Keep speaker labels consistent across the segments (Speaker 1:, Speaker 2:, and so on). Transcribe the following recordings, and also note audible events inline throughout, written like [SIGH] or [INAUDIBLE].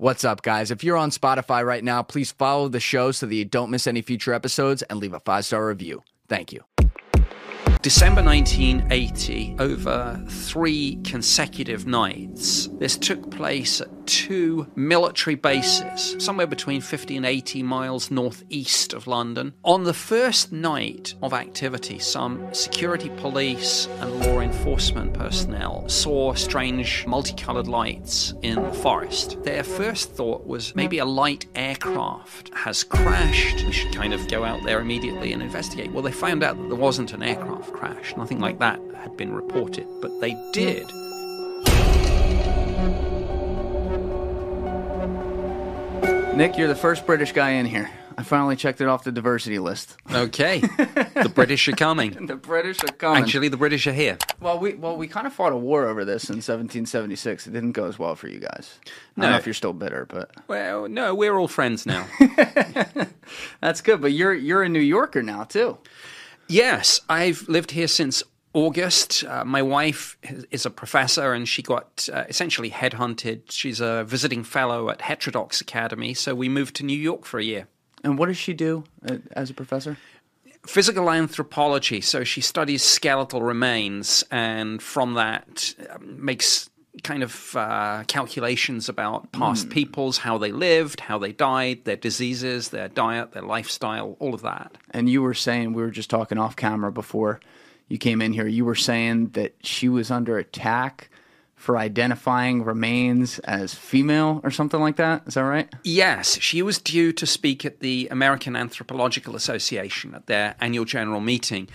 Speaker 1: What's up, guys? If you're on Spotify right now, please follow the show so that you don't miss any future episodes and leave a five star review. Thank you.
Speaker 2: December 1980, over three consecutive nights, this took place two military bases, somewhere between 50 and 80 miles northeast of London. On the first night of activity, some security police and law enforcement personnel saw strange multicolored lights in the forest. Their first thought was maybe a light aircraft has crashed. We should kind of go out there immediately and investigate. Well, they found out that there wasn't an aircraft crash. Nothing like that had been reported, but they did.
Speaker 1: Nick, you're the first British guy in here. I finally checked it off the diversity list.
Speaker 2: Okay, the British are coming. [LAUGHS]
Speaker 1: The British are coming.
Speaker 2: Actually, the British are here.
Speaker 1: well, we well we kind of fought a war over this in 1776. It didn't go as well for you guys. I don't know if you're still bitter, but
Speaker 2: Well, no, we're all friends now. [LAUGHS]
Speaker 1: that's good. But you're you're a New Yorker now too.
Speaker 2: yes, I've lived here since August. Uh, my wife is- a professor, and she got uh, essentially headhunted. She's a visiting fellow at Heterodox Academy, so we moved to New York for a year.
Speaker 1: And what does she do uh, as a professor?
Speaker 2: physical anthropology. So she studies skeletal remains, and from that um, makes kind of uh, calculations about past peoples, how they lived, how they died, their diseases, their diet, their lifestyle, all of that.
Speaker 1: And you were saying we were just talking off camera before you came in here. You were saying that she was under attack for identifying remains as female or something like that. Is that right?
Speaker 2: Yes, she was due to speak at the American Anthropological Association at their annual general meeting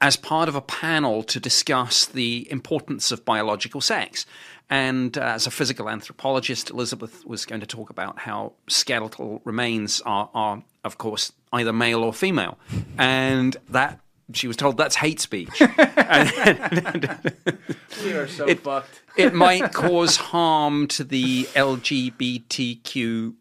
Speaker 2: as part of a panel to discuss the importance of biological sex. And uh, as a physical anthropologist, Elizabeth was going to talk about how skeletal remains are, are of course, either male or female. And that, she was told that's hate speech. [LAUGHS] [LAUGHS]
Speaker 1: We are so
Speaker 2: It-
Speaker 1: fucked.
Speaker 2: it might cause harm to the LGBTQ,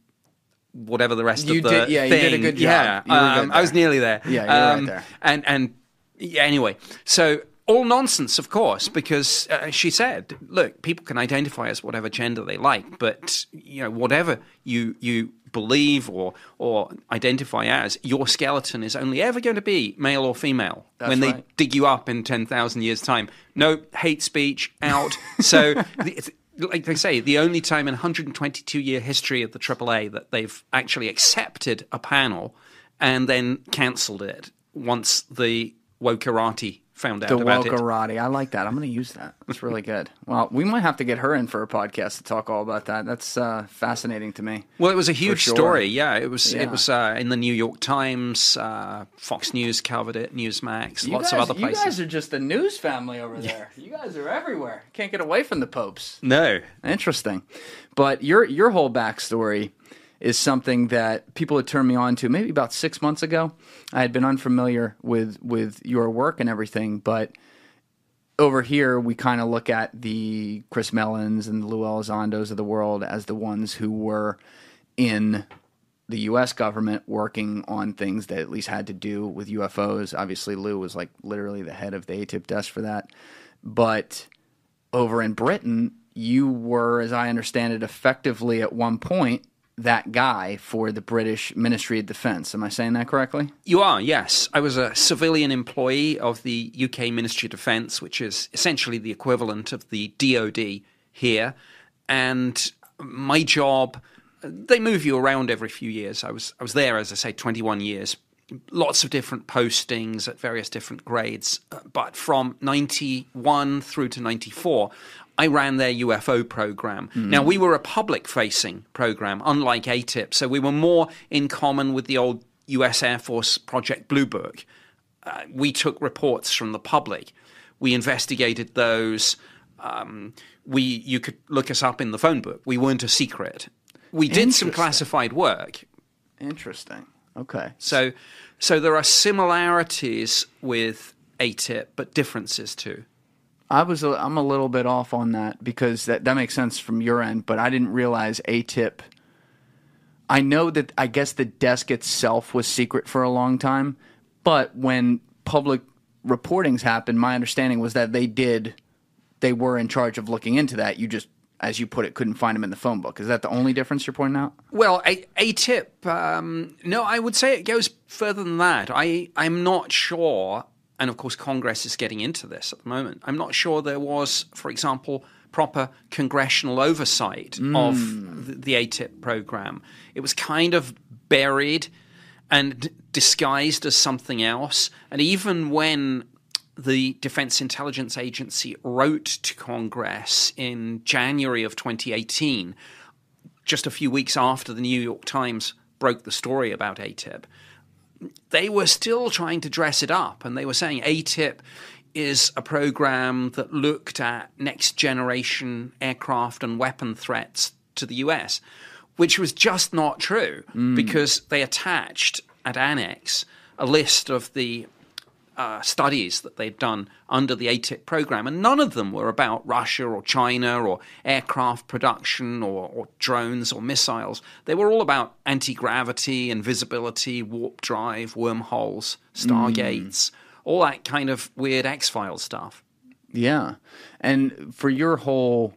Speaker 2: whatever the rest
Speaker 1: You
Speaker 2: of the
Speaker 1: did- yeah, you did a good job.
Speaker 2: Yeah, um,
Speaker 1: good
Speaker 2: I was nearly there.
Speaker 1: Yeah, you were right
Speaker 2: Um,
Speaker 1: there.
Speaker 2: And and yeah, anyway, so all nonsense, of course, because uh, she said, "Look, people can identify as whatever gender they like, but you know, whatever you you." Believe or or identify as your skeleton is only ever going to be male or female
Speaker 1: That's
Speaker 2: when they
Speaker 1: right.
Speaker 2: dig you up in 10,000 years' time. No hate speech out. [LAUGHS] So, the, it's, like they say, the only time in 122 year history of the AAA that they've actually accepted a panel and then cancelled it once the Wokarati found out
Speaker 1: The
Speaker 2: about it.
Speaker 1: Wokarati. I like that. I'm going to use that. That's really good. [LAUGHS] Well, we might have to get her in for a podcast to talk all about that. That's uh, fascinating to me.
Speaker 2: Well, it was a huge
Speaker 1: sure.
Speaker 2: story. Yeah, it was.
Speaker 1: Yeah.
Speaker 2: It was uh, in the New York Times. Uh, Fox News covered it. Newsmax.
Speaker 1: You
Speaker 2: lots
Speaker 1: guys,
Speaker 2: of other places.
Speaker 1: You guys are just the news family over there. You guys are everywhere. Can't get away from the popes.
Speaker 2: no.
Speaker 1: Interesting. But your your whole backstory is something that people had turned me on to maybe about six months ago. I had been unfamiliar with with your work and everything, but over here we kind of look at the Chris Mellons and the Lou Elizondos of the world as the ones who were in the U.S. government working on things that at least had to do with UFOs. Obviously, Lou was like literally the head of the ATIP desk for that. But over in Britain, you were, as I understand it, effectively at one point that guy for the British Ministry of Defence. Am I saying that correctly?
Speaker 2: You are, yes. I was a civilian employee of the UK Ministry of Defence, which is essentially the equivalent of the DoD here. And my job, they move you around every few years. I was, I was there, as I say, 21 years. Lots of different postings at various different grades. But from 91 through to 94, I ran their UFO program. Now, we were a public facing program, unlike ATIP, so we were more in common with the old US Air Force Project Blue Book. Uh, we took reports from the public, we investigated those. Um, we, you could look us up in the phone book. We weren't a secret. We did some classified work.
Speaker 1: Interesting. Okay.
Speaker 2: So, so there are similarities with ATIP, but differences too.
Speaker 1: I was a, I'm a little bit off on that because that that makes sense from your end, but I didn't realize a tip. I know that I guess the desk itself was secret for a long time, but when public reportings happened, my understanding was that they did they were in charge of looking into that. You just as you put it, couldn't find them in the phone book. Is that the only difference you're pointing out?
Speaker 2: Well, a, a tip. Um, no, I would say it goes further than that. I I'm not sure, and of course Congress is getting into this at the moment. I'm not sure there was, for example, proper congressional oversight mm. of the, the ATIP program. It was kind of buried and disguised as something else. And even when the Defense Intelligence Agency wrote to Congress in January of 2018, just a few weeks after the New York Times broke the story about ATIP, they were still trying to dress it up. And they were saying ATIP is a program that looked at next generation aircraft and weapon threats to the US, which was just not true mm. because they attached at Annex a list of the uh, studies that they'd done under the ATIP program, and none of them were about Russia or China or aircraft production or, or drones or missiles. They were all about anti gravity, invisibility, warp drive, wormholes, stargates, mm. all that kind of weird X Files stuff.
Speaker 1: Yeah. And for your whole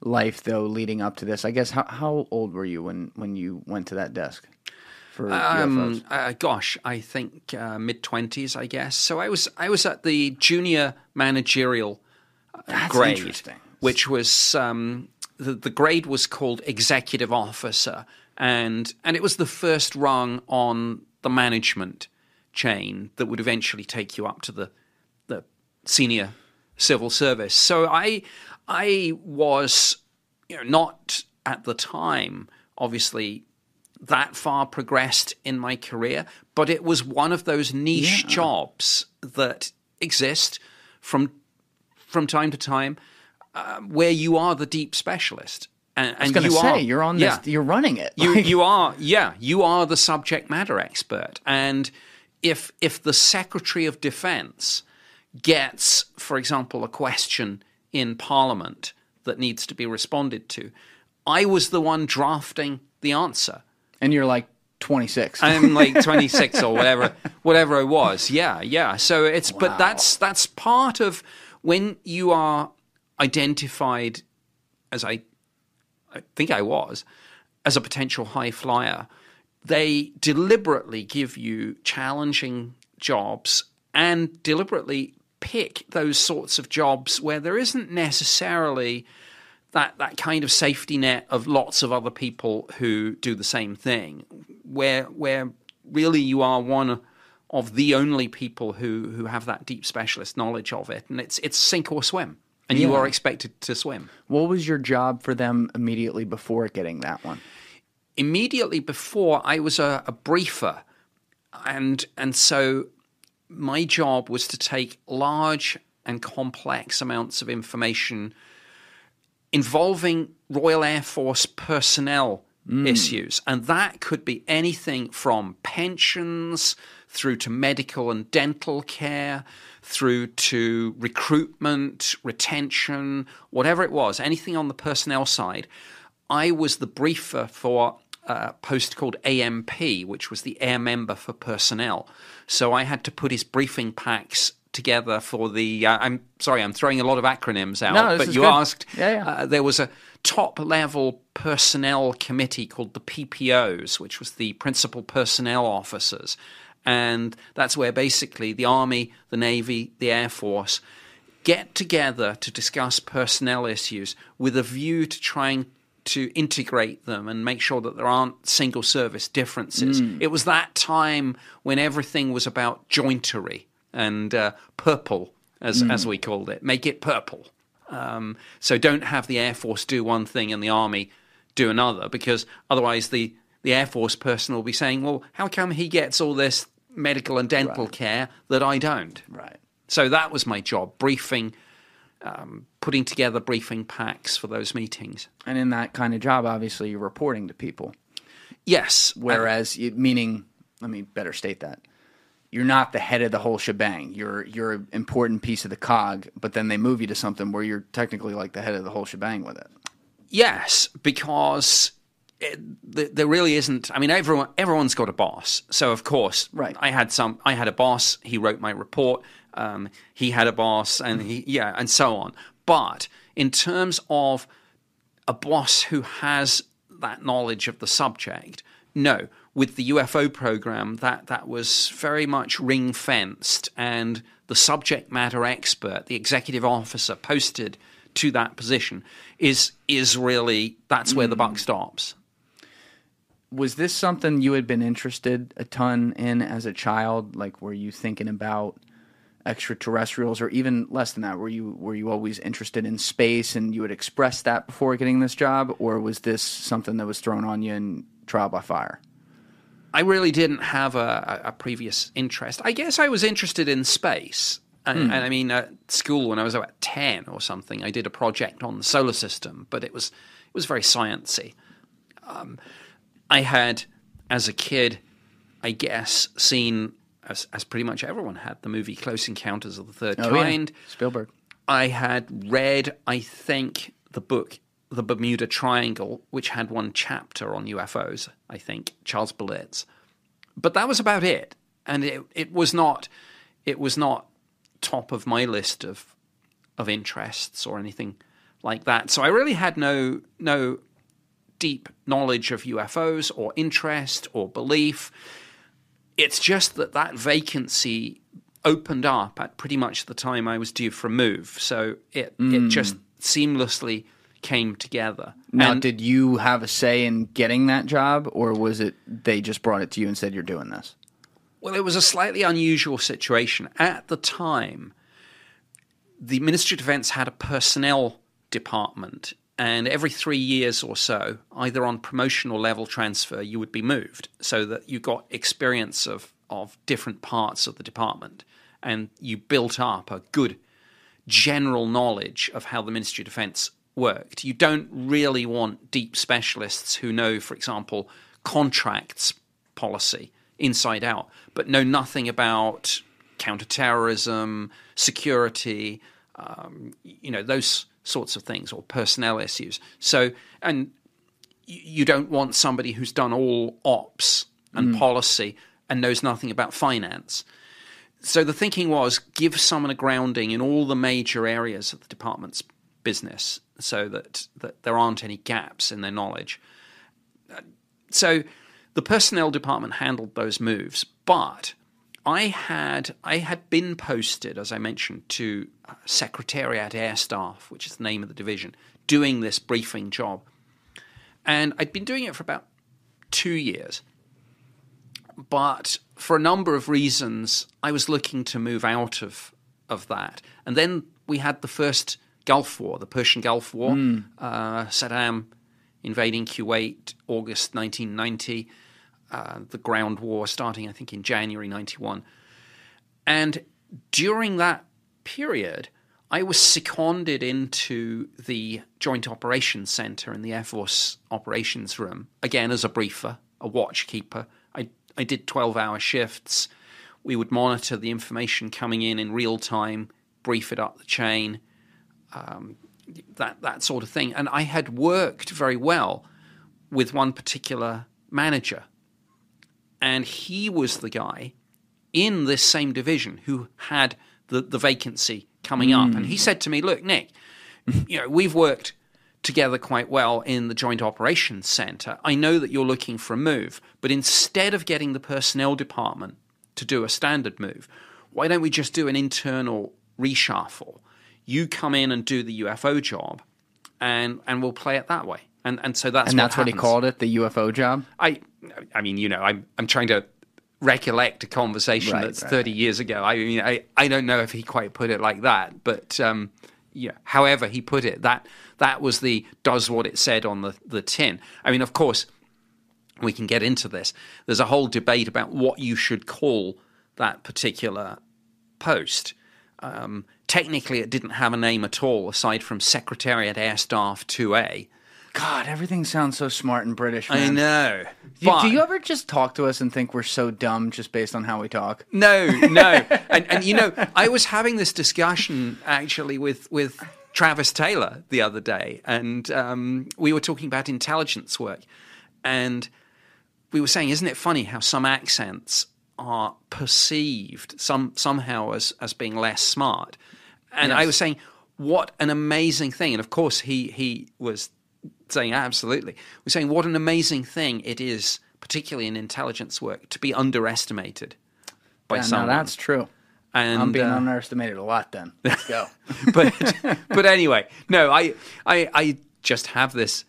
Speaker 1: life, though, leading up to this, I guess, how, how old were you when, when you went to that desk?
Speaker 2: For um, uh, gosh, I think uh, mid twenties, I guess. So I was I was at the junior managerial uh,
Speaker 1: That's
Speaker 2: grade, which was um, the the grade was called executive officer, and and it was the first rung on the management chain that would eventually take you up to the the senior civil service. So I I was you know not at the time obviously that far progressed in my career, but it was one of those niche yeah. jobs that exist from from time to time, uh, where you are the deep specialist.
Speaker 1: And, and I was you say are, you're on this, yeah, you're running it.
Speaker 2: You you are yeah, you are the subject matter expert. And if if the Secretary of Defense gets, for example, a question in Parliament that needs to be responded to, I was the one drafting the answer.
Speaker 1: And you're like 26.
Speaker 2: I'm like [LAUGHS] 26 or whatever, whatever I was. Yeah, yeah. So it's, wow. but that's that's part of when you are identified as I, I think I was, as a potential high flyer. They deliberately give you challenging jobs and deliberately pick those sorts of jobs where there isn't necessarily that that kind of safety net of lots of other people who do the same thing, where where really you are one of the only people who who have that deep specialist knowledge of it, and it's it's sink or swim, and yeah. you are expected to swim.
Speaker 1: What was your job for them immediately before getting that one?
Speaker 2: Immediately before, I was a, a briefer, and and so my job was to take large and complex amounts of information involving Royal Air Force personnel mm. issues. And that could be anything from pensions through to medical and dental care, through to recruitment, retention, whatever it was, anything on the personnel side. I was the briefer for a post called AMP, which was the Air Member for Personnel. So I had to put his briefing packs together for the. Uh, I'm sorry, I'm throwing a lot of acronyms out,
Speaker 1: no,
Speaker 2: but you
Speaker 1: good.
Speaker 2: asked.
Speaker 1: Yeah, yeah. Uh,
Speaker 2: there was a top level personnel committee called the PPOs, which was the principal personnel officers, and that's where basically the army, the navy, the air force get together to discuss personnel issues with a view to trying to integrate them and make sure that there aren't single service differences. Mm. It was that time when everything was about jointery and uh, purple, as mm. as we called it. Make it purple. Um, so don't have the Air Force do one thing and the Army do another, because otherwise the the Air Force person will be saying, "Well, how come he gets all this medical and dental right. care that I don't?"
Speaker 1: Right.
Speaker 2: So that was my job: briefing, um, putting together briefing packs for those meetings.
Speaker 1: And in that kind of job, obviously, you're reporting to people.
Speaker 2: Yes.
Speaker 1: Whereas, uh, meaning, let me better state that you're not the head of the whole shebang. You're you're an important piece of the cog, but then they move you to something where you're technically like the head of the whole shebang with it.
Speaker 2: Yes, because it, there really isn't. I mean, everyone everyone's got a boss. So of course,
Speaker 1: right.
Speaker 2: I had some. I had a boss. He wrote my report. Um, he had a boss, and he yeah, and so on. But in terms of a boss who has that knowledge of the subject. No, with the UFO program, that that was very much ring fenced, and the subject matter expert, the executive officer posted to that position, is is really that's where the buck mm. stops.
Speaker 1: Was this something you had been interested a ton in as a child? Like, were you thinking about extraterrestrials, or even less than that? Were you were you always interested in space, and you had expressed that before getting this job, or was this something that was thrown on you in trial by fire?
Speaker 2: I really didn't have a, a previous interest. I guess I was interested in space. And, and, I mean, at school when I was about ten or something, I did a project on the solar system, but it was it was very sciencey. Um, I had, as a kid, I guess, seen as, as pretty much everyone had the movie Close Encounters of the Third
Speaker 1: Oh, yeah.
Speaker 2: Kind.
Speaker 1: Spielberg.
Speaker 2: I had read, I think, the book The Bermuda Triangle, which had one chapter on UFOs, I think, Charles Berlitz. But that was about it. And it, it was not it was not top of my list of of interests or anything like that. So I really had no no deep knowledge of UFOs or interest or belief. It's just that that vacancy opened up at pretty much the time I was due for a move. So it it mm. just seamlessly came together.
Speaker 1: Now,
Speaker 2: And-
Speaker 1: did you have a say in getting that job, or was it they just brought it to you and said you're doing this?
Speaker 2: Well, it was a slightly unusual situation. At the time, the Ministry of Defence had a personnel department, and every three years or so, either on promotion or level transfer, you would be moved so that you got experience of, of different parts of the department and you built up a good general knowledge of how the Ministry of Defence worked. You don't really want deep specialists who know, for example, contracts policy inside out, but know nothing about counterterrorism, security, um, you know, those sorts of things, or personnel issues. So, and you you don't want somebody who's done all ops and policy and knows nothing about finance. So the thinking was give someone a grounding in all the major areas of the department's business so that, that there aren't any gaps in their knowledge. So the personnel department handled those moves, but I had I had been posted, as I mentioned, to uh, Secretariat Air Staff, which is the name of the division, doing this briefing job. And I'd been doing it for about two years. But for a number of reasons, I was looking to move out of, of that. And then we had the first Gulf War, the Persian Gulf War, uh, Saddam invading Kuwait, August 1990, uh, the ground war starting, I think, in January 91. And during that period, I was seconded into the Joint Operations Center in the Air Force Operations Room, again as a briefer, a watchkeeper. I, I did 12 hour shifts. We would monitor the information coming in in real time, brief it up the chain, um, that, that sort of thing. And I had worked very well with one particular manager. And he was the guy in this same division who had the, the vacancy coming up. And he said to me, Look, Nick, you know, we've worked together quite well in the Joint Operations Center. I know that you're looking for a move, but instead of getting the personnel department to do a standard move, why don't we just do an internal reshuffle? You come in and do the UFO job, and and we'll play it that way. And and so that's
Speaker 1: And
Speaker 2: what
Speaker 1: that's what he called it, the UFO job.
Speaker 2: I, I mean, you know, I'm I'm trying to recollect a conversation
Speaker 1: Right,
Speaker 2: that's
Speaker 1: right,
Speaker 2: 30 years ago. I mean, I, I don't know if he quite put it like that, but um, yeah, however he put it, that that was the does what it said on the the tin. I mean, of course, we can get into this. There's a whole debate about what you should call that particular post. Um, technically, it didn't have a name at all, aside from Secretariat Air Staff 2A.
Speaker 1: God, everything sounds so smart and British.
Speaker 2: I know.
Speaker 1: Do you ever just talk to us and think we're so dumb just based on how we talk?
Speaker 2: No, no. [LAUGHS] and and you know, I was having this discussion actually with with Travis Taylor the other day, and um, we were talking about intelligence work, and we were saying, isn't it funny how some accents are perceived some somehow as as being less smart? And I was saying, what an amazing thing! And of course, he he was saying absolutely. We're saying what an amazing thing it is, particularly in intelligence work, to be underestimated by
Speaker 1: Yeah, no,
Speaker 2: someone.
Speaker 1: that's true.
Speaker 2: and
Speaker 1: I'm being
Speaker 2: uh,
Speaker 1: underestimated a lot. Then let's go. [LAUGHS]
Speaker 2: but [LAUGHS] but anyway, no, I I I just have this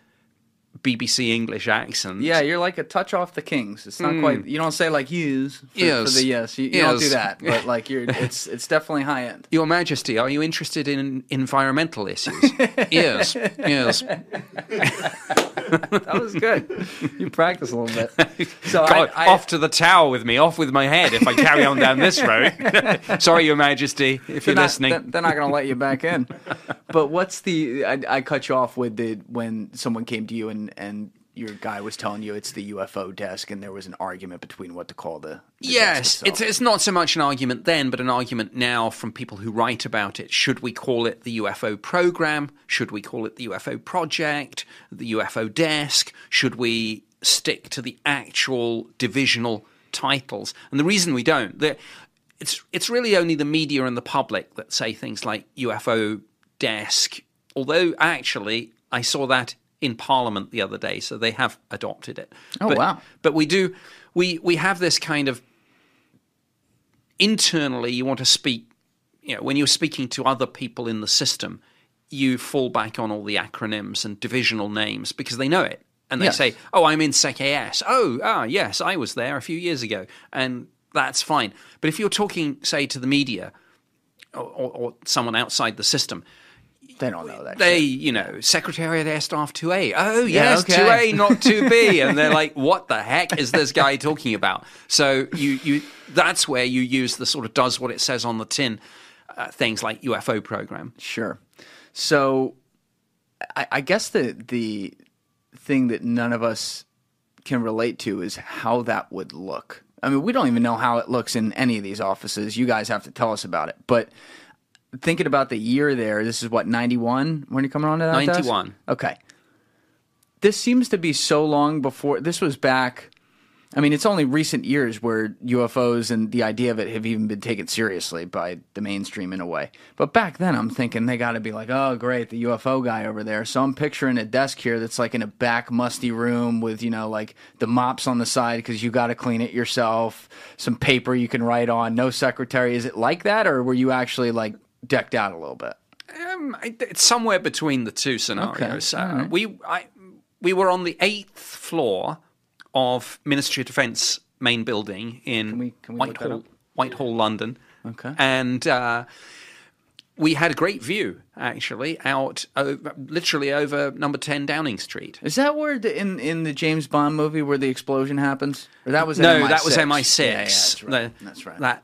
Speaker 2: BBC English accent.
Speaker 1: yeah, you're like a touch off the Kings. It's not hmm. quite. You don't say like yes for, for
Speaker 2: Yes.
Speaker 1: the yes. You, you don't do that. [LAUGHS] But like you're, it's it's definitely high end.
Speaker 2: Your Majesty, are you interested in environmental issues? [LAUGHS] yes, yes.
Speaker 1: That was good. you practice a little bit. [LAUGHS] So
Speaker 2: God,
Speaker 1: I, I,
Speaker 2: off to the tower with me, off with my head if I carry on down this road. Sorry, Your Majesty, if you're
Speaker 1: not,
Speaker 2: listening.
Speaker 1: they're- they're not going to let you back in. But what's the? I, I cut you off with the when someone came to you and and your guy was telling you it's the UFO desk, and there was an argument between what to call the. the
Speaker 2: Yes, it's, it's not so much an argument then, but an argument now from people who write about it. Should we call it the UFO program? Should we call it the UFO project? The UFO desk? Should we stick to the actual divisional titles? And the reason we don't, the- it's it's really only the media and the public that say things like UFO desk. Although actually, I saw that in Parliament the other day, so they have adopted it.
Speaker 1: Oh,
Speaker 2: but,
Speaker 1: wow.
Speaker 2: But we do we we have this kind of internally. You want to speak, you know, when you're speaking to other people in the system, you fall back on all the acronyms and divisional names because they know it. And they
Speaker 1: Yes.
Speaker 2: say, "Oh, I'm in SecAS. Oh, ah, yes, I was there a few years ago," and that's fine. But if you're talking, say, to the media or, or, or someone outside the system,
Speaker 1: they don't know that.
Speaker 2: they,
Speaker 1: shit.
Speaker 2: you know, secretary of Air Staff 2A. Oh, yes,
Speaker 1: okay.
Speaker 2: 2A, not 2B. [LAUGHS] and they're like, what the heck is this guy talking about? So you, you, that's where you use the sort of does what it says on the tin uh, things like UFO program.
Speaker 1: Sure. So, I, I guess the the thing that none of us can relate to is how that would look. I mean, we don't even know how it looks in any of these offices. You guys have to tell us about it. But thinking about the year there, this is what ninety one. When you're coming on to that? desk?
Speaker 2: 91.
Speaker 1: Okay. This seems to be so long before. This was back. I mean, it's only recent years where UFOs and the idea of it have even been taken seriously by the mainstream in a way. But back then, I'm thinking they got to be like, oh, great, the UFO guy over there. So I'm picturing a desk here that's like in a back musty room with, you know, like the mops on the side because you got to clean it yourself, some paper you can write on, no secretary. Is it like that, or were you actually like decked out a little bit?
Speaker 2: Um, it's somewhere between the two scenarios.
Speaker 1: Okay,
Speaker 2: Uh,
Speaker 1: right.
Speaker 2: We I, we were on the eighth floor of Ministry of Defence main building in
Speaker 1: we- can we
Speaker 2: Whitehall. Whitehall, London.
Speaker 1: Okay.
Speaker 2: and uh, we had a great view actually out over, literally over number ten Downing Street.
Speaker 1: Is that where the, in in the James Bond movie where the explosion happens? Or that was
Speaker 2: no,
Speaker 1: MI6?
Speaker 2: that was MI6.
Speaker 1: Yeah, yeah, that's right.
Speaker 2: The-
Speaker 1: that's right.
Speaker 2: That uh,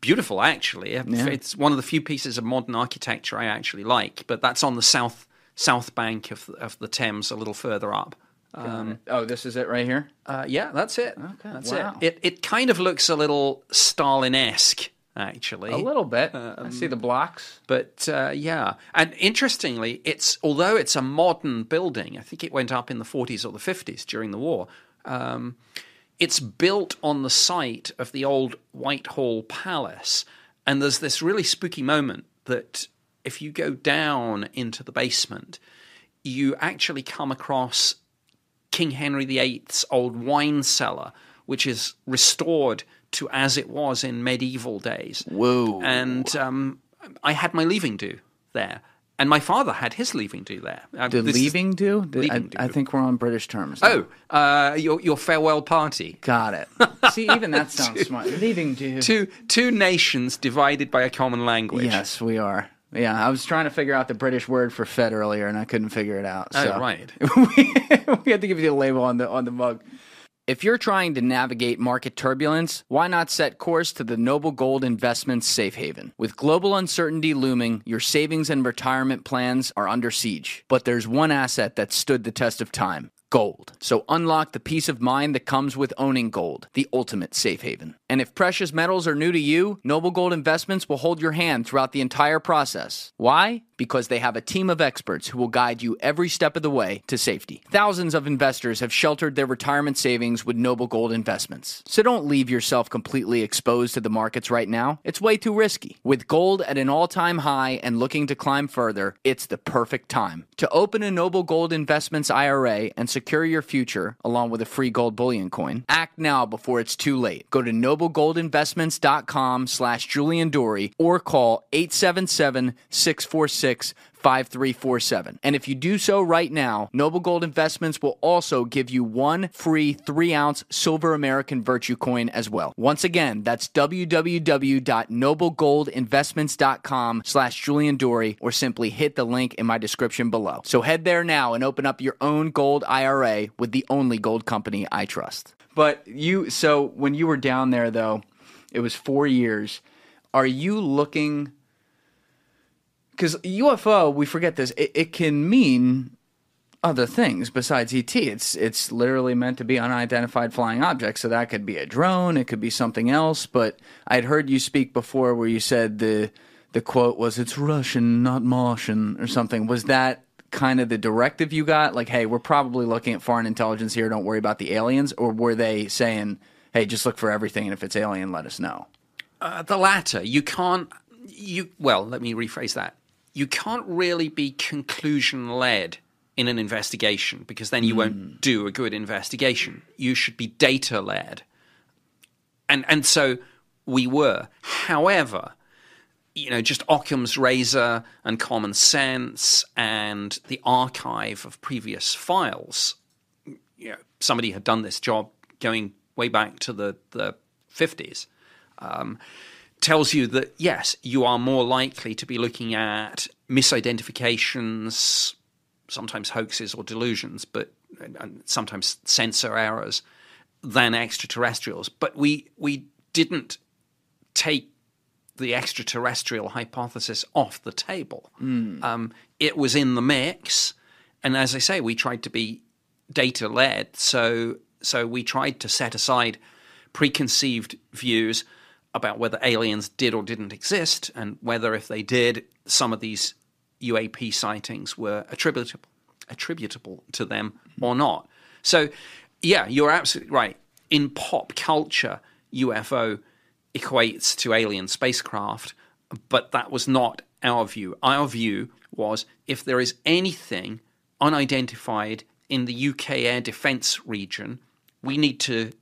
Speaker 2: beautiful, actually. It's one of the few pieces of modern architecture I actually like. But that's on the south south bank of the, of the Thames, a little further up. Um,
Speaker 1: oh, this is it right here.
Speaker 2: uh, yeah, that's it.
Speaker 1: Okay,
Speaker 2: that's
Speaker 1: wow.
Speaker 2: it. It it kind of looks a little Stalin-esque, actually.
Speaker 1: A little bit.
Speaker 2: Um,
Speaker 1: I see the blocks.
Speaker 2: But uh, yeah, and interestingly, it's although it's a modern building, I think it went up in the 40s or the 50s during the war. Um, it's built on the site of the old Whitehall Palace, and there's this really spooky moment that if you go down into the basement, you actually come across King Henry VIII's old wine cellar, which is restored to as it was in medieval days.
Speaker 1: Whoa.
Speaker 2: And um, I had my leaving do there. And my father had his leaving do there. Uh,
Speaker 1: The leaving do?
Speaker 2: Leaving
Speaker 1: I, I think we're on British terms. now.
Speaker 2: Oh, uh, your, your farewell party.
Speaker 1: got it. [LAUGHS] see, even that sounds smart. Leaving do.
Speaker 2: Two, two nations divided by a common language.
Speaker 1: Yes, we are. Yeah, I was trying to figure out the British word for Fed earlier, and I couldn't figure it out.
Speaker 2: Oh, right. [LAUGHS]
Speaker 1: we had to give you the label on the on the mug. If you're trying to navigate market turbulence, why not set course to the Noble Gold Investments Safe Haven? With global uncertainty looming, your savings and retirement plans are under siege. But there's one asset that stood the test of time gold. So unlock the peace of mind that comes with owning gold, the ultimate safe haven. And if precious metals are new to you, Noble Gold Investments will hold your hand throughout the entire process. Why? Because they have a team of experts who will guide you every step of the way to safety. Thousands of investors have sheltered their retirement savings with Noble Gold investments. So don't leave yourself completely exposed to the markets right now. It's way too risky. With gold at an all time high and looking to climb further, it's the perfect time. To open a Noble Gold Investments IRA and secure your future, along with a free gold bullion coin, act now before it's too late. Go to noblegoldinvestments.com slash Julian Dorey or call 877 646 5347. And if you do so right now, Noble Gold Investments will also give you one free three ounce silver American Virtue coin as well. Once again, that's www.noblegoldinvestments.com slash Julian Dorey or simply hit the link in my description below. So head there now and open up your own gold IRA with the only gold company I trust. But you, so when you were down there though, it was four years. Are you looking because UFO, we forget this. It, it, can mean other things besides ET. It's it's literally meant to be unidentified flying objects. So that could be a drone. It could be something else. But I'd heard you speak before where you said the the quote was "It's Russian, not Martian" or something. Was that kind of the directive you got? Like, hey, we're probably looking at foreign intelligence here. Don't worry about the aliens. Or were they saying, hey, just look for everything, and if it's alien, let us know?
Speaker 2: Uh, the latter. You can't. You well, let me rephrase that you can't really be conclusion led in an investigation because then you mm. won't hmm. do a good investigation. You should be data led. And and so we were. However, you know, just Occam's razor and common sense and the archive of previous files. You know, somebody had done this job going way back to the the fifties. Um, tells you that yes, you are more likely to be looking at misidentifications, sometimes hoaxes or delusions, but sometimes sensor errors than extraterrestrials. But we we didn't take the extraterrestrial hypothesis off the table. Mm. Um, it was in the mix, and as I say, we tried to be data led. So so we tried to set aside preconceived views about whether aliens did or didn't exist, and whether, if they did, some of these UAP sightings were attributable attributable to them or not. So, yeah, you're absolutely right. In pop culture, UFO equates to alien spacecraft, but that was not our view. Our view was if there is anything unidentified in the UK air defence region, we need to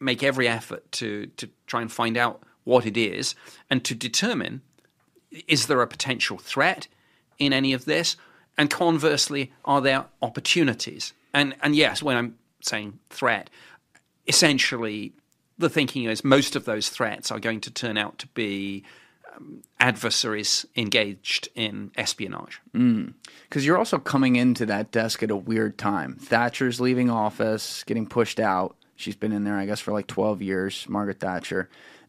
Speaker 2: make every effort to to try and find out what it is and to determine is there a potential threat in any of this? And conversely, are there opportunities? And, and yes, when I'm saying threat, essentially the thinking is most of those threats are going to turn out to be um, adversaries engaged in espionage.
Speaker 1: Because mm. you're also coming into that desk at a weird time. Thatcher's leaving office, getting pushed out. She's been in there, I guess, for like 12 years, Margaret Thatcher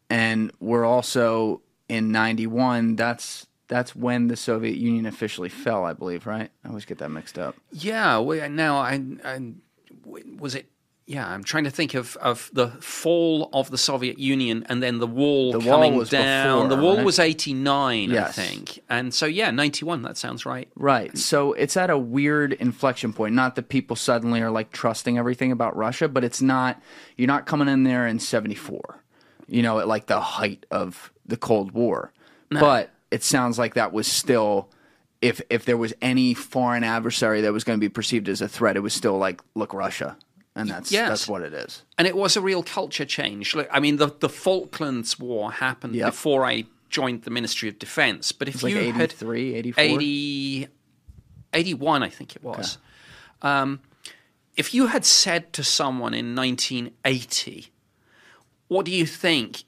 Speaker 1: and we're also in 91 that's that's when the Soviet Union officially fell, I believe, right? I always get that mixed up.
Speaker 2: Yeah, well, now I, I was it yeah, I'm trying to think of, of the fall of the Soviet Union and then the wall the coming wall down. Before, the wall right? was 89, yes. I think. And so, yeah, 91, that sounds right.
Speaker 1: Right. So it's at a weird inflection point. Not that people suddenly are like trusting everything about Russia, but it's not, you're not coming in there in 74 you know, at like the height of the Cold War. But it sounds like that was still if if there was any foreign adversary that was going to be perceived as a threat, it was still like look Russia. And that's yes. that's what it is.
Speaker 2: And it was a real culture change. I mean, the the Falklands War happened yep. before I joined the Ministry of Defense. But if you
Speaker 1: like 83, had 84?
Speaker 2: 80, 81, I think it was. Okay. Um, if you had said to someone in 1980 what do you think?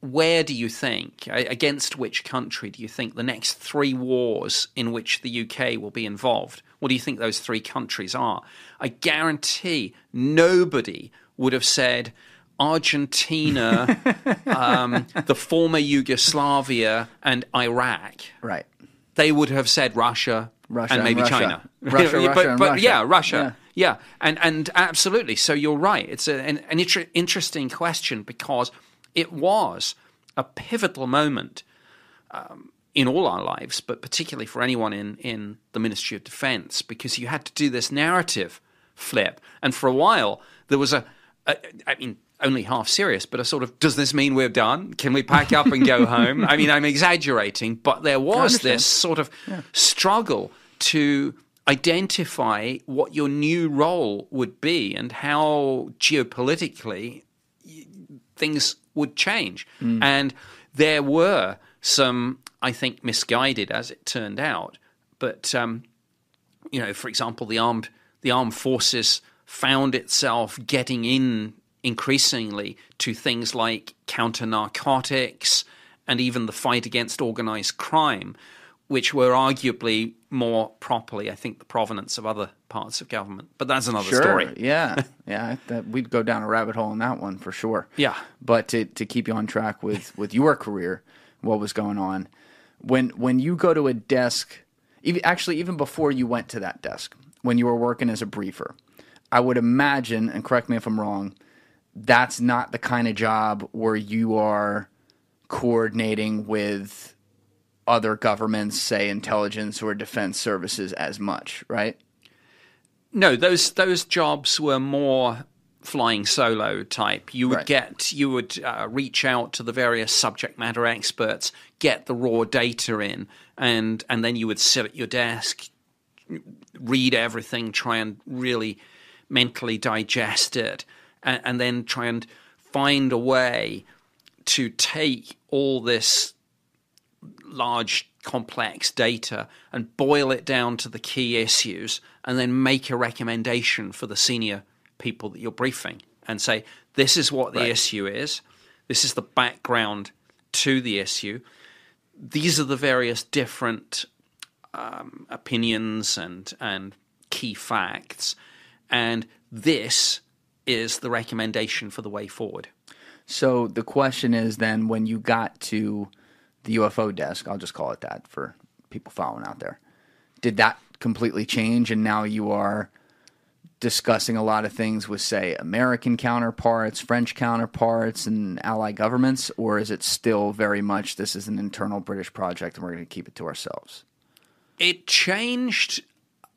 Speaker 2: Where do you think, against which country do you think the next three wars in which the UK will be involved? What do you think those three countries are? I guarantee nobody would have said Argentina, [LAUGHS] um, the former Yugoslavia, and Iraq.
Speaker 1: Right.
Speaker 2: They would have said Russia,
Speaker 1: Russia
Speaker 2: and maybe
Speaker 1: and
Speaker 2: China.
Speaker 1: Russia, [LAUGHS] Russia,
Speaker 2: but, but
Speaker 1: Russia.
Speaker 2: yeah, Russia. Yeah. Yeah, and and absolutely. So you're right. It's a, an, an inter- interesting question because it was a pivotal moment um, in all our lives, but particularly for anyone in, in the Ministry of Defense, because you had to do this narrative flip. And for a while, there was a, a I mean, only half serious, but a sort of, does this mean we're done? Can we pack up and go home? I mean, I'm exaggerating, but there was this sort of yeah. struggle to identify what your new role would be and how geopolitically things would change. Mm. And there were some, I think, misguided, as it turned out. But um, you know, for example, the armed the armed forces found itself getting in increasingly to things like counter narcotics and even the fight against organized crime, which were arguably more properly, I think, the provenance of other parts of government. But that's another
Speaker 1: sure.
Speaker 2: story. [LAUGHS]
Speaker 1: yeah, yeah, that, we'd go down a rabbit hole in that one for sure.
Speaker 2: Yeah,
Speaker 1: but to to keep you on track with with your career, what was going on when when you go to a desk? Even, actually, even before you went to that desk, when you were working as a briefer, I would imagine, and correct me if I'm wrong, that's not the kind of job where you are coordinating with other governments, say intelligence or defense services, as much, right?
Speaker 2: No, those those jobs were more flying solo type. You would right. get you would uh, reach out to the various subject matter experts, get the raw data in, and and then you would sit at your desk, read everything, try and really mentally digest it, and, and then try and find a way to take all this large complex data and boil it down to the key issues and then make a recommendation for the senior people that you're briefing and say this is what the right. issue is this is the background to the issue these are the various different um, opinions and and key facts and this is the recommendation for the way forward.
Speaker 1: So the question is then when you got to the UFO desk, I'll just call it that for people following out there, did that completely change and now you are discussing a lot of things with say American counterparts, French counterparts and allied governments or is it still very much this is an internal British project and we're going to keep it to ourselves?
Speaker 2: It changed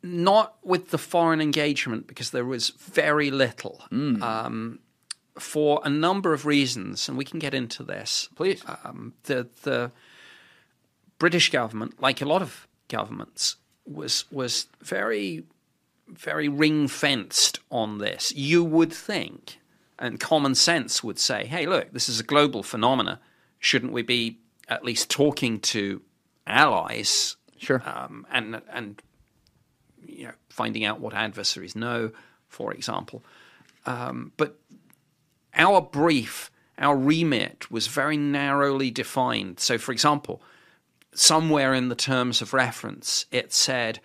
Speaker 2: not with the foreign engagement because there was very little. Mm. Um, for a number of reasons, and we can get into this.
Speaker 1: Please.
Speaker 2: Um, the the British government, like a lot of governments, was was very very ring fenced on this. You would think, and common sense would say, "Hey, look, this is a global phenomena. Shouldn't we be at least talking to allies?"
Speaker 1: Sure.
Speaker 2: Um, and and you know, finding out what adversaries know, for example. Um, but our brief, our remit was very narrowly defined. So, for example, somewhere in the terms of reference, it said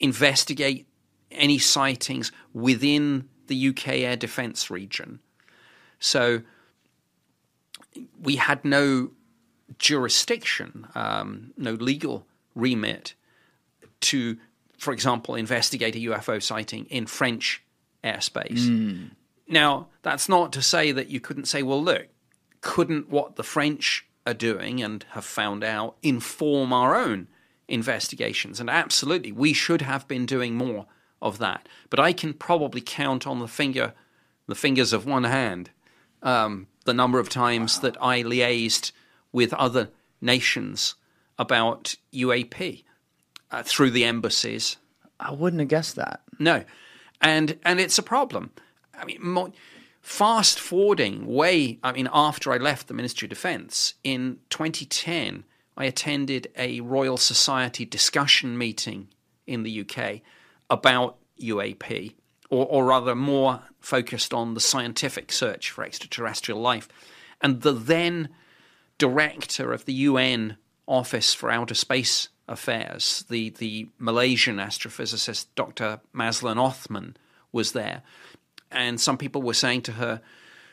Speaker 2: investigate any sightings within the UK air defence region. So, we had no jurisdiction, um, no legal remit to for example, investigate a UFO sighting in French airspace. Mm. Now, that's not to say that you couldn't say, well, look, couldn't what the French are doing and have found out inform our own investigations? And absolutely, we should have been doing more of that. But I can probably count on the finger, the fingers of one hand, um, the number of times wow. that I liaised with other nations about UAP uh, through the embassies.
Speaker 1: I wouldn't have guessed that.
Speaker 2: No, and and it's a problem. I mean, fast forwarding way. I mean, after I left the Ministry of Defence in 2010, I attended a Royal Society discussion meeting in the UK about UAP, or, or rather, more focused on the scientific search for extraterrestrial life, and the then director of the UN Office for Outer Space affairs. The the Malaysian astrophysicist Dr. Mazlan Othman was there, and some people were saying to her,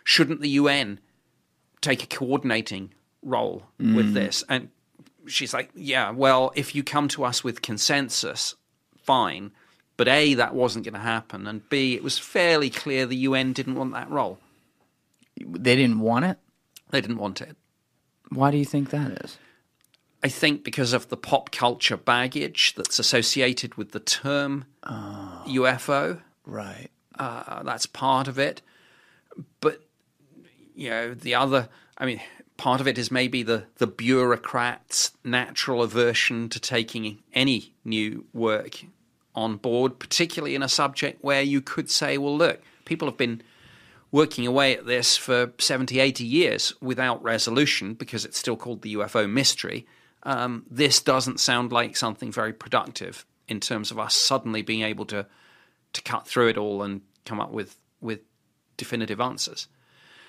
Speaker 2: "Shouldn't the UN take a coordinating role mm. with this?" And she's like, "Yeah, well, if you come to us with consensus, fine." But A, that wasn't going to happen. And B, it was fairly clear the UN didn't want that role.
Speaker 1: They didn't want it?
Speaker 2: They didn't want it.
Speaker 1: Why do you think that is?
Speaker 2: I think because of the pop culture baggage that's associated with the term UFO.
Speaker 1: Right.
Speaker 2: Uh, that's part of it. But, you know, the other, I mean, part of it is maybe the, the bureaucrat's natural aversion to taking any new work on board, particularly in a subject where you could say, well, look, people have been working away at this for 70, 80 years without resolution because it's still called the UFO mystery. Um, this doesn't sound like something very productive in terms of us suddenly being able to to cut through it all and come up with with definitive answers.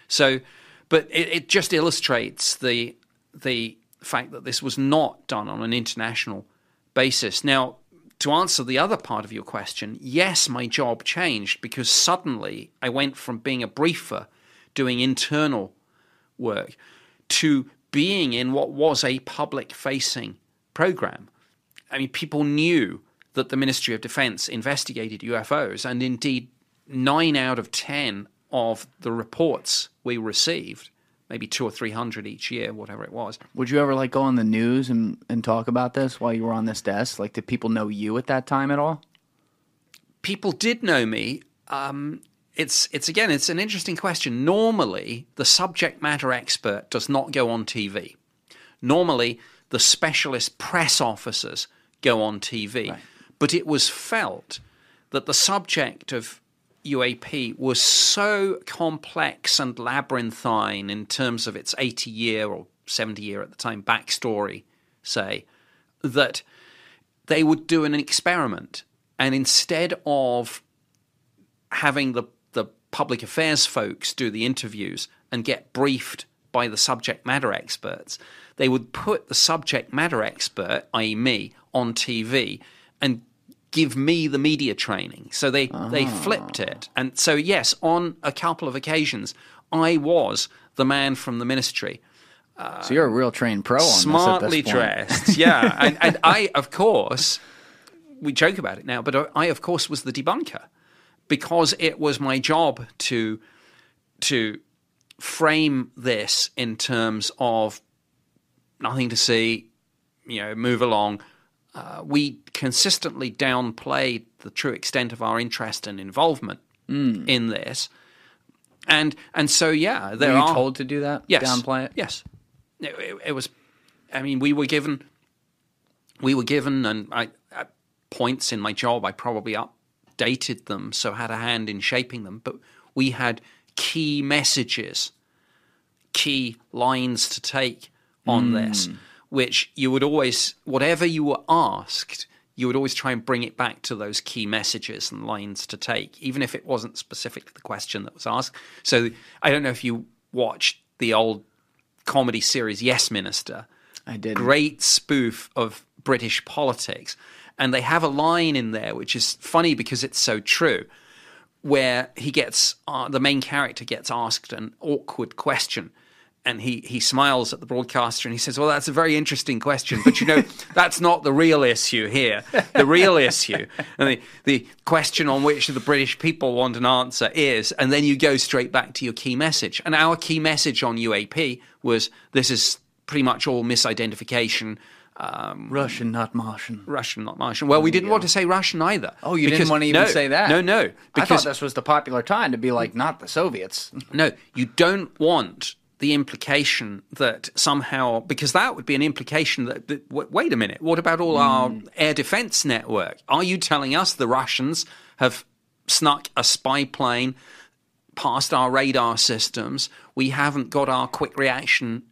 Speaker 2: So, but it, it just illustrates the the fact that this was not done on an international basis. Now, to answer the other part of your question, yes, my job changed because suddenly I went from being a briefer doing internal work to being in what was a public facing program. I mean, people knew that the Ministry of Defense investigated UFOs, and indeed, nine out of 10 of the reports we received, maybe two or three hundred each year, whatever it was,
Speaker 1: Would you ever like go on the news and, and talk about this while you were on this desk? Like, did people know you at that time at all?
Speaker 2: people did know me. Um, it's it's again it's an interesting question. Normally, the subject matter expert does not go on TV. Normally, the specialist press officers go on TV. But it was felt that the subject of UAP was so complex and labyrinthine in terms of its 80 year or 70 year at the time backstory, say, that they would do an experiment. And instead of having the, the public affairs folks do the interviews and get briefed by the subject matter experts, they would put the subject matter expert, i.e., me, on TV and give me the media training. So they, they ah. flipped it. And so, yes, on a couple of occasions, I was the man from the ministry
Speaker 1: So you're a real trained pro on
Speaker 2: smartly
Speaker 1: this
Speaker 2: dressed. Yeah, [LAUGHS] and, and I, of course, we joke about it now, but I, of course, was the debunker because it was my job to to frame this in terms of nothing to see, you know, move along. Uh, we consistently downplayed the true extent of our interest and involvement in this, and and so yeah, there
Speaker 1: Were you
Speaker 2: are
Speaker 1: told to do that?
Speaker 2: yes,
Speaker 1: Downplay it?
Speaker 2: Yes, it, it- it was. I mean, we were given, we were given, and I, at points in my job, I probably updated them, so had a hand in shaping them. But we had key messages, key lines to take on this, which you would always, whatever you were asked, you would always try and bring it back to those key messages and lines to take, even if it wasn't specifically the question that was asked. So I don't know if you watched the old comedy series Yes Minister.
Speaker 1: I did.
Speaker 2: Great spoof of British politics. And they have a line in there which is funny because it's so true, where he gets, uh, the main character gets asked an awkward question. And he, he smiles at the broadcaster and he says, Well, that's a very interesting question, but you know, [LAUGHS] that's not the real issue here. The real issue, [LAUGHS] and the, the question on which the British people want an answer is, and then you go straight back to your key message. And our key message on UAP was this is pretty much all misidentification. Um,
Speaker 1: Russian, not Martian.
Speaker 2: Russian, not Martian. Well, we didn't want to say Russian either.
Speaker 1: Oh, you
Speaker 2: because-
Speaker 1: didn't want to even
Speaker 2: no,
Speaker 1: say that?
Speaker 2: No, no.
Speaker 1: I thought
Speaker 2: Because
Speaker 1: this was the popular time to be like, not the Soviets.
Speaker 2: no, you don't want the implication that somehow, because that would be an implication that, that wait a minute, what about all our hmm. air defense network? Are you telling us the Russians have snuck a spy plane past our radar systems? We haven't got our quick reaction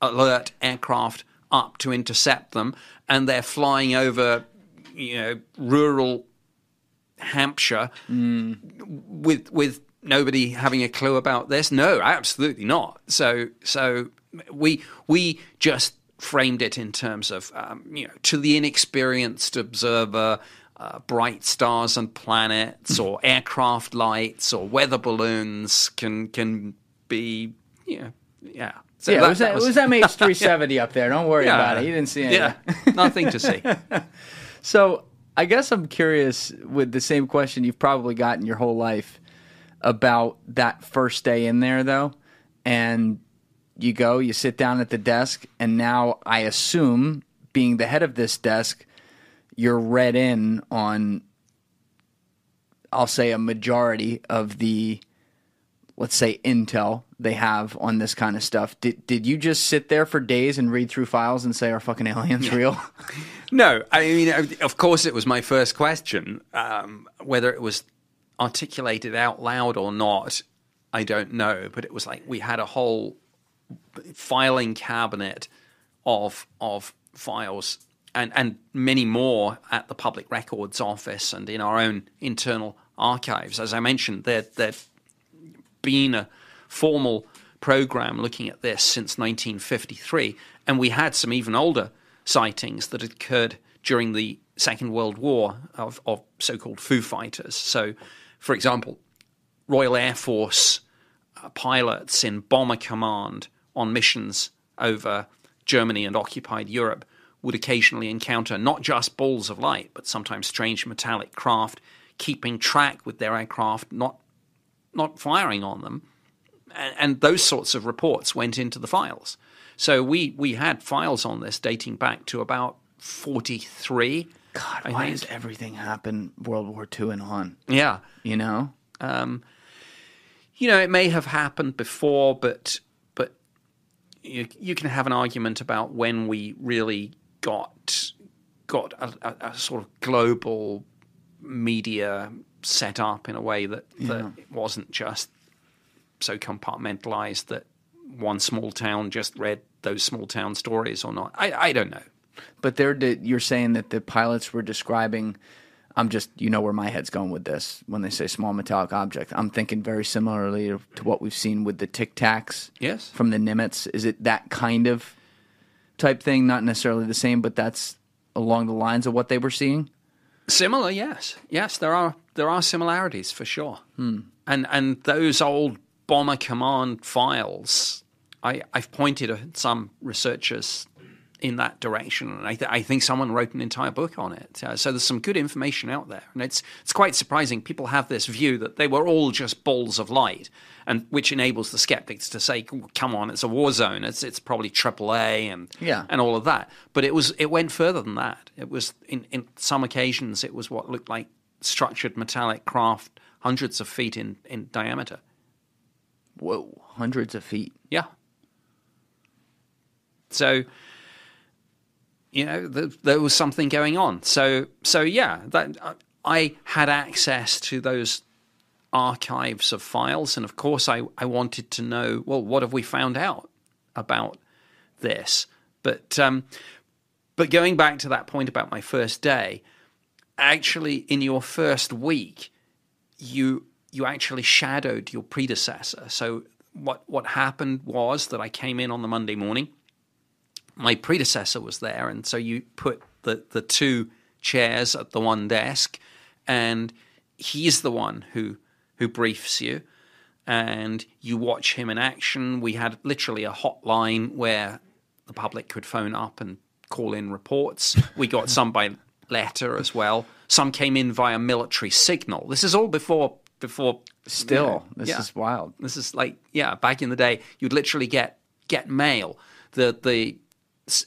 Speaker 2: alert aircraft up to intercept them, and they're flying over, you know, rural Hampshire hmm. with with nobody having a clue about this? No, absolutely not. So so we we just framed it in terms of um, you know to the inexperienced observer. Uh, bright stars and planets, or aircraft lights, or weather balloons can can be, you know, yeah. So
Speaker 1: yeah,
Speaker 2: that-
Speaker 1: it was that,
Speaker 2: was-
Speaker 1: it was MH370 up there. Don't worry about it. You didn't see anything.
Speaker 2: yeah, [LAUGHS] nothing to see.
Speaker 1: So I guess I'm curious with the same question you've probably gotten your whole life about that first day in there, though. And you go, you sit down at the desk, and now I assume, being the head of this desk, you're read in on, I'll say, a majority of the, let's say, intel they have on this kind of stuff. Did did you just sit there for days and read through files and say, "Are fucking aliens real?" [LAUGHS]
Speaker 2: No, I mean, of course, it was my first question. Um, whether it was articulated out loud or not, I don't know. But it was like we had a whole filing cabinet of of files and and many more at the Public Records Office and in our own internal archives. As I mentioned, there there been a formal program looking at this since 1953, and we had some even older sightings that occurred during the Second World War of, of so-called Foo Fighters. So, for example, Royal Air Force uh, pilots in Bomber Command on missions over Germany and occupied Europe would occasionally encounter not just balls of light, but sometimes strange metallic craft, keeping track with their aircraft, not not firing on them, and, and those sorts of reports went into the files. So we we had files on this dating back to about forty three.
Speaker 1: God, why does everything happen World War II and on?
Speaker 2: Yeah,
Speaker 1: You know,
Speaker 2: um, you know, it may have happened before, but but you, you can have an argument about when we really got got a, a, a sort of global media set up in a way that,
Speaker 1: Yeah.
Speaker 2: it wasn't just so compartmentalized that one small town just read those small town stories or not. I, I don't know.
Speaker 1: But they're de- you're saying that the pilots were describing. I'm just you know where my head's going with this when they say small metallic object. I'm thinking very similarly to, what we've seen with the Tic Tacs.
Speaker 2: Yes.
Speaker 1: from the Nimitz. Is it that kind of type thing? Not necessarily the same, but that's along the lines of what they were seeing.
Speaker 2: Similar, yes, yes. There are there are similarities for sure, hmm. and and those old bomber command files, I I've pointed at some researchers in that direction, and I, th- I think someone wrote an entire book on it. Uh, so there's some good information out there, and it's it's quite surprising. People have this view that they were all just balls of light, and which enables the skeptics to say, "Come on, it's a war zone. It's it's probably AAA and
Speaker 1: Yeah.
Speaker 2: and all of that." But it was it went further than that. It was in in some occasions it was what looked like structured metallic craft, hundreds of feet in in diameter.
Speaker 1: Whoa, hundreds of feet.
Speaker 2: Yeah. So, you know, th- there was something going on. So, so yeah, that I had access to those archives of files, and of course, I I wanted to know, well, what have we found out about this? But um, but going back to that point about my first day, actually, in your first week, you you actually shadowed your predecessor. So what what happened was that I came in on the Monday morning. My predecessor was there, and so you put the the two chairs at the one desk, and he's the one who who briefs you, and you watch him in action. We had literally a hotline where the public could phone up and call in reports. We got some by letter as well. Some came in via military signal. This is all before before
Speaker 1: Still,
Speaker 2: you know,
Speaker 1: this
Speaker 2: yeah.
Speaker 1: is wild.
Speaker 2: This is like yeah, back in the day, you'd literally get get mail. The the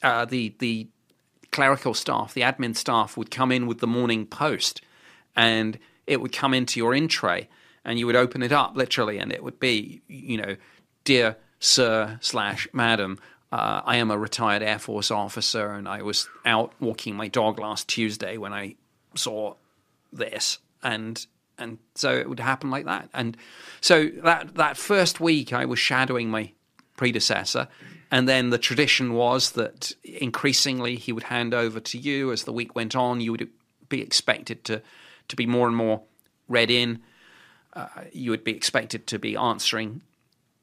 Speaker 2: uh, the the clerical staff, the admin staff, would come in with the morning post, and it would come into your in tray, and you would open it up literally, and it would be you know, dear sir slash madam. Uh, I am a retired Air Force officer, and I was out walking my dog last Tuesday when I saw this, and and so it would happen like that. And so that that first week, I was shadowing my predecessor, and then the tradition was that increasingly he would hand over to you as the week went on. You would be expected to to be more and more read in. Uh, you would be expected to be answering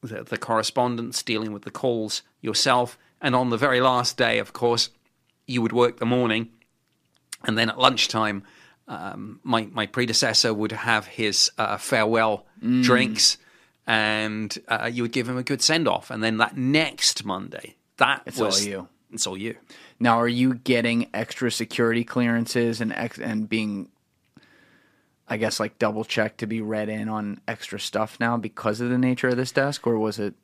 Speaker 2: the, the correspondence, dealing with the calls yourself, and on the very last day, of course, you would work the morning, and then at lunchtime um, my my predecessor would have his uh, farewell drinks, and uh, you would give him a good send off, and then that next Monday, that
Speaker 1: It's all you.
Speaker 2: It's all you.
Speaker 1: Now, are you getting extra security clearances and ex- and being, I guess, like double checked to be read in on extra stuff now because of the nature of this desk, or was it?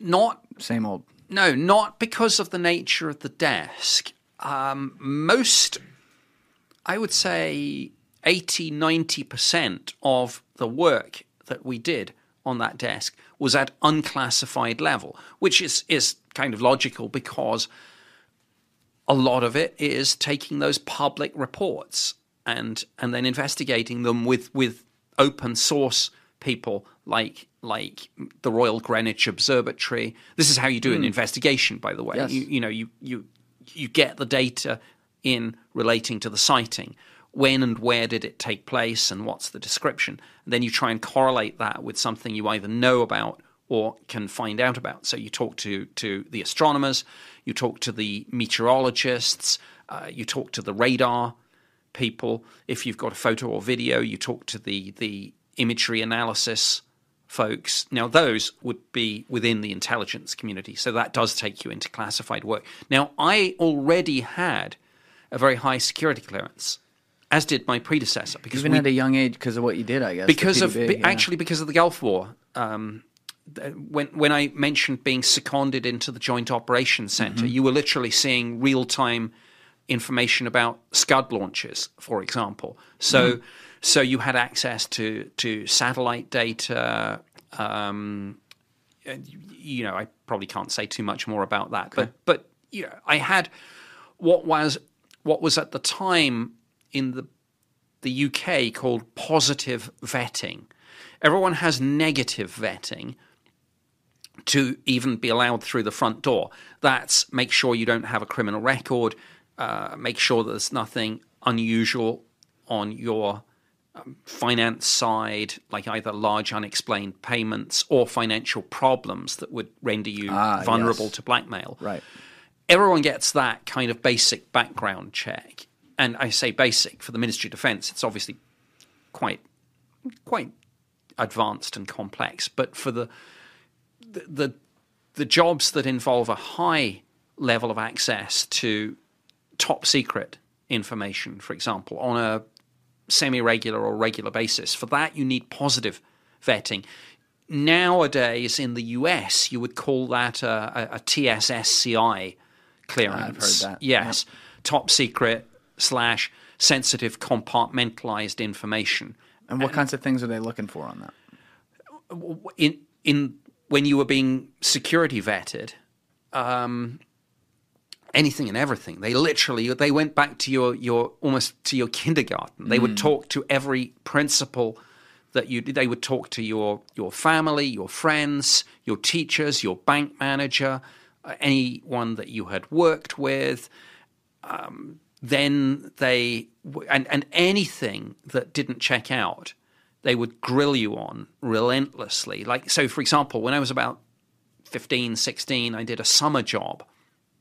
Speaker 2: not
Speaker 1: Same old.
Speaker 2: no, not because of the nature of the desk. Um, most, I would say, 80, 90% of the work that we did on that desk was at unclassified level, which is, is kind of logical because a lot of it is taking those public reports and and then investigating them with with open source people like like the Royal Greenwich Observatory. This is how you do an hmm. investigation, by the way.
Speaker 1: Yes.
Speaker 2: You, you know, you you you get the data in relating to the sighting. When and where did it take place, and what's the description? And then you try and correlate that with something you either know about or can find out about. So you talk to to the astronomers, you talk to the meteorologists, uh, you talk to the radar people. If you've got a photo or video, you talk to the the imagery analysis folks. Now those would be within the intelligence community, so that does take you into classified work. Now I already had a very high security clearance, as did my predecessor, because
Speaker 1: Even
Speaker 2: we
Speaker 1: at a young age, because of what you did, I guess.
Speaker 2: because of
Speaker 1: yeah.
Speaker 2: actually because of the Gulf War. Um, when when I mentioned being seconded into the Joint Operations Center,
Speaker 1: Mm-hmm.
Speaker 2: you were literally seeing real time information about Scud launches, for example. So
Speaker 1: Mm-hmm.
Speaker 2: so you had access to to satellite data. Um, you know, I probably can't say too much more about that, but but you know, I had what was what was at the time in the the UK called positive vetting. Everyone has negative vetting to even be allowed through the front door. That's make sure you don't have a criminal record, uh, make sure that there's nothing unusual on your um, finance side, like either large unexplained payments or financial problems that would render you
Speaker 1: Ah,
Speaker 2: vulnerable
Speaker 1: yes.
Speaker 2: to blackmail
Speaker 1: Right.
Speaker 2: everyone gets that kind of basic background check. And I say basic for the Ministry of Defence, it's obviously quite quite advanced and complex. But for the the the, the jobs that involve a high level of access to top secret information, for example, on a semi regular or regular basis, for that you need positive vetting. Nowadays in the US, you would call that a, a, a TSSCI ah, clearance.
Speaker 1: heard that.
Speaker 2: Yes, top secret slash sensitive compartmentalized information.
Speaker 1: And what kinds of things are they looking for on that?
Speaker 2: In in when you were being security vetted, um, anything and everything. They literally they went back to your your almost to your kindergarten. They would talk to every principal that you they would talk to your your family, your friends, your teachers, your bank manager, uh, anyone that you had worked with. Um, then they and and anything that didn't check out, they would grill you on relentlessly. Like so, for example, when I was about 15, 16, I did a summer job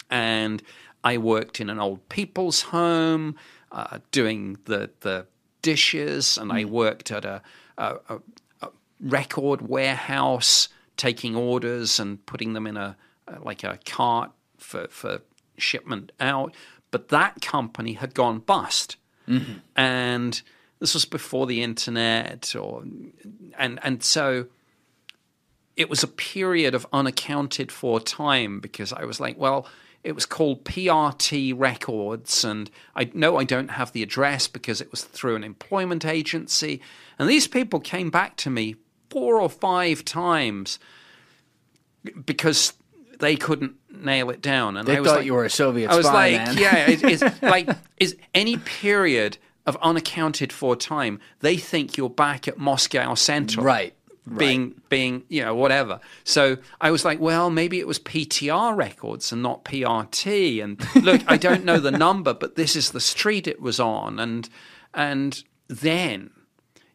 Speaker 2: and I worked in an old people's home uh, doing the the dishes, and I worked at a, a, a, a record warehouse taking orders and putting them in a like a cart for for shipment out. But that company had gone bust, mm-hmm. and this was before the internet, or and and so it was a period of unaccounted for time because I was like, well, it was called PRT Records, and I know I don't have the address because it was through an employment agency. And these people came back to me four or five times because they couldn't nail it down. And
Speaker 1: They
Speaker 2: I was
Speaker 1: thought
Speaker 2: like,
Speaker 1: you were a Soviet
Speaker 2: I was
Speaker 1: spy,
Speaker 2: like,
Speaker 1: man.
Speaker 2: yeah, it, it's [LAUGHS] like is any period of unaccounted for time, they think you're back at Moscow Central,
Speaker 1: Right.
Speaker 2: Being being you know whatever. So I was like, well, maybe it was PTR records and not PRT. And look, I don't know the number, but this is the street it was on. And and then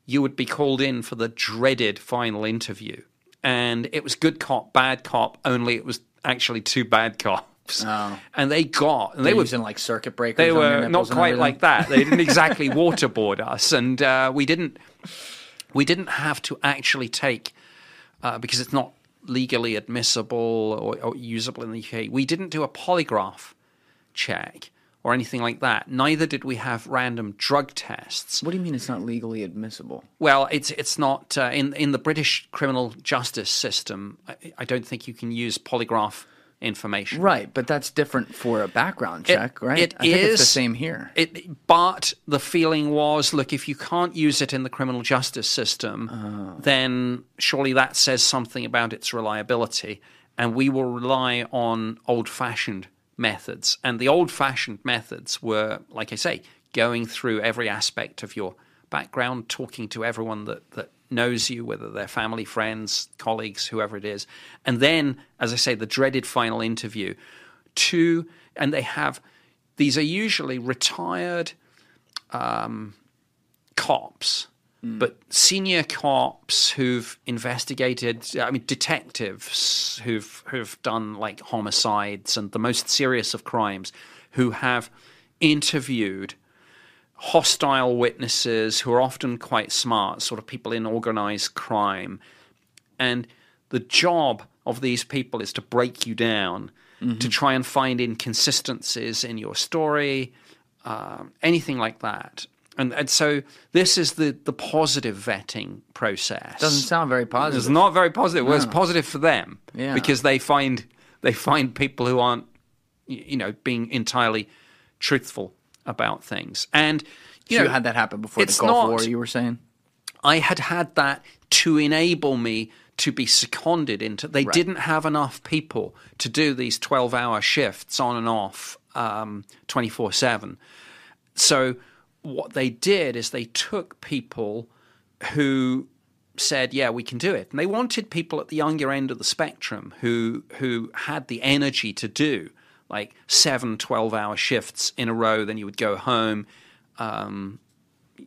Speaker 2: you would be called in for the dreaded final interview. And it was good cop, bad cop, only it was actually two bad cops.
Speaker 1: Oh. [LAUGHS]
Speaker 2: And they got, and
Speaker 1: They
Speaker 2: they were
Speaker 1: using like circuit breakers.
Speaker 2: they were not quite like that. They didn't [LAUGHS] exactly waterboard us, and uh, we didn't we didn't have to actually take uh, because it's not legally admissible or, or usable in the UK. We didn't do a polygraph check or anything like that. Neither did we have random drug tests.
Speaker 1: What do you mean it's not legally admissible?
Speaker 2: Well, it's it's not uh, in in the British criminal justice system. I, I don't think you can use polygraph information.
Speaker 1: Right, but that's different for a background check, right?
Speaker 2: It
Speaker 1: I think it's the same here.
Speaker 2: It, but the feeling was, look, if you can't use it in the criminal justice system,
Speaker 1: Oh.
Speaker 2: then surely that says something about its reliability, and we will rely on old-fashioned methods. And the old-fashioned methods were, like I say, going through every aspect of your background, talking to everyone that that knows you, whether they're family, friends, colleagues, whoever it is, and then, as I say, the dreaded final interview. Two, and they have these are usually retired um, cops, but senior cops who've investigated. I mean, detectives who've who've done like homicides and the most serious of crimes, who have interviewed hostile witnesses who are often quite smart, sort of people in organized crime. And the job of these people is to break you down, to try and find inconsistencies in your story, um, anything like that. And, and so this is the, the positive vetting process.
Speaker 1: Doesn't sound very positive.
Speaker 2: It's not very positive. Well, it's positive for them
Speaker 1: Yeah.
Speaker 2: because they find they find people who aren't, you know, being entirely truthful about things. And you
Speaker 1: you
Speaker 2: know,
Speaker 1: had that happen before the Gulf
Speaker 2: not-
Speaker 1: War. You were saying,
Speaker 2: I had had that to enable me to be seconded into. They didn't have enough people to do these twelve-hour shifts on and off, um, twenty-four seven. So what they did is they took people who said, "Yeah, we can do it," and they wanted people at the younger end of the spectrum who who had the energy to do like seven 12-hour shifts in a row. Then you would go home. Um,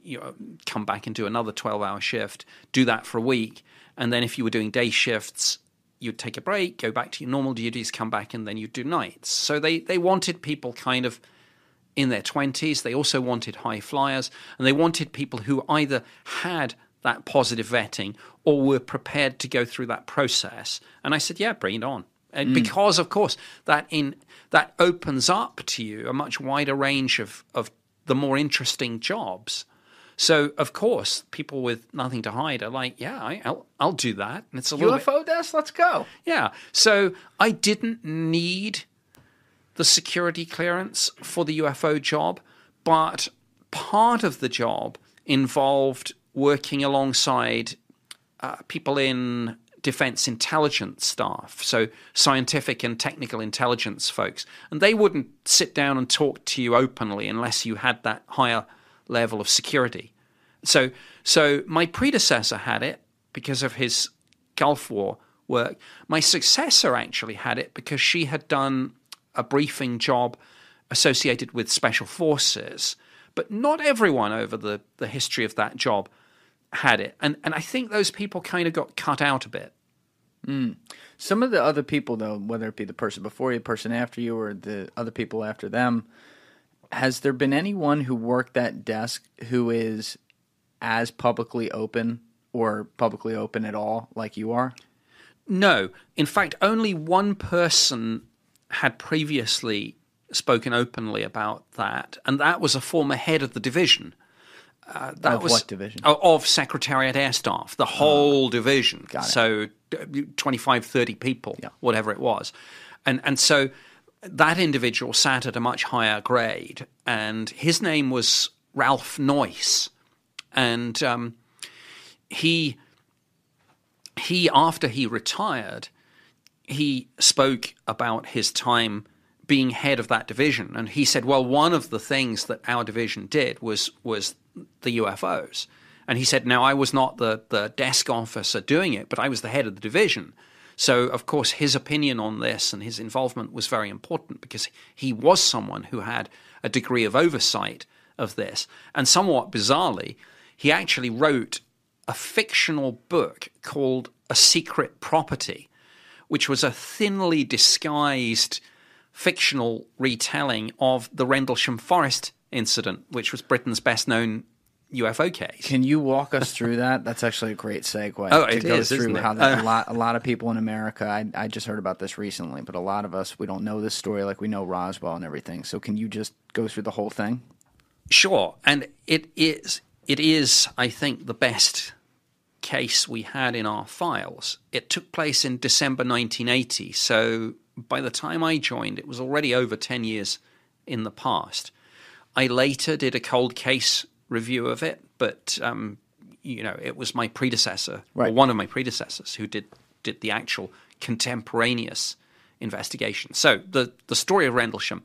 Speaker 2: you know, come back and do another 12 hour shift, do that for a week. And then if you were doing day shifts, you'd take a break, go back to your normal duties, come back, and then you'd do nights. So they, they wanted people kind of in their 20s. They also wanted high flyers, and they wanted people who either had that positive vetting or were prepared to go through that process. And I said, yeah, bring it on. And mm. because, of course, that in that opens up to you a much wider range of, of the more interesting jobs. So, of course, people with nothing to hide are like, yeah, I, I'll, I'll do that. And it's a little bit,
Speaker 1: UFO desk. Let's go.
Speaker 2: yeah. So I didn't need the security clearance for the UFO job, but part of the job involved working alongside uh, people in defense intelligence staff, so scientific and technical intelligence folks. And they wouldn't sit down and talk to you openly unless you had that higher level of security. So, so my predecessor had it because of his Gulf War work. My successor actually had it because she had done a briefing job associated with special forces. But not everyone over the, the history of that job had it. And, and I think those people kind of got cut out a bit. Hmm.
Speaker 1: Some of the other people, though, whether it be the person before you, the person after you, or the other people after them, has there been anyone who worked that desk who is as publicly open or publicly open at all like you are?
Speaker 2: No. In fact, only one person had previously spoken openly about that, and that was a former head of the division. Uh, that
Speaker 1: Of
Speaker 2: was,
Speaker 1: what division?
Speaker 2: Of Secretariat Air Staff, the whole division.
Speaker 1: got it.
Speaker 2: So uh, 25, 30 people,
Speaker 1: Yeah.
Speaker 2: whatever it was. And, and so that individual sat at a much higher grade, and his name was Ralph Noyes. And um, he he after he retired he spoke about his time being head of that division and he said well one of the things that our division did was was the UFOs and he said now I was not the the desk officer doing it but I was the head of the division. So of course his opinion on this and his involvement was very important because he was someone who had a degree of oversight of this. And somewhat bizarrely he actually wrote a fictional book called A Secret Property, which was a thinly disguised fictional retelling of the Rendlesham Forest incident, which was Britain's best known UFO case.
Speaker 1: Can you walk us through that? That's actually a great segue.
Speaker 2: Oh,
Speaker 1: to
Speaker 2: it
Speaker 1: go
Speaker 2: is,
Speaker 1: through how that,
Speaker 2: Uh,
Speaker 1: a lot a lot of people in America. I, I just heard about this recently, but a lot of us we don't know this story like we know Roswell and everything. So can you just go through the whole thing?
Speaker 2: Sure, and it is it is I think the best case we had in our files. It took place in December 1980, so by the time I joined, it was already over 10 years in the past. I later did a cold case review of it, but um, you know, it was my predecessor, or one of my predecessors, who did did the actual contemporaneous investigation. So the the story of Rendlesham.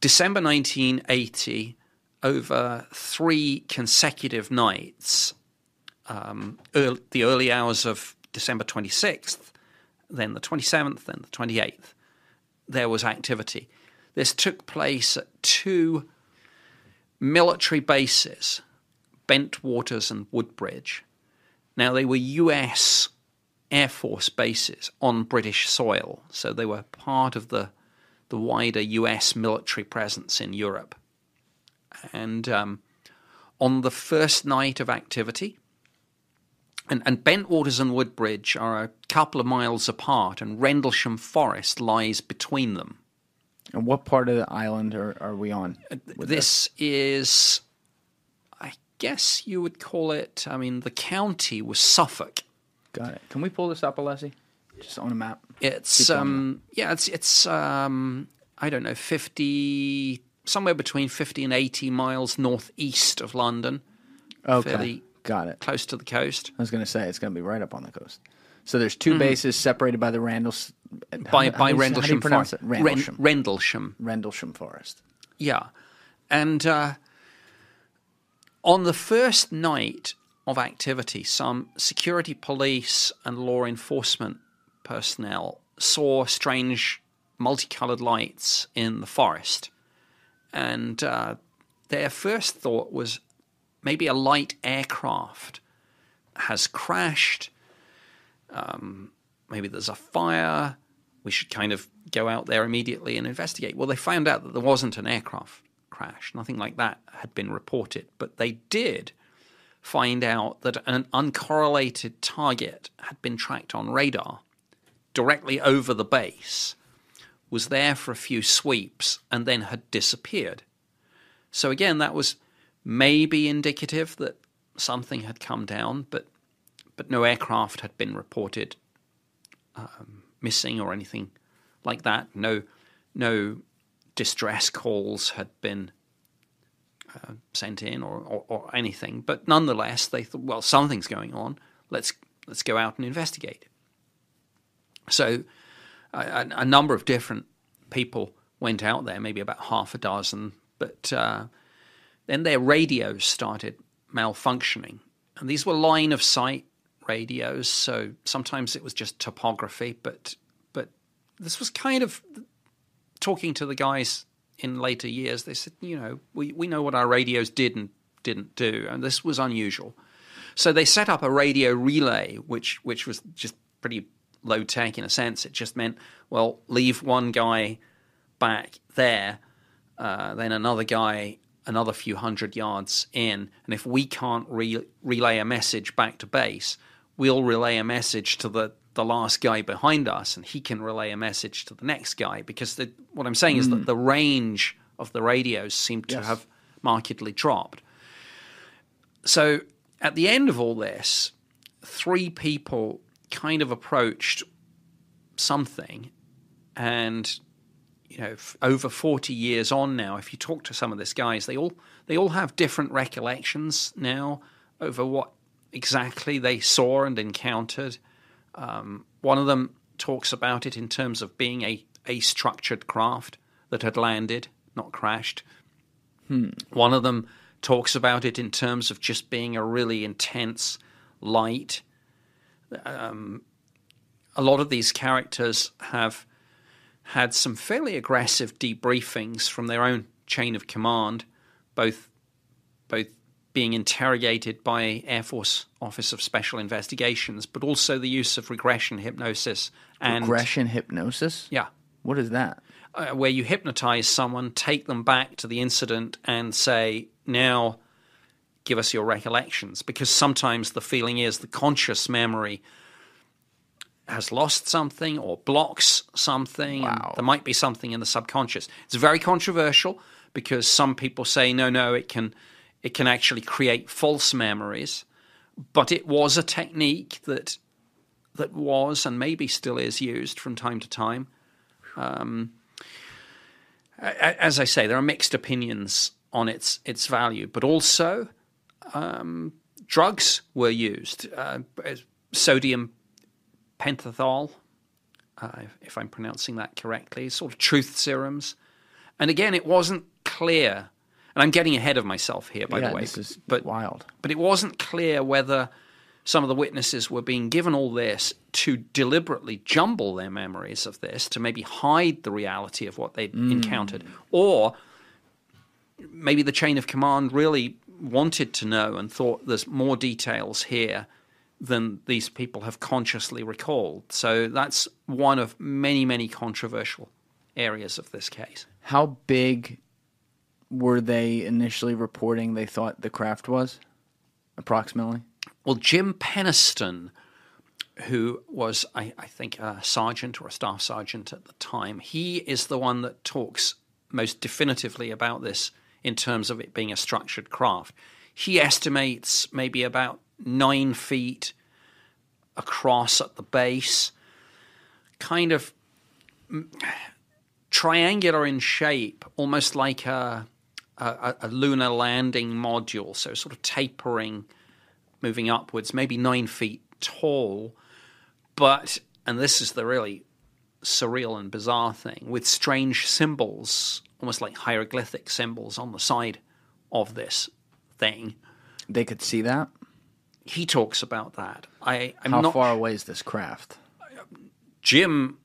Speaker 2: December 1980, over three consecutive nights, um, earl the early hours of December 26th, then the 27th, then the 28th, there was activity. This took place at two military bases, Bentwaters and Woodbridge. Now, they were US Air Force bases on British soil, so they were part of the, the wider US military presence in Europe. And um, on the first night of activity, and, and Bentwaters and Woodbridge are a couple of miles apart, and Rendlesham Forest lies between them.
Speaker 1: And what part of the island are, are we on? with
Speaker 2: This is, I guess you would call it, I mean, the county was Suffolk.
Speaker 1: Got it. Can we pull this up, Alessi? Just on a map.
Speaker 2: It's, um, yeah, it's, it's um, I don't know, 50, somewhere between 50 and 80 miles northeast of London,
Speaker 1: Okay.
Speaker 2: fairly
Speaker 1: Got it.
Speaker 2: close to the coast.
Speaker 1: I was going to say it's going to be right up on the coast. So there's 2 bases separated by the Randalls
Speaker 2: Mm-hmm. By, by Rendlesham
Speaker 1: How you pronounce it?
Speaker 2: Forest. Ren-
Speaker 1: Rendlesham.
Speaker 2: Rendlesham.
Speaker 1: Rendlesham Forest.
Speaker 2: Yeah. And uh, on the first night of activity, some security police and law enforcement personnel saw strange multicolored lights in the forest. And uh, their first thought was maybe a light aircraft has crashed. Um, maybe there's a fire. We should kind of go out there immediately and investigate. Well, they found out that there wasn't an aircraft crash. Nothing like that had been reported. But they did find out that an uncorrelated target had been tracked on radar directly over the base, was there for a few sweeps, and then had disappeared. So, again, that was maybe indicative that something had come down, but, but no aircraft had been reported um, missing or anything like that. No, no distress calls had been uh, sent in or, or, or anything. But nonetheless, they thought, well, something's going on. Let's let's go out and investigate. So, a, a a number of different people went out there, maybe about half a dozen. But uh, then their radios started malfunctioning, and these were line of sight radios. So sometimes it was just topography, but but this was kind of talking to the guys in later years. They said, you know, we we know what our radios did and didn't do, and this was unusual. So they set up a radio relay, which which was just pretty low tech in a sense. It just meant, well, leave one guy back there, uh, then another guy another few hundred yards in, and if we can't re- relay a message back to base, we'll relay a message to the the last guy behind us, and he can relay a message to the next guy. Because the, what I'm saying is that hmm. the range of the radios seemed to
Speaker 1: Yes.
Speaker 2: have markedly dropped. So at the end of all this, three people kind of approached something, and you know, f- over forty years on now, if you talk to some of these guys, they all they all have different recollections now over what exactly they saw and encountered. Um, one of them talks about it in terms of being a, a structured craft that had landed, not crashed. One of them talks about it in terms of just being a really intense light. Um, a lot of these characters have had some fairly aggressive debriefings from their own chain of command, both both being interrogated by Air Force Office of Special Investigations, but also the use of regression hypnosis and
Speaker 1: Regression hypnosis?
Speaker 2: yeah,
Speaker 1: What is that?
Speaker 2: uh, where you hypnotize someone, take them back to the incident, and say, now give us your recollections because sometimes the feeling is the conscious memory has lost something or blocks something.
Speaker 1: Wow.
Speaker 2: There might be something in the subconscious. It's very controversial because some people say no, no, it can it can actually create false memories. But it was a technique that that was and maybe still is used from time to time. Um, as I say, there are mixed opinions on its its value, but also um, drugs were used. Uh, sodium pentothal, uh, if I'm pronouncing that correctly, sort of truth serums. And again, it wasn't clear, and I'm getting ahead of myself here, by
Speaker 1: yeah,
Speaker 2: the way.
Speaker 1: this is
Speaker 2: but
Speaker 1: wild.
Speaker 2: but it wasn't clear whether some of the witnesses were being given all this to deliberately jumble their memories of this, to maybe hide the reality of what they'd encountered, or maybe the chain of command really wanted to know and thought there's more details here than these people have consciously recalled. So that's one of many, many controversial areas of this case.
Speaker 1: How big were they initially reporting they thought the craft was? Approximately?
Speaker 2: Well, Jim Penniston, who was, I, I, think, a sergeant or a staff sergeant at the time, he is the one that talks most definitively about this in terms of it being a structured craft. He estimates maybe about nine feet across at the base, kind of triangular in shape, almost like a, a, a lunar landing module, so sort of tapering moving upwards, maybe nine feet tall, but, and this is the really surreal and bizarre thing, with strange symbols, almost like hieroglyphic symbols on the side of this thing.
Speaker 1: They could see that?
Speaker 2: He talks about that. I, I'm
Speaker 1: How
Speaker 2: not,
Speaker 1: far away is this craft?
Speaker 2: Jim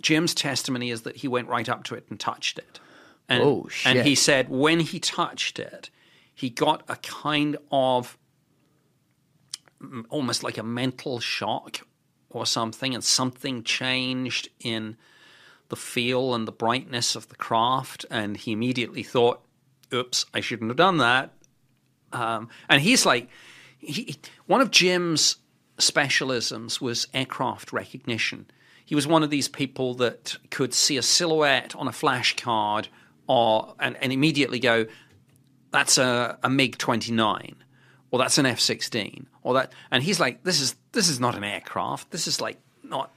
Speaker 2: Jim's testimony is that he went right up to it and touched it. And,
Speaker 1: Oh, shit.
Speaker 2: and he said when he touched it, he got a kind of mm, almost like a mental shock or something, and something changed in the feel and the brightness of the craft, and he immediately thought, "Oops, I shouldn't have done that." Um, and he's like, he, one of Jim's specialisms was aircraft recognition. He was one of these people that could see a silhouette on a flash card or and, and immediately go, that's a, a MiG twenty nine, or that's an F sixteen, or that and he's like, This is this is not an aircraft. This is like not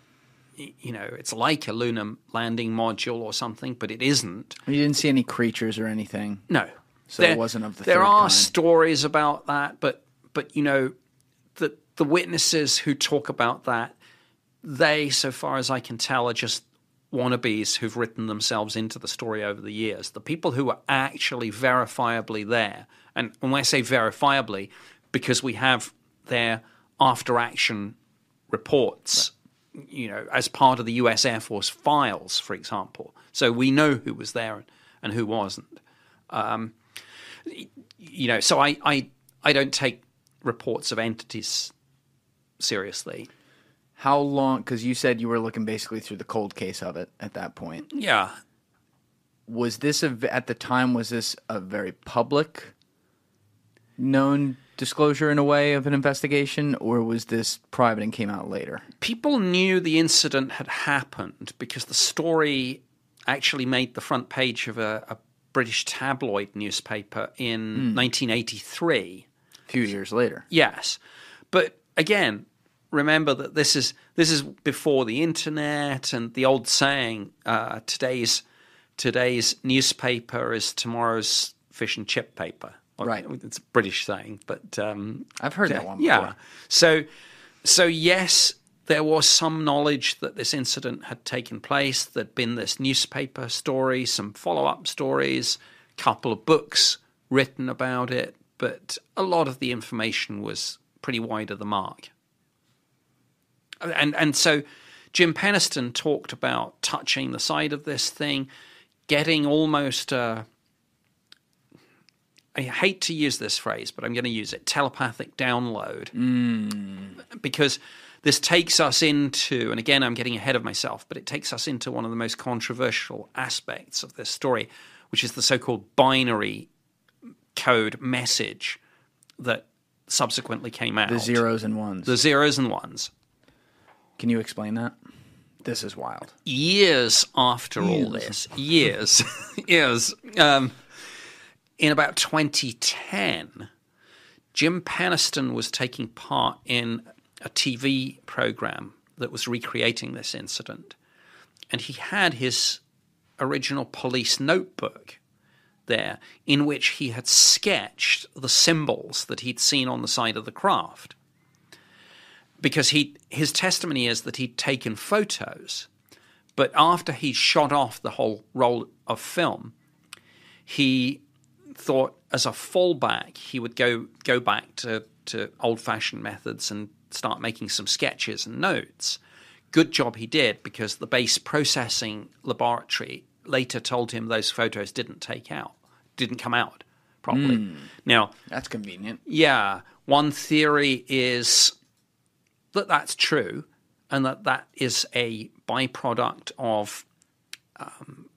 Speaker 2: you know, it's like a lunar landing module or something, but it isn't.
Speaker 1: You didn't see any creatures or anything.
Speaker 2: No.
Speaker 1: So it wasn't of the
Speaker 2: There are
Speaker 1: kind.
Speaker 2: stories about that, but but you know, the the witnesses who talk about that, they, so far as I can tell, are just wannabes who've written themselves into the story over the years. The people who are actually verifiably there, and when I say verifiably, because we have their after action reports, you know, as part of the US Air Force files, for example. So we know who was there and who wasn't. Um, you know, so I, I, I don't take reports of entities seriously.
Speaker 1: How long? Because you said you were looking basically through the cold case of it at that point.
Speaker 2: Yeah.
Speaker 1: Was this a, at the time? Was this a very public, known disclosure in a way of an investigation, or was this private and came out later?
Speaker 2: People knew the incident had happened because the story actually made the front page of a, a British tabloid newspaper in hmm.
Speaker 1: 1983. Few years later.
Speaker 2: Yes, but again, remember that this is this is before the internet and the old saying: uh, today's today's newspaper is tomorrow's fish and chip paper.
Speaker 1: Right.
Speaker 2: It's a British saying, but um,
Speaker 1: I've heard that one before.
Speaker 2: yeah. So, so yes, there was some knowledge that this incident had taken place. There'd been this newspaper story, some follow-up stories, a couple of books written about it, but a lot of the information was pretty wide of the mark. And and so, Jim Penniston talked about touching the side of this thing, getting almost. A, I hate to use this phrase, but I'm going to use it telepathic download. Mm. Because this takes us into, and again, I'm getting ahead of myself, but it takes us into one of the most controversial aspects of this story, which is the so called binary code message that subsequently came out.
Speaker 1: The zeros and ones.
Speaker 2: The zeros and ones.
Speaker 1: Can you explain that? This is wild.
Speaker 2: Years after all this, years, [LAUGHS] years, um, in about 2010, Jim Penniston was taking part in a TV program that was recreating this incident. And he had his original police notebook there in which he had sketched the symbols that he'd seen on the side of the craft. Because he, his testimony is that he'd taken photos, but after he shot off the whole roll of film, he thought as a fallback he would go go back to, to old fashioned methods and start making some sketches and notes. Good job he did because the base processing laboratory later told him those photos didn't take out, didn't come out properly.
Speaker 1: Hmm.
Speaker 2: Now,
Speaker 1: That's convenient.
Speaker 2: yeah, one theory is that that's true and that that is a byproduct of um,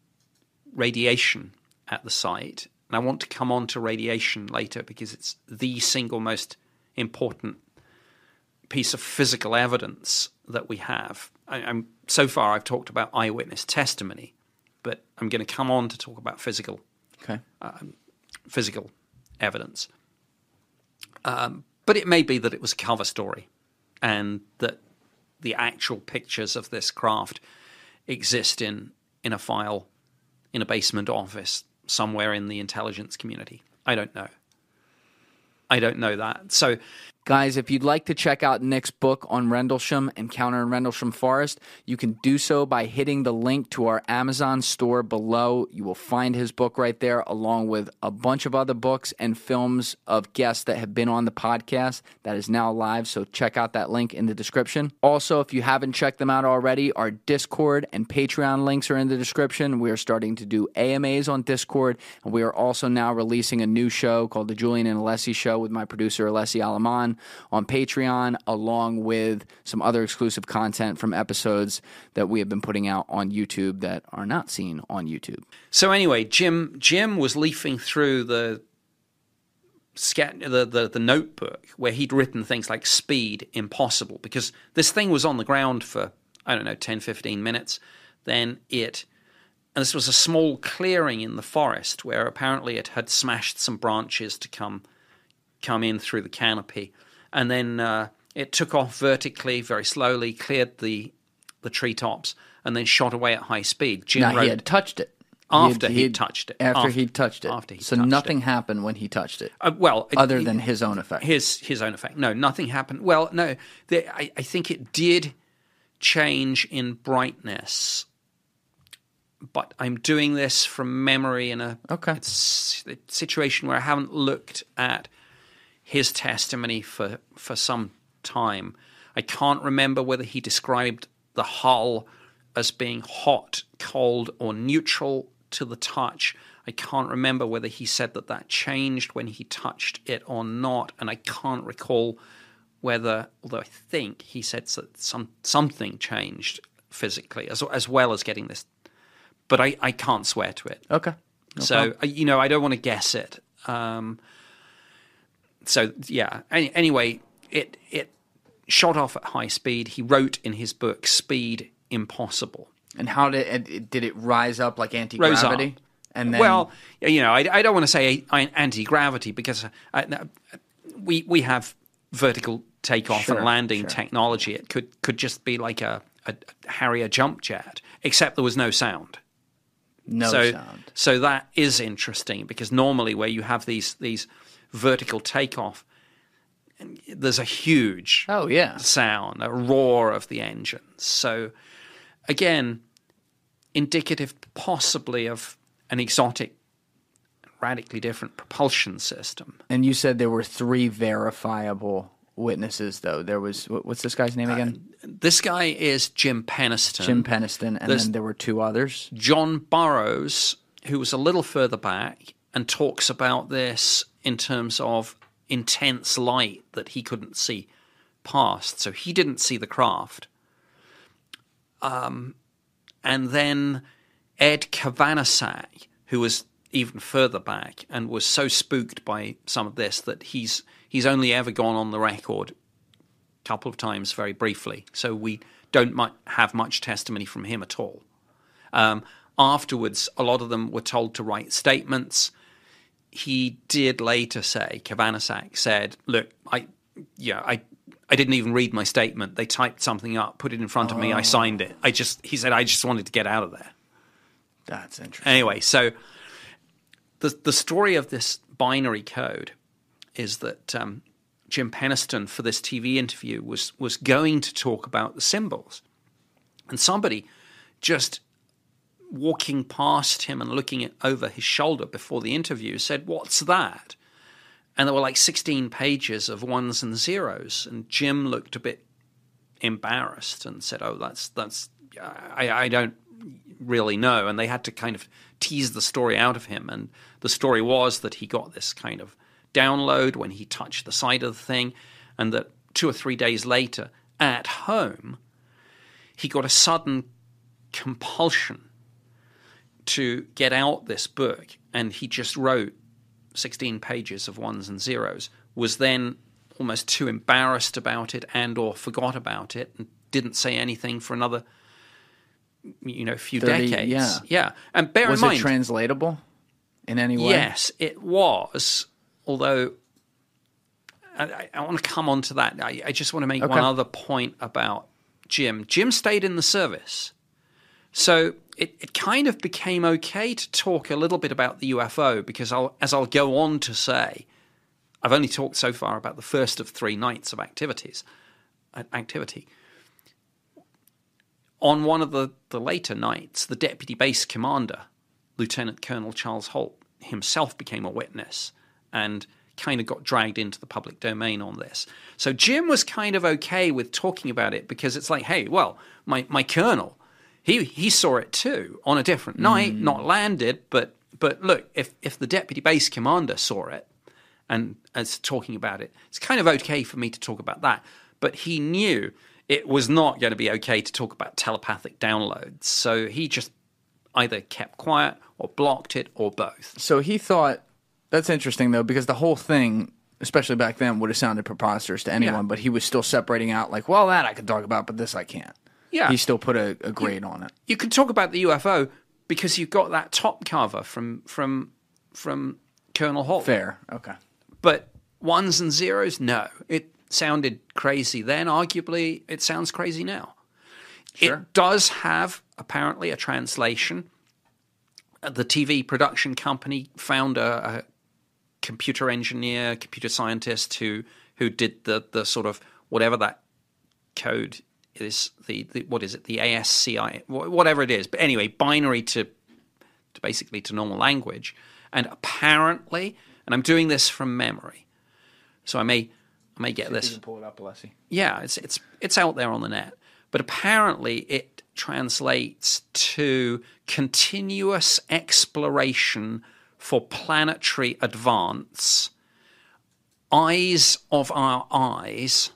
Speaker 2: radiation at the site. And I want to come on to radiation later because it's the single most important piece of physical evidence that we have. I, I'm so far I've talked about eyewitness testimony, but I'm going to come on to talk about physical
Speaker 1: Okay.
Speaker 2: physical evidence. Um, but it may be that it was a cover story and that the actual pictures of this craft exist in, in a file in a basement office somewhere in the intelligence community. I don't know. I don't know that. So
Speaker 1: Guys, if you'd like to check out Nick's book on Rendlesham, Encounter in Rendlesham Forest, you can do so by hitting the link to our Amazon store below. You will find his book right there, along with a bunch of other books and films of guests that have been on the podcast that is now live. So check out that link in the description. Also, if you haven't checked them out already, our Discord and Patreon links are in the description. We are starting to do AMAs on Discord, and we are also now releasing a new show called The Julian and Alessi Show with my producer, Alessi Alaman on Patreon, along with some other exclusive content from episodes that we have been putting out on YouTube that are not seen on YouTube.
Speaker 2: So anyway, Jim Jim was leafing through the the, the the notebook where he'd written things like speed impossible because this thing was on the ground for I don't know 10 15 minutes then it and this was a small clearing in the forest where apparently it had smashed some branches to come come in through the canopy and then uh, it took off vertically very slowly cleared the the treetops and then shot away at high speed Jim
Speaker 1: he had touched it
Speaker 2: After
Speaker 1: He
Speaker 2: he'd touched it.
Speaker 1: After,
Speaker 2: After-
Speaker 1: he touched it.
Speaker 2: after he
Speaker 1: so nothing happened when he touched it,
Speaker 2: Uh, well, it-
Speaker 1: other than his own effect.
Speaker 2: his his own effect. No, nothing happened. Well, no, the, I, I think it did change in brightness, but I'm doing this from memory in a
Speaker 1: Okay.
Speaker 2: it's a situation where I haven't looked at his testimony for for some time. I can't remember whether he described the hull as being hot, cold, or neutral to the touch. I can't remember whether he said that that changed when he touched it or not, and I can't recall whether, although I think he said that some something changed physically as as well as getting this, but I, I can't swear to it.
Speaker 1: okay. No
Speaker 2: so uh, you know, I don't want to guess it. Um, so yeah. Any, anyway, it it shot off at high speed. He wrote in his book "Speed Impossible."
Speaker 1: and how did it, did it rise up like anti gravity? And then
Speaker 2: well, you know, I, I don't want to say anti gravity because uh, we we have vertical takeoff
Speaker 1: Sure,
Speaker 2: and landing
Speaker 1: sure.
Speaker 2: technology. It could could just be like a, a Harrier jump jet, except there was no sound.
Speaker 1: no
Speaker 2: so,
Speaker 1: sound.
Speaker 2: So that is interesting because normally where you have these these vertical takeoff, there's a huge
Speaker 1: Oh yeah.
Speaker 2: sound, a roar of the engines. So again, indicative possibly of an exotic, radically different propulsion system.
Speaker 1: And you said there were three verifiable witnesses, though. There was what's this guy's name again?
Speaker 2: This guy is Jim Penniston.
Speaker 1: Jim Penniston, and
Speaker 2: Uh, there's-
Speaker 1: then there were two others.
Speaker 2: John Burroughs, who was a little further back and talks about this in terms of intense light that he couldn't see past. So he didn't see the craft. Um, and then Ed Cabansag, who was even further back and was so spooked by some of this that he's he's only ever gone on the record a couple of times, very briefly. So we don't mu- have much testimony from him at all. Um, afterwards, a lot of them were told to write statements. He did later say, Cabansag said, "Look, I, yeah, I, I didn't even read my statement. They typed something up, put it in front of me, I signed it. I just," he said, "I just wanted to get out of there."
Speaker 1: That's interesting.
Speaker 2: Anyway, so the the story of this binary code is that um, Jim Penniston for this TV interview was was going to talk about the symbols, and somebody just walking past him and looking over his shoulder before the interview said, "What's that?" And there were like sixteen pages of ones and zeros, and Jim looked a bit embarrassed and said, "Oh, that's that's I, I don't really know." And they had to kind of tease the story out of him, and the story was that he got this kind of download when he touched the side of the thing, and that two or three days later at home, he got a sudden compulsion to get out this book, and he just wrote 16 pages of ones and zeros, was then almost too embarrassed about it and or forgot about it and didn't say anything for another you know few
Speaker 1: 30,
Speaker 2: decades
Speaker 1: yeah.
Speaker 2: yeah and bear
Speaker 1: Was
Speaker 2: in
Speaker 1: it
Speaker 2: mind
Speaker 1: translatable in any way?
Speaker 2: Yes, it was. Although I, I, want to come on to that. I, I just want to make one other point about Jim. Jim stayed in the service. So it, it kind of became okay to talk a little bit about the UFO because I'll, as I'll go on to say, I've only talked so far about the first of three nights of activities uh, activity. On one of the, the later nights, the deputy base commander, Lieutenant Colonel Charles Holt, himself became a witness and kind of got dragged into the public domain on this. So Jim was kind of okay with talking about it because it's like, hey, well, my, my colonel, he he saw it too on a different night, mm. not landed, but but look, if if the deputy base commander saw it and is talking about it, it's kind of okay for me to talk about that. But he knew it was not going to be okay to talk about telepathic downloads, so he just either kept quiet or blocked it or both.
Speaker 1: So he thought that's interesting though, because the whole thing, especially back then, would have sounded preposterous to anyone.
Speaker 2: Yeah.
Speaker 1: But he was still separating out, like, well, that I could talk about, but this I can't.
Speaker 2: Yeah.
Speaker 1: He still put a, a grade on it.
Speaker 2: you can talk about the UFO because you've got that top cover from from from Colonel Holt.
Speaker 1: Fair. Okay.
Speaker 2: But ones and zeros, no. It sounded crazy then. Arguably, it sounds crazy now.
Speaker 1: Sure.
Speaker 2: It does have apparently a translation. Uh, The TV production company found a, a computer engineer, computer scientist who who did the the sort of whatever that code is the, the what is it? The ASCII whatever it is. But anyway binary to, to basically to normal language. And apparently and I'm doing this from memory so I may I may get this.
Speaker 1: pull it up, Alessi.
Speaker 2: yeah, it's it's it's out there on the net. But apparently it translates to continuous exploration for planetary advance, eyes of our eyes,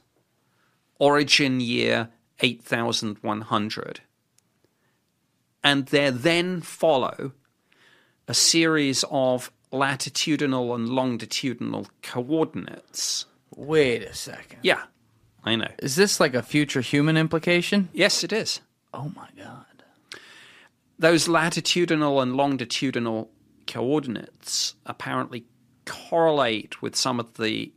Speaker 2: origin year 8100. And there then follow a series of latitudinal and longitudinal coordinates.
Speaker 1: Wait a second.
Speaker 2: Yeah, I know.
Speaker 1: Is this like a future human implication?
Speaker 2: Yes, it is.
Speaker 1: Oh my god.
Speaker 2: Those latitudinal and longitudinal coordinates apparently correlate with some of the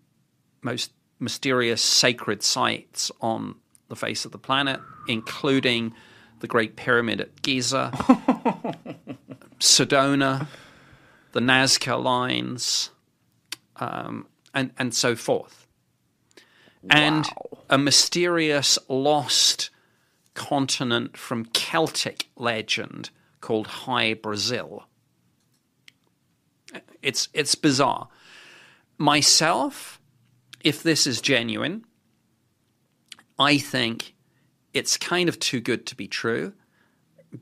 Speaker 2: most mysterious sacred sites on the face of the planet, including the Great Pyramid at Giza, [LAUGHS] Sedona, the Nazca lines, um, and, and so forth. And
Speaker 1: Wow.
Speaker 2: a mysterious lost continent from Celtic legend called Hy-Brasil. It's it's bizarre. Myself, if this is genuine, I think it's kind of too good to be true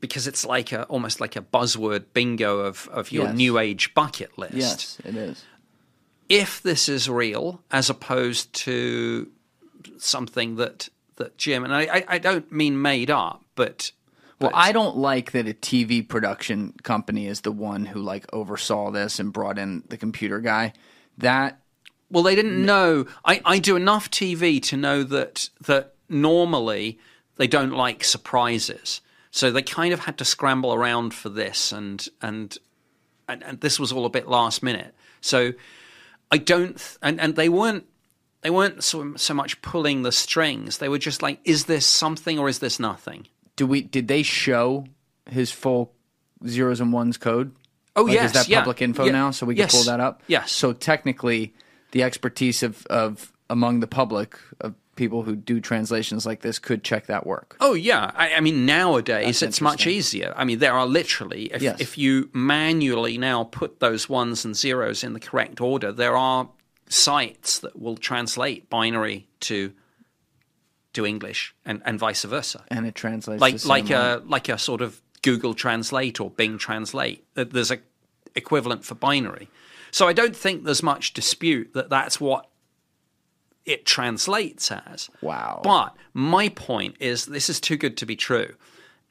Speaker 2: because it's like a almost like a buzzword bingo of, of your
Speaker 1: Yes.
Speaker 2: new age bucket list
Speaker 1: Yes, it is.
Speaker 2: if this is real, as opposed to something that that Jim and I, I, don't mean made up, but
Speaker 1: Well, I don't like that a TV production company is the one who like oversaw this and brought in the computer guy. That
Speaker 2: Well, they didn't know. I, I do enough TV to know that that normally they don't like surprises. So they kind of had to scramble around for this, and and and, and this was all a bit last minute. So I don't, th- and and they weren't they weren't so so much pulling the strings. They were just like, is this something or is this nothing?
Speaker 1: Do we? Did they show his full zeros and ones code?
Speaker 2: Oh
Speaker 1: Like,
Speaker 2: yes,
Speaker 1: is that
Speaker 2: yeah,
Speaker 1: public info
Speaker 2: yeah,
Speaker 1: now? So we can
Speaker 2: yes,
Speaker 1: pull that up.
Speaker 2: Yes.
Speaker 1: So technically, the expertise of of among the public of people who do translations like this could check that work.
Speaker 2: Oh yeah, I, I mean nowadays
Speaker 1: That's
Speaker 2: it's much easier. I mean there are literally if,
Speaker 1: Yes.
Speaker 2: if you manually now put those ones and zeros in the correct order, there are sites that will translate binary to to English and, and vice versa.
Speaker 1: And it translates
Speaker 2: Like like
Speaker 1: way.
Speaker 2: a like a sort of Google Translate or Bing Translate. There's a equivalent for binary. So I don't think there's much dispute that that's what it translates as.
Speaker 1: Wow.
Speaker 2: But my point is this is too good to be true.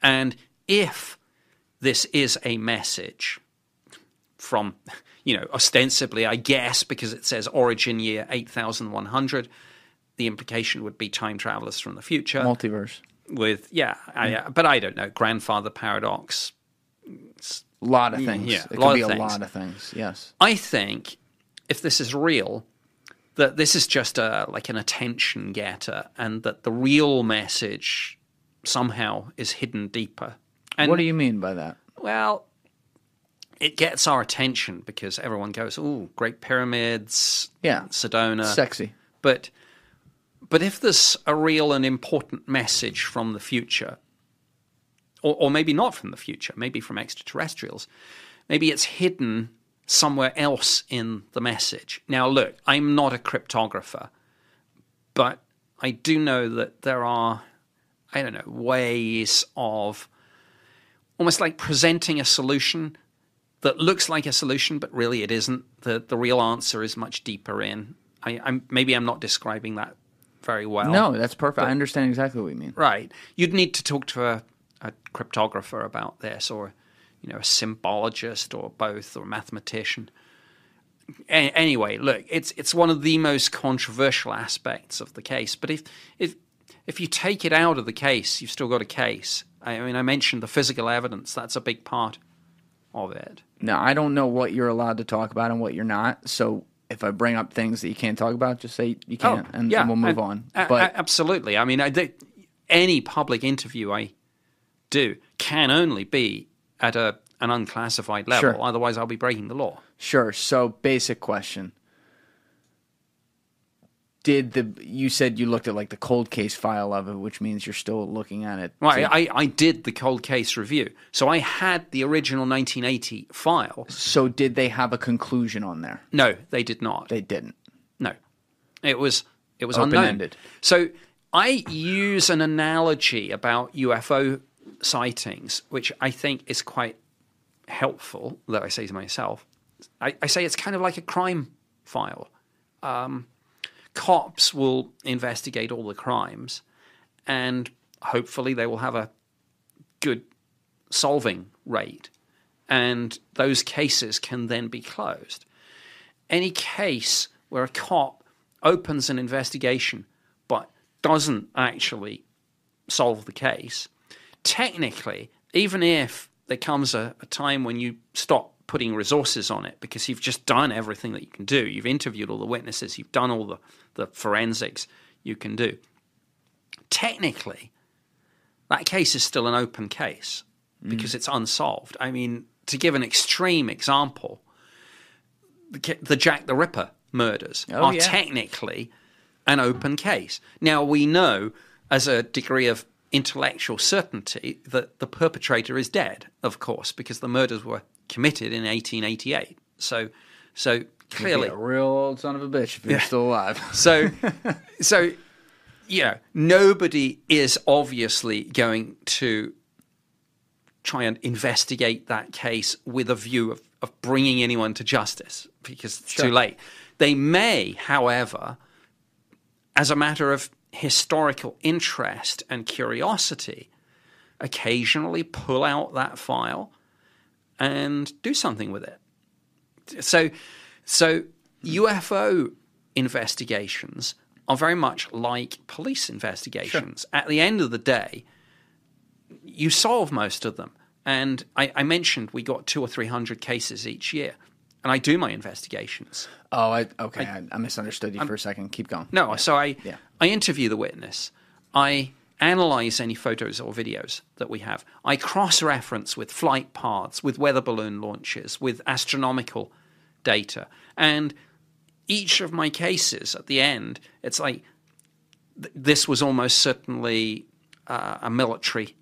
Speaker 2: And if this is a message from, you know, ostensibly, I guess, because it says origin year 8100, the implication would be time travelers from the future
Speaker 1: multiverse.
Speaker 2: with, yeah, I, mm. uh, but I don't know, grandfather paradox.
Speaker 1: A lot of mm, things.
Speaker 2: yeah,
Speaker 1: it
Speaker 2: a lot
Speaker 1: could be
Speaker 2: of
Speaker 1: a
Speaker 2: things.
Speaker 1: lot of things. Yes.
Speaker 2: I think if this is real, that this is just a like an attention getter, and that the real message somehow is hidden deeper. And
Speaker 1: what do you mean by that?
Speaker 2: well, it gets our attention because everyone goes, "Oh, Great Pyramids,
Speaker 1: Yeah.
Speaker 2: Sedona."
Speaker 1: Sexy.
Speaker 2: But but if there's a real and important message from the future, or, or maybe not from the future, maybe from extraterrestrials, maybe it's hidden somewhere else in the message. Now, look, I'm not a cryptographer, but I do know that there are, I don't know, ways of almost like presenting a solution that looks like a solution, but really it isn't. The the real answer is much deeper in. I, I'm maybe I'm not describing that very well.
Speaker 1: No, that's perfect. I understand exactly what you mean.
Speaker 2: Right. You'd need to talk to a, a cryptographer about this, or you know, a symbologist, or both, or a mathematician. A- anyway, look, it's it's one of the most controversial aspects of the case. But if if if you take it out of the case, you've still got a case. I mean, I mentioned the physical evidence; that's a big part of it.
Speaker 1: Now, I don't know what you're allowed to talk about and what you're not. So if I bring up things that you can't talk about, just say you can't, oh, and, and we'll move
Speaker 2: a-
Speaker 1: on. but
Speaker 2: a- absolutely. I mean, I, any public interview I do can only be at a an unclassified level.
Speaker 1: Sure.
Speaker 2: Otherwise, I'll be breaking the law.
Speaker 1: Sure. So, basic question: Did the you said you looked at like the cold case file of it, which means you're still looking at it?
Speaker 2: Right,
Speaker 1: So-
Speaker 2: I, I did the cold case review, so I had the original 1980 file.
Speaker 1: so, did they have a conclusion on there?
Speaker 2: No, they did not.
Speaker 1: They didn't.
Speaker 2: No, it was it was unknown.
Speaker 1: Open-ended.
Speaker 2: So I use an analogy about UFO sightings, which I think is quite helpful. That I say to myself, I, I say it's kind of like a crime file. Um, cops will investigate all the crimes, and hopefully they will have a good solving rate, and those cases can then be closed any case where a cop opens an investigation but doesn't actually solve the case, technically, even if there comes a, a time when you stop putting resources on it because you've just done everything that you can do, you've interviewed all the witnesses, you've done all the, the forensics you can do, technically, that case is still an open case because mm. it's unsolved. I mean, to give an extreme example, the, the Jack the Ripper murders
Speaker 1: Oh,
Speaker 2: are
Speaker 1: yeah.
Speaker 2: technically an open case. Now, we know as a degree of intellectual certainty that the perpetrator is dead, of course, because the murders were committed in 1888. So, so clearly,
Speaker 1: a real old son of a bitch if you're still alive. [LAUGHS]
Speaker 2: so, so, you know, nobody is obviously going to try and investigate that case with a view of, of bringing anyone to justice because it's too late. They may, however, as a matter of historical interest and curiosity, occasionally pull out that file and do something with it. So, so UFO investigations are very much like police investigations. At the end of the day, you solve most of them. And I, I mentioned we got two or three hundred cases each year, and I do my investigations.
Speaker 1: Oh, I, okay. I, I misunderstood you for a second. Keep going.
Speaker 2: No, so I
Speaker 1: Yeah.
Speaker 2: I interview the witness. I analyze any photos or videos that we have. I cross-reference with flight paths, with weather balloon launches, with astronomical data, and each of my cases at the end, it's like th- this was almost certainly uh, a military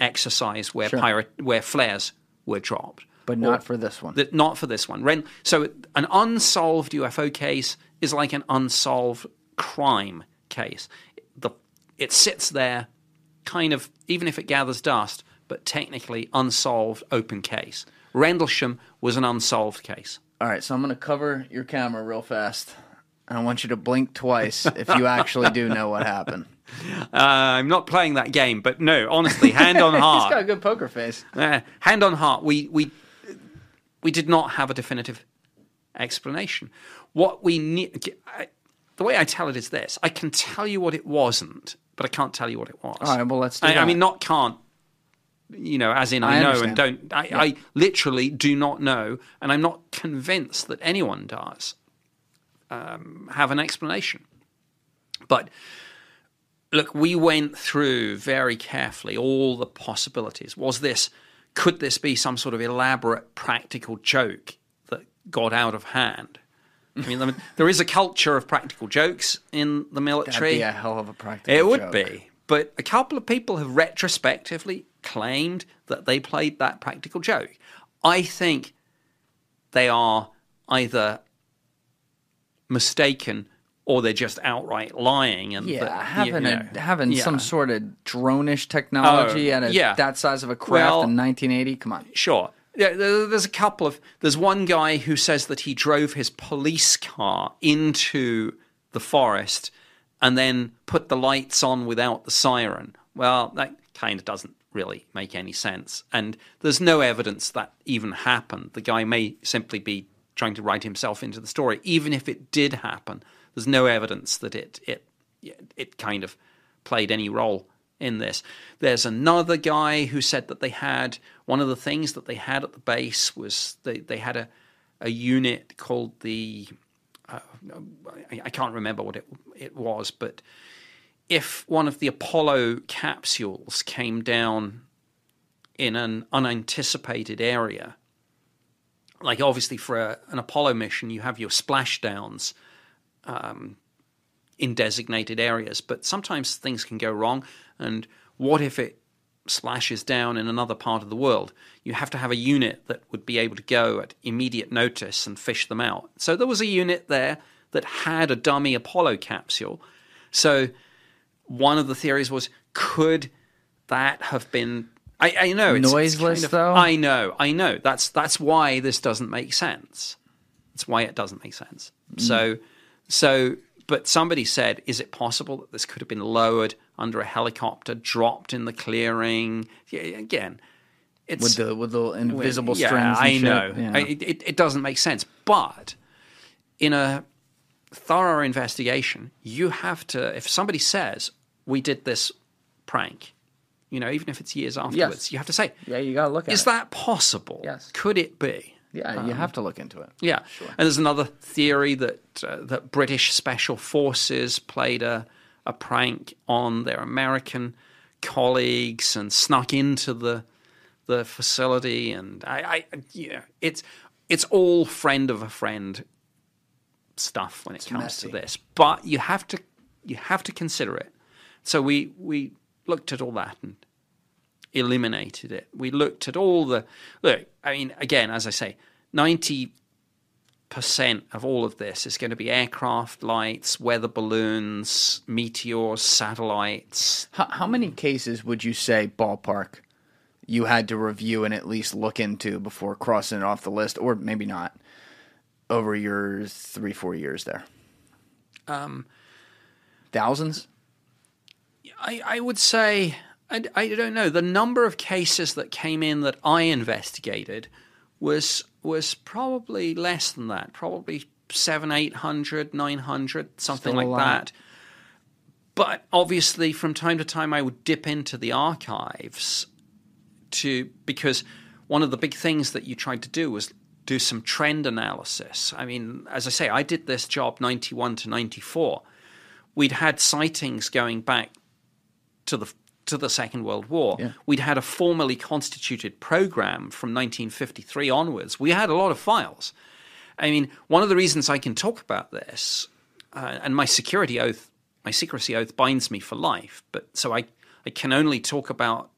Speaker 2: exercise where
Speaker 1: Sure.
Speaker 2: pirate where flares were dropped,
Speaker 1: But not for this one.
Speaker 2: that not for this one. Ren, so an unsolved UFO case is like an unsolved crime case. The it sits there, kind of even if it gathers dust, but technically unsolved open case. Rendlesham was an unsolved case.
Speaker 1: All right, so I'm going to cover your camera real fast. And I want you to blink twice if you actually do know what happened. [LAUGHS]
Speaker 2: Uh, I'm not playing that game, but no, honestly, hand on [LAUGHS]
Speaker 1: He's
Speaker 2: heart,
Speaker 1: got a good poker face.
Speaker 2: Uh, hand on heart, we we we did not have a definitive explanation. What we need, I, the way I tell it is this: I can tell you what it wasn't, but I can't tell you what it was.
Speaker 1: All right, well, let's do
Speaker 2: I, I mean, not can't. You know, as in
Speaker 1: I
Speaker 2: I, know
Speaker 1: understand.
Speaker 2: and don't. I, I literally do not know, and I'm not convinced that anyone does um, have an explanation. But look, we went through very carefully all the possibilities. Was this, could this be some sort of elaborate practical joke that got out of hand? I mean, I mean, there is a culture of practical jokes in the
Speaker 1: That'd
Speaker 2: military.
Speaker 1: be a hell of a practical
Speaker 2: It would
Speaker 1: joke.
Speaker 2: be. But a couple of people have retrospectively claimed that they played that practical joke. I think they are either mistaken or they're just outright lying. And
Speaker 1: Yeah,
Speaker 2: you
Speaker 1: having
Speaker 2: know,
Speaker 1: a having
Speaker 2: yeah.
Speaker 1: some sort of drone-ish technology
Speaker 2: Oh,
Speaker 1: at a,
Speaker 2: yeah.
Speaker 1: that size of a craft
Speaker 2: Well-
Speaker 1: in 1980. Come on.
Speaker 2: Sure. Yeah, there's a couple of. There's one guy who says that he drove his police car into the forest and then put the lights on without the siren. Well, that kind of doesn't really make any sense. And there's no evidence that even happened. The guy may simply be trying to write himself into the story. Even if it did happen, there's no evidence that it it it kind of played any role in this. There's another guy who said that they had one of the things that they had at the base was they, they had a, a unit called the uh, I, can't remember what it it was, but if one of the Apollo capsules came down in an unanticipated area, like obviously for a, an Apollo mission, you have your splashdowns um, in designated areas, but sometimes things can go wrong. And what if it splashes down in another part of the world? You have to have a unit that would be able to go at immediate notice and fish them out. So there was a unit there that had a dummy Apollo capsule. So one of the theories was could that have been I, I know it's, it's
Speaker 1: Noiseless,
Speaker 2: kind of-
Speaker 1: though?
Speaker 2: I know, I know. That's that's why this doesn't make sense. That's why it doesn't make sense. So so but somebody said, is it possible that this could have been lowered under a helicopter, dropped in the clearing? Yeah, again, it's
Speaker 1: With the with the invisible
Speaker 2: yeah,
Speaker 1: strings.
Speaker 2: I know.
Speaker 1: Yeah.
Speaker 2: I- It, it, doesn't make sense. But in a thorough investigation, you have to, if somebody says, we did this prank, you know, even if it's years afterwards, you have to say,
Speaker 1: yeah, you got to look at
Speaker 2: is
Speaker 1: it.
Speaker 2: that possible?
Speaker 1: Yes.
Speaker 2: Could it be?
Speaker 1: Yeah, you have to look into it.
Speaker 2: Yeah, and there's another theory that uh, that British special forces played a a prank on their American colleagues and snuck into the the facility, and I, I yeah, it's it's all friend of a friend stuff when it comes
Speaker 1: messy.
Speaker 2: to this, but you have to you have to consider it. So we we looked at all that and eliminated it. We looked at all the look. I mean, again, as I say, ninety percent of all of this is going to be aircraft lights, weather balloons, meteors, satellites.
Speaker 1: How, how many cases would you say ballpark you had to review and at least look into before crossing it off the list, or maybe not, over your three four years there?
Speaker 2: Um,
Speaker 1: Thousands.
Speaker 2: I, I would say I, I don't know the number of cases that came in that I investigated was was probably less than that, probably seven, eight hundred, nine hundred, something
Speaker 1: Still
Speaker 2: like that. But obviously, from time to time, I would dip into the archives to because one of the big things that you tried to do was do some trend analysis. I mean, as I say, I did this job 91 to 94. We'd had sightings going back to the to the Second World War.
Speaker 1: Yeah.
Speaker 2: We'd had a formally constituted program from 1953 onwards. We had a lot of files. I mean, one of the reasons I can talk about this, uh, and my security oath, my secrecy oath binds me for life, but so I, I can only talk about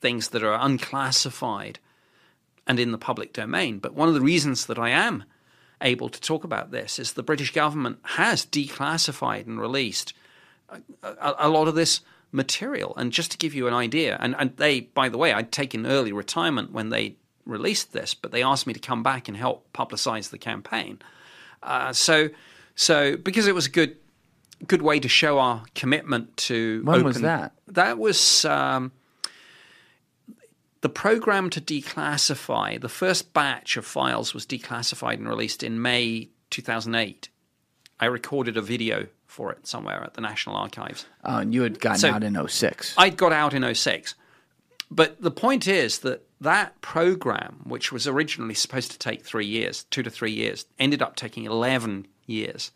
Speaker 2: things that are unclassified and in the public domain. But one of the reasons that I am able to talk about this is the British government has declassified and released a, a, a lot of this material. And just to give you an idea, and, and they, by the way, I'd taken early retirement when they released this, but they asked me to come back and help publicize the campaign. Uh, so, so because it was a good, good way to show our commitment to.
Speaker 1: When was
Speaker 2: open-
Speaker 1: that?
Speaker 2: That was. Um, the program to declassify, the first batch of files was declassified and released in May 2008. I recorded a video for it somewhere at the National Archives.
Speaker 1: Oh, and you had gotten
Speaker 2: So-
Speaker 1: out in 06.
Speaker 2: I'd got out in 06. But the point is that that program, which was originally supposed to take three years, two to three years, ended up taking 11 years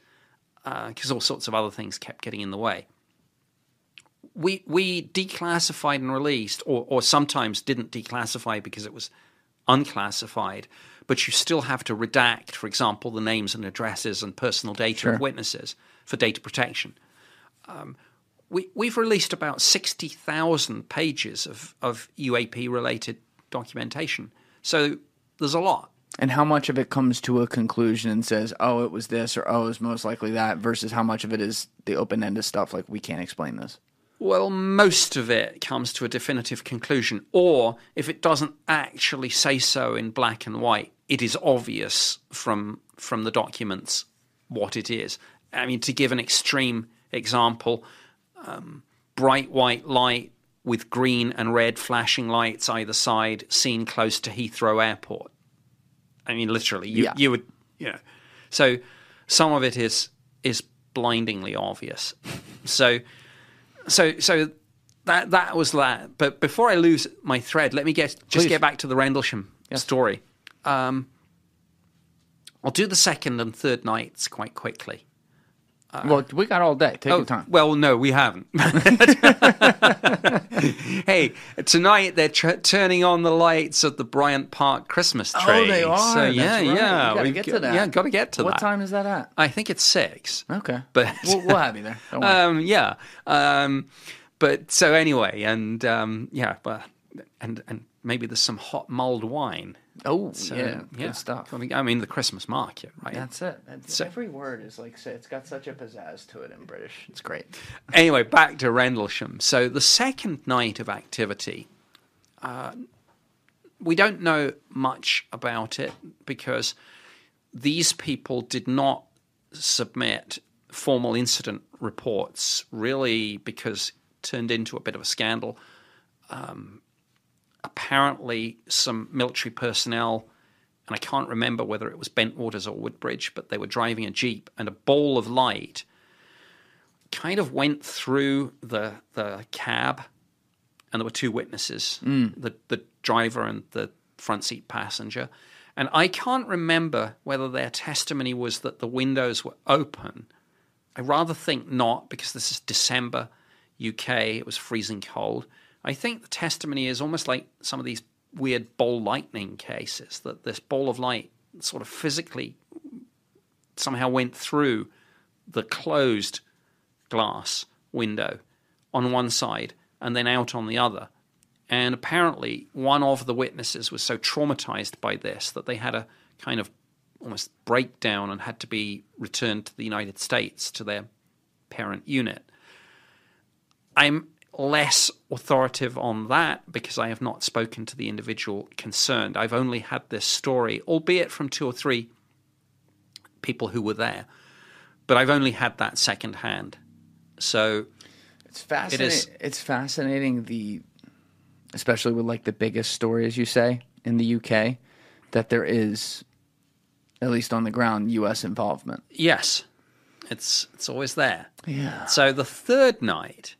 Speaker 2: uh, because all sorts of other things kept getting in the way. We, we declassified and released, or, or sometimes didn't declassify because it was unclassified, but you still have to redact, for example, the names and addresses and personal data
Speaker 1: Sure.
Speaker 2: of witnesses for data protection um, we, we've released about 60,000 pages of, of UAP related documentation. So there's a lot.
Speaker 1: And how much of it comes to a conclusion and says, oh, it was this or oh, it was most likely that, versus how much of it is the open ended stuff like we can't explain this?
Speaker 2: Well, most of it comes to a definitive conclusion, or if it doesn't actually say so in black and white, it is obvious from from the documents what it is. I mean, to give an extreme example, um, bright white light with green and red flashing lights either side, seen close to Heathrow Airport. I mean, literally, you,
Speaker 1: Yeah.
Speaker 2: you would, you know. So some of it is is blindingly obvious. So so so that that was that. But before I lose my thread, let me get just
Speaker 1: Please.
Speaker 2: get back to the Rendlesham story. Um, I'll do the second and third nights quite quickly.
Speaker 1: Well, we got all day. Take your time.
Speaker 2: Uh, Well, no, we haven't. [LAUGHS] hey, tonight they're tr- turning on the lights of the Bryant Park Christmas tree.
Speaker 1: Oh, they are.
Speaker 2: So yeah,
Speaker 1: right.
Speaker 2: yeah,
Speaker 1: We gotta get
Speaker 2: got-
Speaker 1: to that.
Speaker 2: Yeah, got to get to
Speaker 1: what
Speaker 2: that.
Speaker 1: What time is that at?
Speaker 2: I think it's six.
Speaker 1: Okay.
Speaker 2: But
Speaker 1: we'll, we'll have you there. [LAUGHS]
Speaker 2: Um, yeah. Um, but so anyway, and um, yeah, but and and maybe there's some hot mulled wine.
Speaker 1: oh,
Speaker 2: So,
Speaker 1: yeah, good stuff.
Speaker 2: I mean, I mean, the Christmas market, right?
Speaker 1: That's it. That's,
Speaker 2: So-
Speaker 1: every word is like, it's got such a pizzazz to it in British. It's great. [LAUGHS]
Speaker 2: anyway, back to Rendlesham. So the second night of activity, uh, we don't know much about it because these people did not submit formal incident reports, really, because it turned into a bit of a scandal. Um, apparently, some military personnel, and I can't remember whether it was Bentwaters or Woodbridge, but they were driving a jeep, and a ball of light kind of went through the the cab, and there were two witnesses, mm. the the driver and the front seat passenger. And I can't remember whether their testimony was that the windows were open. I rather think not, because this is December, UK. It was freezing cold. I think the testimony is almost like some of these weird ball lightning cases that this ball of light sort of physically somehow went through the closed glass window on one side and then out on the other. And apparently, one of the witnesses was so traumatized by this that they had a kind of almost breakdown and had to be returned to the United States to their parent unit. I'm less authoritative on that because I have not spoken to the individual concerned. I've only had this story, albeit from two or three people who were there, but I've only had that secondhand. So
Speaker 1: It's fascinating.
Speaker 2: is.
Speaker 1: It's fascinating the, especially with like the biggest story, as you say, in the UK, that there is At least on the ground, U.S. involvement.
Speaker 2: Yes, it's it's always there.
Speaker 1: Yeah.
Speaker 2: So the third night,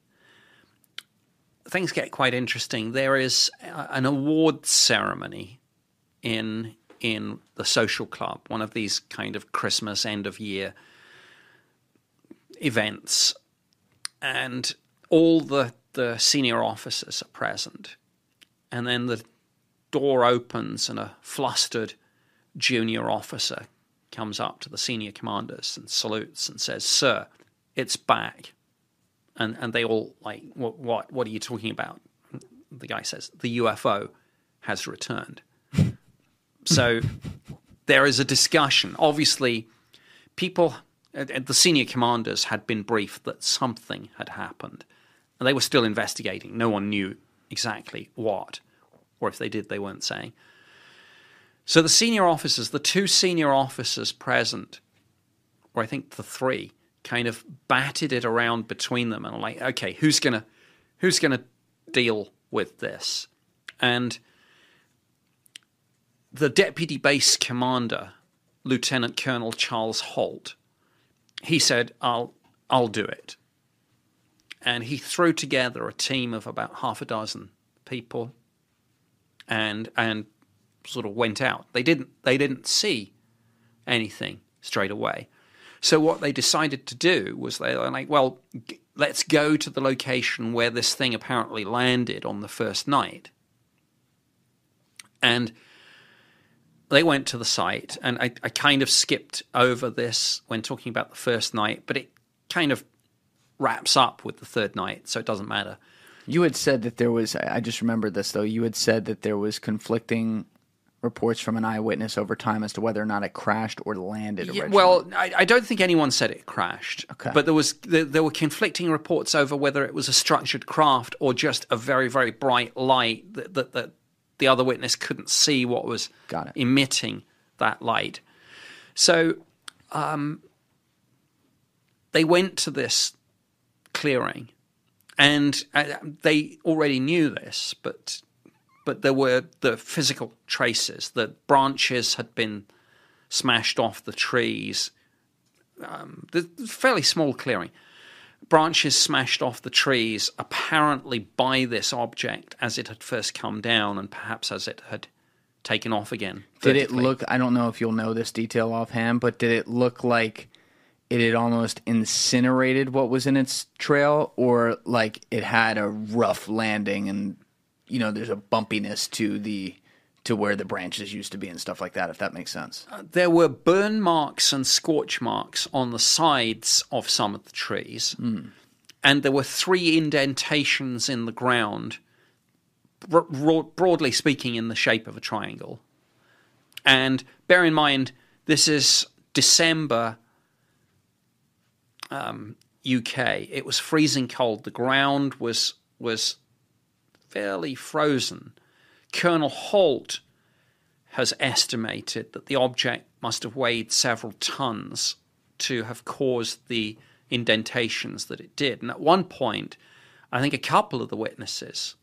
Speaker 2: things get quite interesting. There is an award ceremony in in the social club, one of these kind of Christmas end of year events, and all the the senior officers are present, and then the door opens and a flustered junior officer comes up to the senior commanders and salutes and says, "Sir, it's back." And and they all like, "What what what are you talking about?" The guy says, "The UFO has returned." [LAUGHS] so there is a discussion. Obviously, people the senior commanders had been briefed that something had happened. And they were still investigating. No one knew exactly what, or if they did, they weren't saying. So the senior officers, the two senior officers present, or I think the three, kind of batted it around between them and were like, okay, who's gonna who's gonna deal with this? And the deputy base commander, Lieutenant Colonel Charles Holt, he said, I'll I'll do it. And he threw together a team of about half a dozen people and and sort of went out. They didn't they didn't see anything straight away. So what they decided to do was they were like, well, g- let's go to the location where this thing apparently landed on the first night. And they went to the site, and I, I kind of skipped over this when talking about the first night, but it kind of wraps up with the third night, so it doesn't matter.
Speaker 1: You had said that there was. I just remembered this though. You had said that there was conflicting reports from an eyewitness over time as to whether or not it crashed or landed. Originally.
Speaker 2: well, I, I don't think anyone said it crashed.
Speaker 1: Okay.
Speaker 2: But there was there, there were conflicting reports over whether it was a structured craft or just a very very bright light that that, that the other witness couldn't see what was emitting that light. So um, they went to this clearing, and uh, they already knew this, but but there were the physical traces. The branches had been smashed off the trees. Um, the the fairly small clearing. Branches smashed off the trees, apparently by this object as it had first come down, and perhaps as it had taken off again.
Speaker 1: did it look? I don't know if you'll know this detail offhand, but did it look like it had almost incinerated what was in its trail, or like it had a rough landing and you know there's a bumpiness to the to where the branches used to be and stuff like that. If that makes sense.
Speaker 2: there were burn marks and scorch marks on the sides of some of the trees, and there were three indentations in the ground, bro- broadly speaking, in the shape of a triangle. And bear in mind, this is December um, UK. It was freezing cold. The ground was was fairly frozen. Colonel Holt has estimated that the object must have weighed several tons to have caused the indentations that it did. And at one point, I think a couple of the witnesses,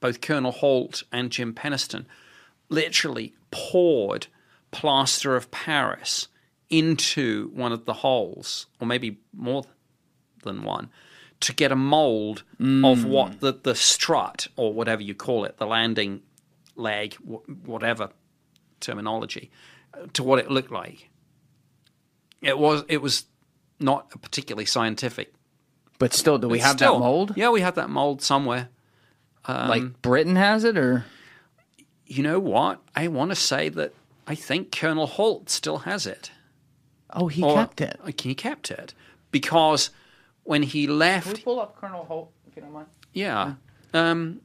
Speaker 2: both Colonel Holt and Jim Penniston, literally poured plaster of Paris into one of the holes, or maybe more than one, to get a mold of what the, the strut, or whatever you call it, the landing leg, wh- whatever terminology, uh, to what it looked like. It was it was not a particularly scientific.
Speaker 1: But still, do we have
Speaker 2: Still,
Speaker 1: that mold?
Speaker 2: Yeah, we have that mold somewhere.
Speaker 1: like Britain has it, or
Speaker 2: You know what? I want to say that I think Colonel Holt still has it.
Speaker 1: oh, he
Speaker 2: Or-
Speaker 1: kept it.
Speaker 2: He kept it because when he left,
Speaker 1: pull up Colonel Holt if you don't mind?
Speaker 2: yeah, um,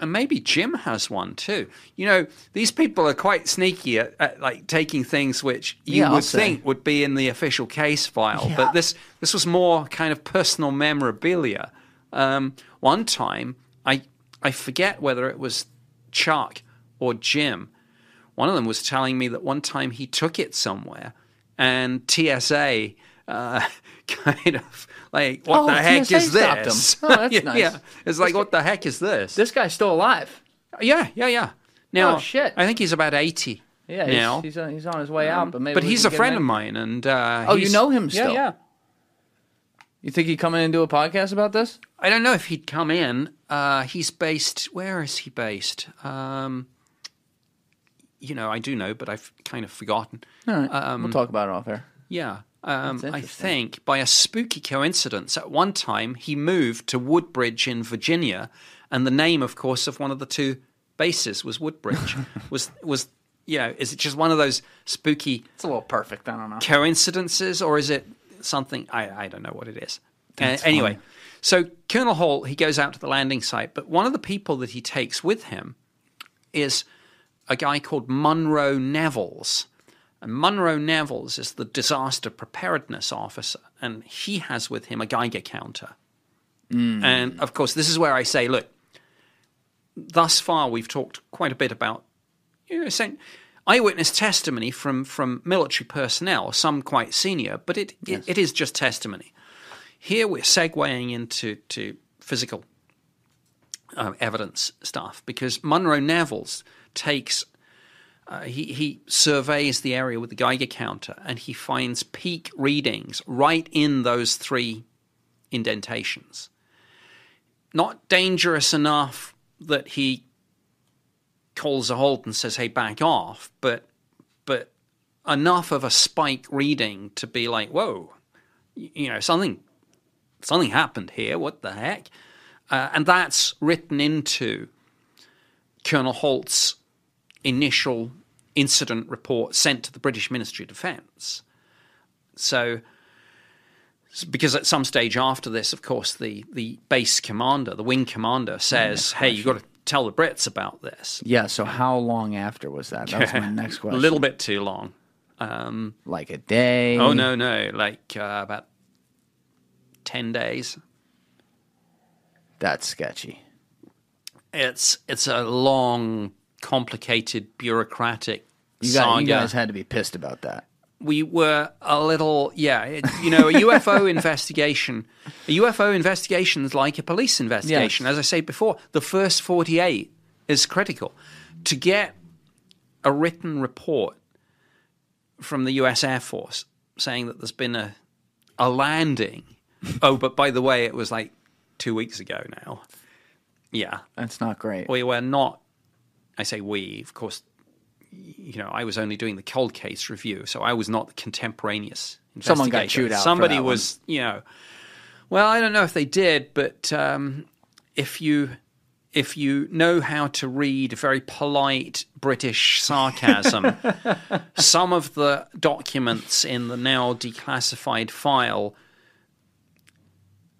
Speaker 2: and maybe Jim has one too. You know, these people are quite sneaky at, at like taking things which you
Speaker 1: Yeah,
Speaker 2: would think would be in the official case file,
Speaker 1: Yeah.
Speaker 2: but this this was more kind of personal memorabilia. Um, one time, I I forget whether it was Chuck or Jim. One of them was telling me that one time he took it somewhere, and TSA uh, [LAUGHS] kind of like, "What
Speaker 1: Oh,
Speaker 2: the heck is this?"
Speaker 1: Oh, [LAUGHS] that's
Speaker 2: yeah,
Speaker 1: nice.
Speaker 2: yeah. it's like, "What the heck is this?"
Speaker 1: This guy's still alive.
Speaker 2: Yeah, yeah, yeah. Now,
Speaker 1: Oh, shit.
Speaker 2: I think he's about eighty
Speaker 1: Yeah,
Speaker 2: now.
Speaker 1: he's, he's, on, he's on his way out, but maybe.
Speaker 2: but he's a friend of mine, and uh,
Speaker 1: Oh, you know him
Speaker 2: Yeah,
Speaker 1: still?
Speaker 2: yeah.
Speaker 1: You think he'd come in and do a podcast about this?
Speaker 2: I don't know if he'd come in. Uh, he's based. Where is he based? Um, you know, I do know, but I've kind of forgotten.
Speaker 1: All right,
Speaker 2: Um,
Speaker 1: we'll talk about it off air.
Speaker 2: Yeah. Um, I think by a spooky coincidence, at one time he moved to Woodbridge in Virginia, and the name, of course, of one of the two bases was Woodbridge. [LAUGHS] was was you know, is it just one of those spooky
Speaker 1: It's a little perfect. I don't know.
Speaker 2: coincidences, or is it something? I, I don't know what it is. Uh, anyway,
Speaker 1: funny.
Speaker 2: so Colonel Holt he goes out to the landing site, but one of the people that he takes with him is a guy called Monroe Nevels. And Monroe Nevels is the disaster preparedness officer, and he has with him a Geiger counter. And of course, this is where I say, look, thus far we've talked quite a bit about you know, saying eyewitness testimony from, from military personnel, some quite senior, but it, it, it is just testimony. Here we're segueing into to physical uh, evidence stuff because Monroe Nevels takes uh, he he surveys the area with the Geiger counter and he finds peak readings right in those three indentations. Not dangerous enough that he calls a halt and says, "Hey, back off," but but enough of a spike reading to be like, "Whoa, you know something something happened here. What the heck?" Uh, and that's written into Colonel Holt's initial incident report sent to the British Ministry of Defence. So, because at some stage after this, of course, the, the base commander, the wing commander, says, "Hey, you've got to tell the Brits about this."
Speaker 1: Yeah. So how long after was that? That was my [LAUGHS] next question.
Speaker 2: A little bit too long. Um,
Speaker 1: like a day.
Speaker 2: oh no, no, like uh, about ten days.
Speaker 1: That's sketchy.
Speaker 2: It's it's a long, complicated, bureaucratic
Speaker 1: You, got,
Speaker 2: saga.
Speaker 1: you guys had to be pissed about that.
Speaker 2: we were a little, yeah, it, you know, a UFO [LAUGHS] investigation. A UFO investigation is like a police investigation.
Speaker 1: Yes.
Speaker 2: As I said before, the first 48 is critical. To get a written report from the US Air Force saying that there's been a, a landing. [LAUGHS] oh, but by the way, it was like two weeks ago now. Yeah.
Speaker 1: That's not great.
Speaker 2: We were not, I say we, of course, you know, I was only doing the cold case review, so I was not the contemporaneous
Speaker 1: Someone got chewed out
Speaker 2: Somebody
Speaker 1: that one.
Speaker 2: was, you know, well, I don't know if they did, but um, if you if you know how to read very polite British sarcasm, [LAUGHS] some of the documents in the now declassified file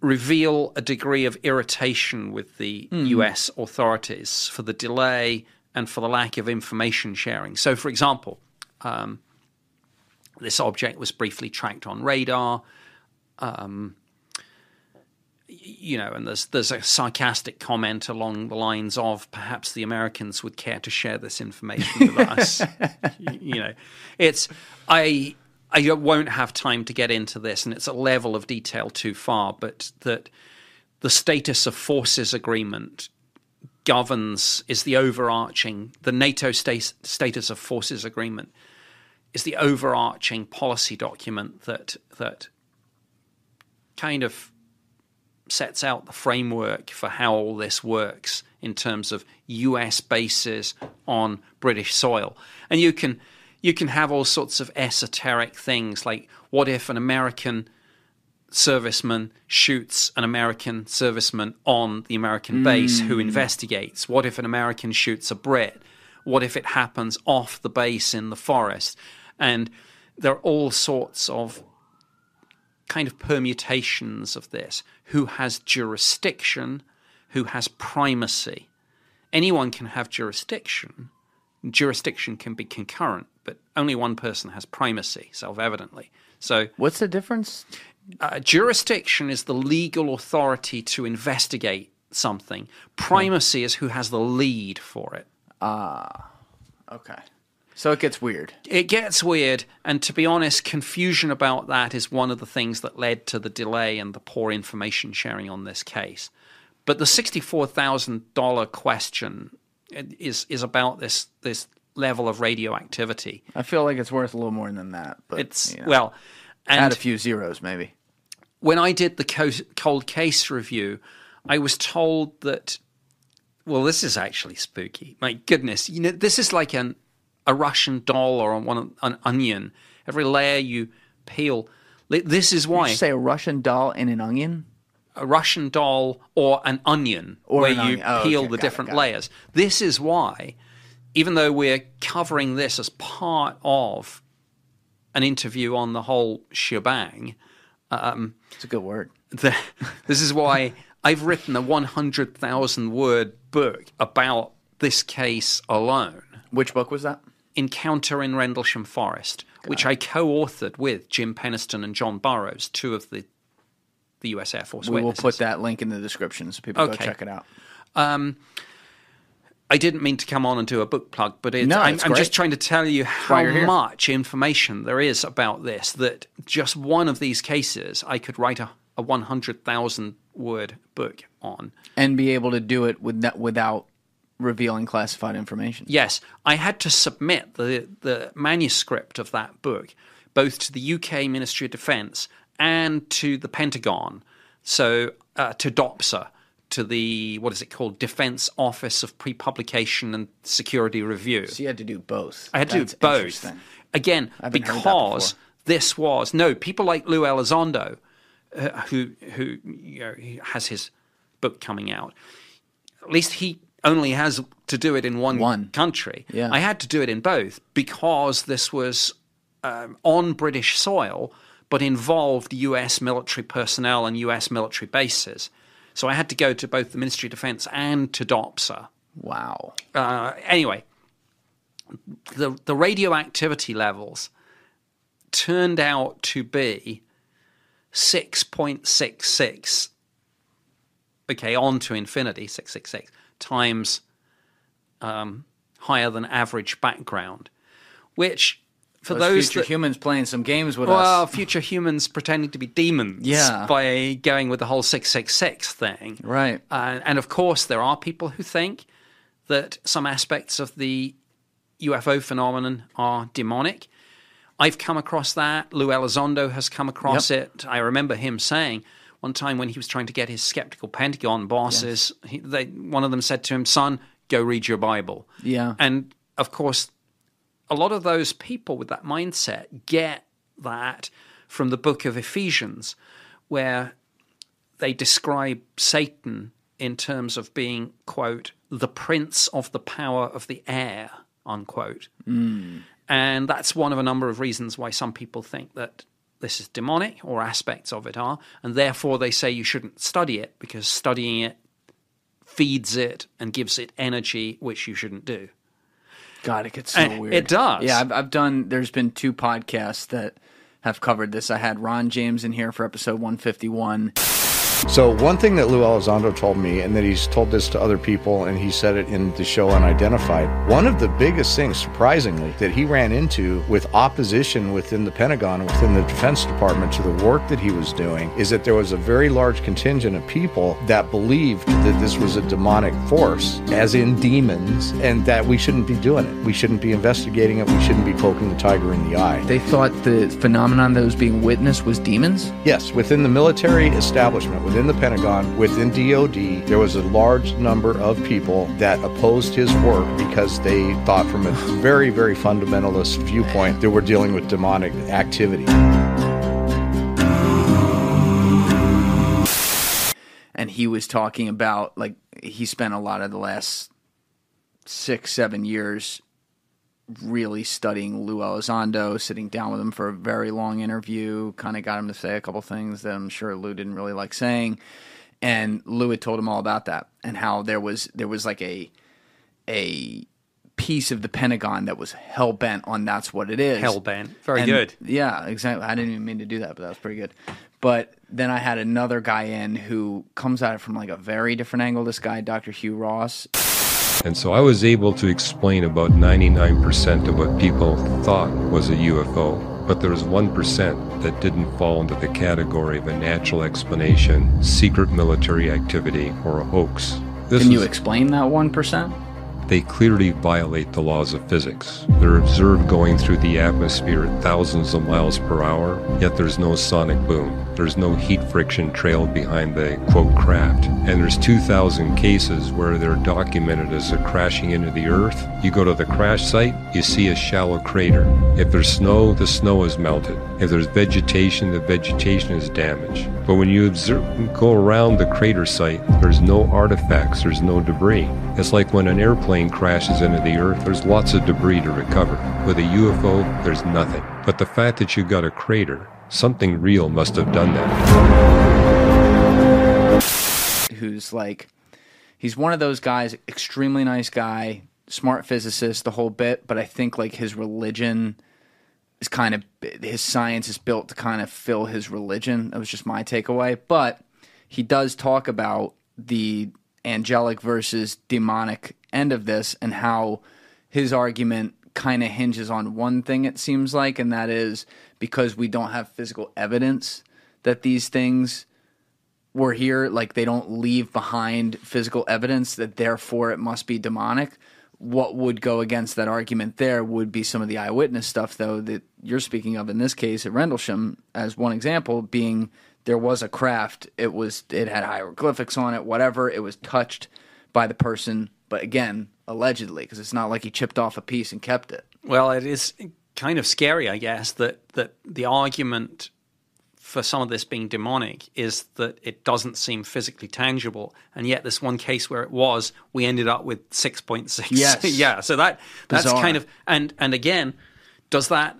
Speaker 2: reveal a degree of irritation with the US authorities for the delay and for the lack of information sharing. So, for example, um, this object was briefly tracked on radar. Um, you know, and there's there's a sarcastic comment along the lines of perhaps the Americans would care to share this information with [LAUGHS] us. You know, it's I I won't have time to get into this, and it's a level of detail too far. But that the status of forces agreement governs is the overarching the NATO sta- status of forces agreement is the overarching policy document that that kind of sets out the framework for how all this works in terms of US bases on British soil. And you can you can have all sorts of esoteric things like what if an American serviceman shoots an American serviceman on the American base who hmm. investigates? What if an American shoots a Brit? What if it happens off the base in the forest? And there are all sorts of kind of permutations of this. Who has jurisdiction? Who has primacy? Anyone can have jurisdiction. Jurisdiction can be concurrent, but only one person has primacy, self evidently. So,
Speaker 1: What's the difference?
Speaker 2: Uh, jurisdiction is the legal authority to investigate something, primacy is who has the lead for it.
Speaker 1: Ah, okay. So it gets weird.
Speaker 2: It gets weird, and to be honest, confusion about that is one of the things that led to the delay and the poor information sharing on this case. But the sixty-four thousand dollar question is is about this this level of radioactivity.
Speaker 1: I feel like it's worth a little more than that. But
Speaker 2: It's
Speaker 1: you know,
Speaker 2: well, and
Speaker 1: add a few zeros maybe.
Speaker 2: When I did the cold case review, I was told that. Well, this is actually spooky. My goodness, you know, this is like an a Russian doll or one an onion. Every layer you peel. This is why
Speaker 1: Did you say a Russian doll and an onion?
Speaker 2: a Russian doll or an onion,
Speaker 1: Or
Speaker 2: where
Speaker 1: an
Speaker 2: you
Speaker 1: onion. Oh,
Speaker 2: peel
Speaker 1: okay.
Speaker 2: the
Speaker 1: Got
Speaker 2: different
Speaker 1: it.
Speaker 2: layers. This is why, even though we're covering this as part of an interview on the whole shebang, Um,
Speaker 1: it's a good word.
Speaker 2: the, [LAUGHS] this is why I've written a 100,000 word book about this case alone.
Speaker 1: Which book was that?
Speaker 2: Encounter in Rendlesham Forest, which I co-authored with Jim Penniston and John Burroughs, two of the the U.S. Air Force
Speaker 1: We will put that link in the description so people go check it out.
Speaker 2: Um, I didn't mean to come on and do a book plug, but it's,
Speaker 1: No,
Speaker 2: I'm, I'm just trying to tell you how much information there is about this. That just one of these cases, I could write a, a 100,000 word book on.
Speaker 1: And be able to do it with without revealing classified information.
Speaker 2: Yes, I had to submit the, the manuscript of that book both to the UK Ministry of Defence and to the Pentagon. So uh, to DOPSA, to the, what is it called, Defence Office of Pre-Publication and Security Review.
Speaker 1: So you had to do both.
Speaker 2: I had to do both. Again,
Speaker 1: haven't heard that
Speaker 2: because this was no people like Lou Elizondo, uh, who who you know, has his book coming out. At least he only has to do it in one,
Speaker 1: One.
Speaker 2: country.
Speaker 1: Yeah.
Speaker 2: I had to do it in both because this was um, on British soil, but involved U.S. military personnel and U.S. military bases. So I had to go to both the Ministry of Defence and to DOPSA
Speaker 1: Wow.
Speaker 2: uh, anyway, the the radioactivity levels turned out to be six point six six. Okay, on to infinity, six six six times um, higher than average background, which for
Speaker 1: Those,
Speaker 2: those
Speaker 1: future
Speaker 2: that,
Speaker 1: humans playing some games with us.
Speaker 2: well,
Speaker 1: us.
Speaker 2: future humans pretending to be demons
Speaker 1: Yeah.
Speaker 2: by going with the whole 666 thing.
Speaker 1: Right.
Speaker 2: Uh, and of course, there are people who think that some aspects of the UFO phenomenon are demonic. I've come across that. Lou Elizondo has come across it. I remember him saying one time when he was trying to get his skeptical Pentagon bosses, he, they, one of them said to him, Son, go read your Bible.
Speaker 1: Yeah.
Speaker 2: And of course, a lot of those people with that mindset get that from the book of Ephesians, where they describe Satan in terms of being, quote, the prince of the power of the air, unquote. Hmm. And that's one of a number of reasons why some people think that this is demonic or aspects of it are. And therefore, they say you shouldn't study it because studying it feeds it and gives it energy, which you shouldn't do.
Speaker 1: God, it gets so
Speaker 2: Eh,
Speaker 1: weird.
Speaker 2: it does.
Speaker 1: Yeah, I've, I've done. There's been two podcasts that have covered this. I had Ron James in here for episode 151.
Speaker 3: So one thing that Lou Elizondo told me, and that he's told this to other people, and he said it in the show Unidentified. One of the biggest things, surprisingly, that he ran into with opposition within the Pentagon, within the Defense Department, to the work that he was doing, is that there was a very large contingent of people that believed that this was a demonic force, as in demons, and that we shouldn't be doing it. We shouldn't be investigating it. We shouldn't be poking the tiger in the eye.
Speaker 1: They thought the phenomenon that was being witnessed was demons.
Speaker 3: Yes, within the military establishment, within the Pentagon, within DOD, there was a large number of people that opposed his work because they thought, from a very, very fundamentalist viewpoint, that we're dealing with demonic activity.
Speaker 1: and he was talking about like he spent a lot of the last six seven years really studying Lou Elizondo, sitting down with him for a very long interview, kind of got him to say a couple things that I'm sure Lou didn't really like saying, and Lou had told him all about that and how there was there was like a a piece of the Pentagon that was hell bent on that's what it is.
Speaker 2: Hellbent. Very
Speaker 1: And-
Speaker 2: good.
Speaker 1: Yeah, exactly. I didn't even mean to do that, but that was pretty good. But then I had another guy in who comes at it from like a very different angle. This guy, Dr. Hugh Ross.
Speaker 4: And so I was able to explain about 99% of what people thought was a UFO. But there was 1% that didn't fall into the category of a natural explanation, secret military activity, or a hoax. This
Speaker 1: Can you
Speaker 4: was-
Speaker 1: explain that one percent?
Speaker 4: they clearly violate the laws of physics. They're observed going through the atmosphere at thousands of miles per hour, yet there's no sonic boom. There's no heat friction trailed behind the quote craft. And there's 2,000 cases where they're documented as a crashing into the earth. You go to the crash site, you see a shallow crater. If there's snow, the snow is melted. If there's vegetation, the vegetation is damaged. But when you observe, go around the crater site, there's no artifacts, there's no debris. It's like when an airplane crashes into the earth, there's lots of debris to recover. With a UFO, there's nothing. But the fact that you've got a crater, something real must have done that.
Speaker 1: who's like he's one of those guys extremely nice guy smart physicist the whole bit but i think like his religion is kind of his science is built to kind of fill his religion that was just my takeaway but he does talk about the angelic versus demonic end of this and how his argument kind of hinges on one thing it seems like and that is because we don't have physical evidence that these things were here, like they don't leave behind physical evidence that therefore it must be demonic. What would go against that argument there would be some of the eyewitness stuff, though, that you're speaking of in this case at Rendlesham, as one example, being there was a craft, it was it had hieroglyphics on it, whatever, it was touched by the person, but again, allegedly, because it's not like he chipped off a piece and kept it.
Speaker 2: Well, it is kind of scary, I guess, that that the argument for some of this being demonic is that it doesn't seem physically tangible, and yet this one case where it was, we ended up with six point six.
Speaker 1: Yes. [LAUGHS]
Speaker 2: yeah. So that that's
Speaker 1: Bizarre.
Speaker 2: kind of and and again, does that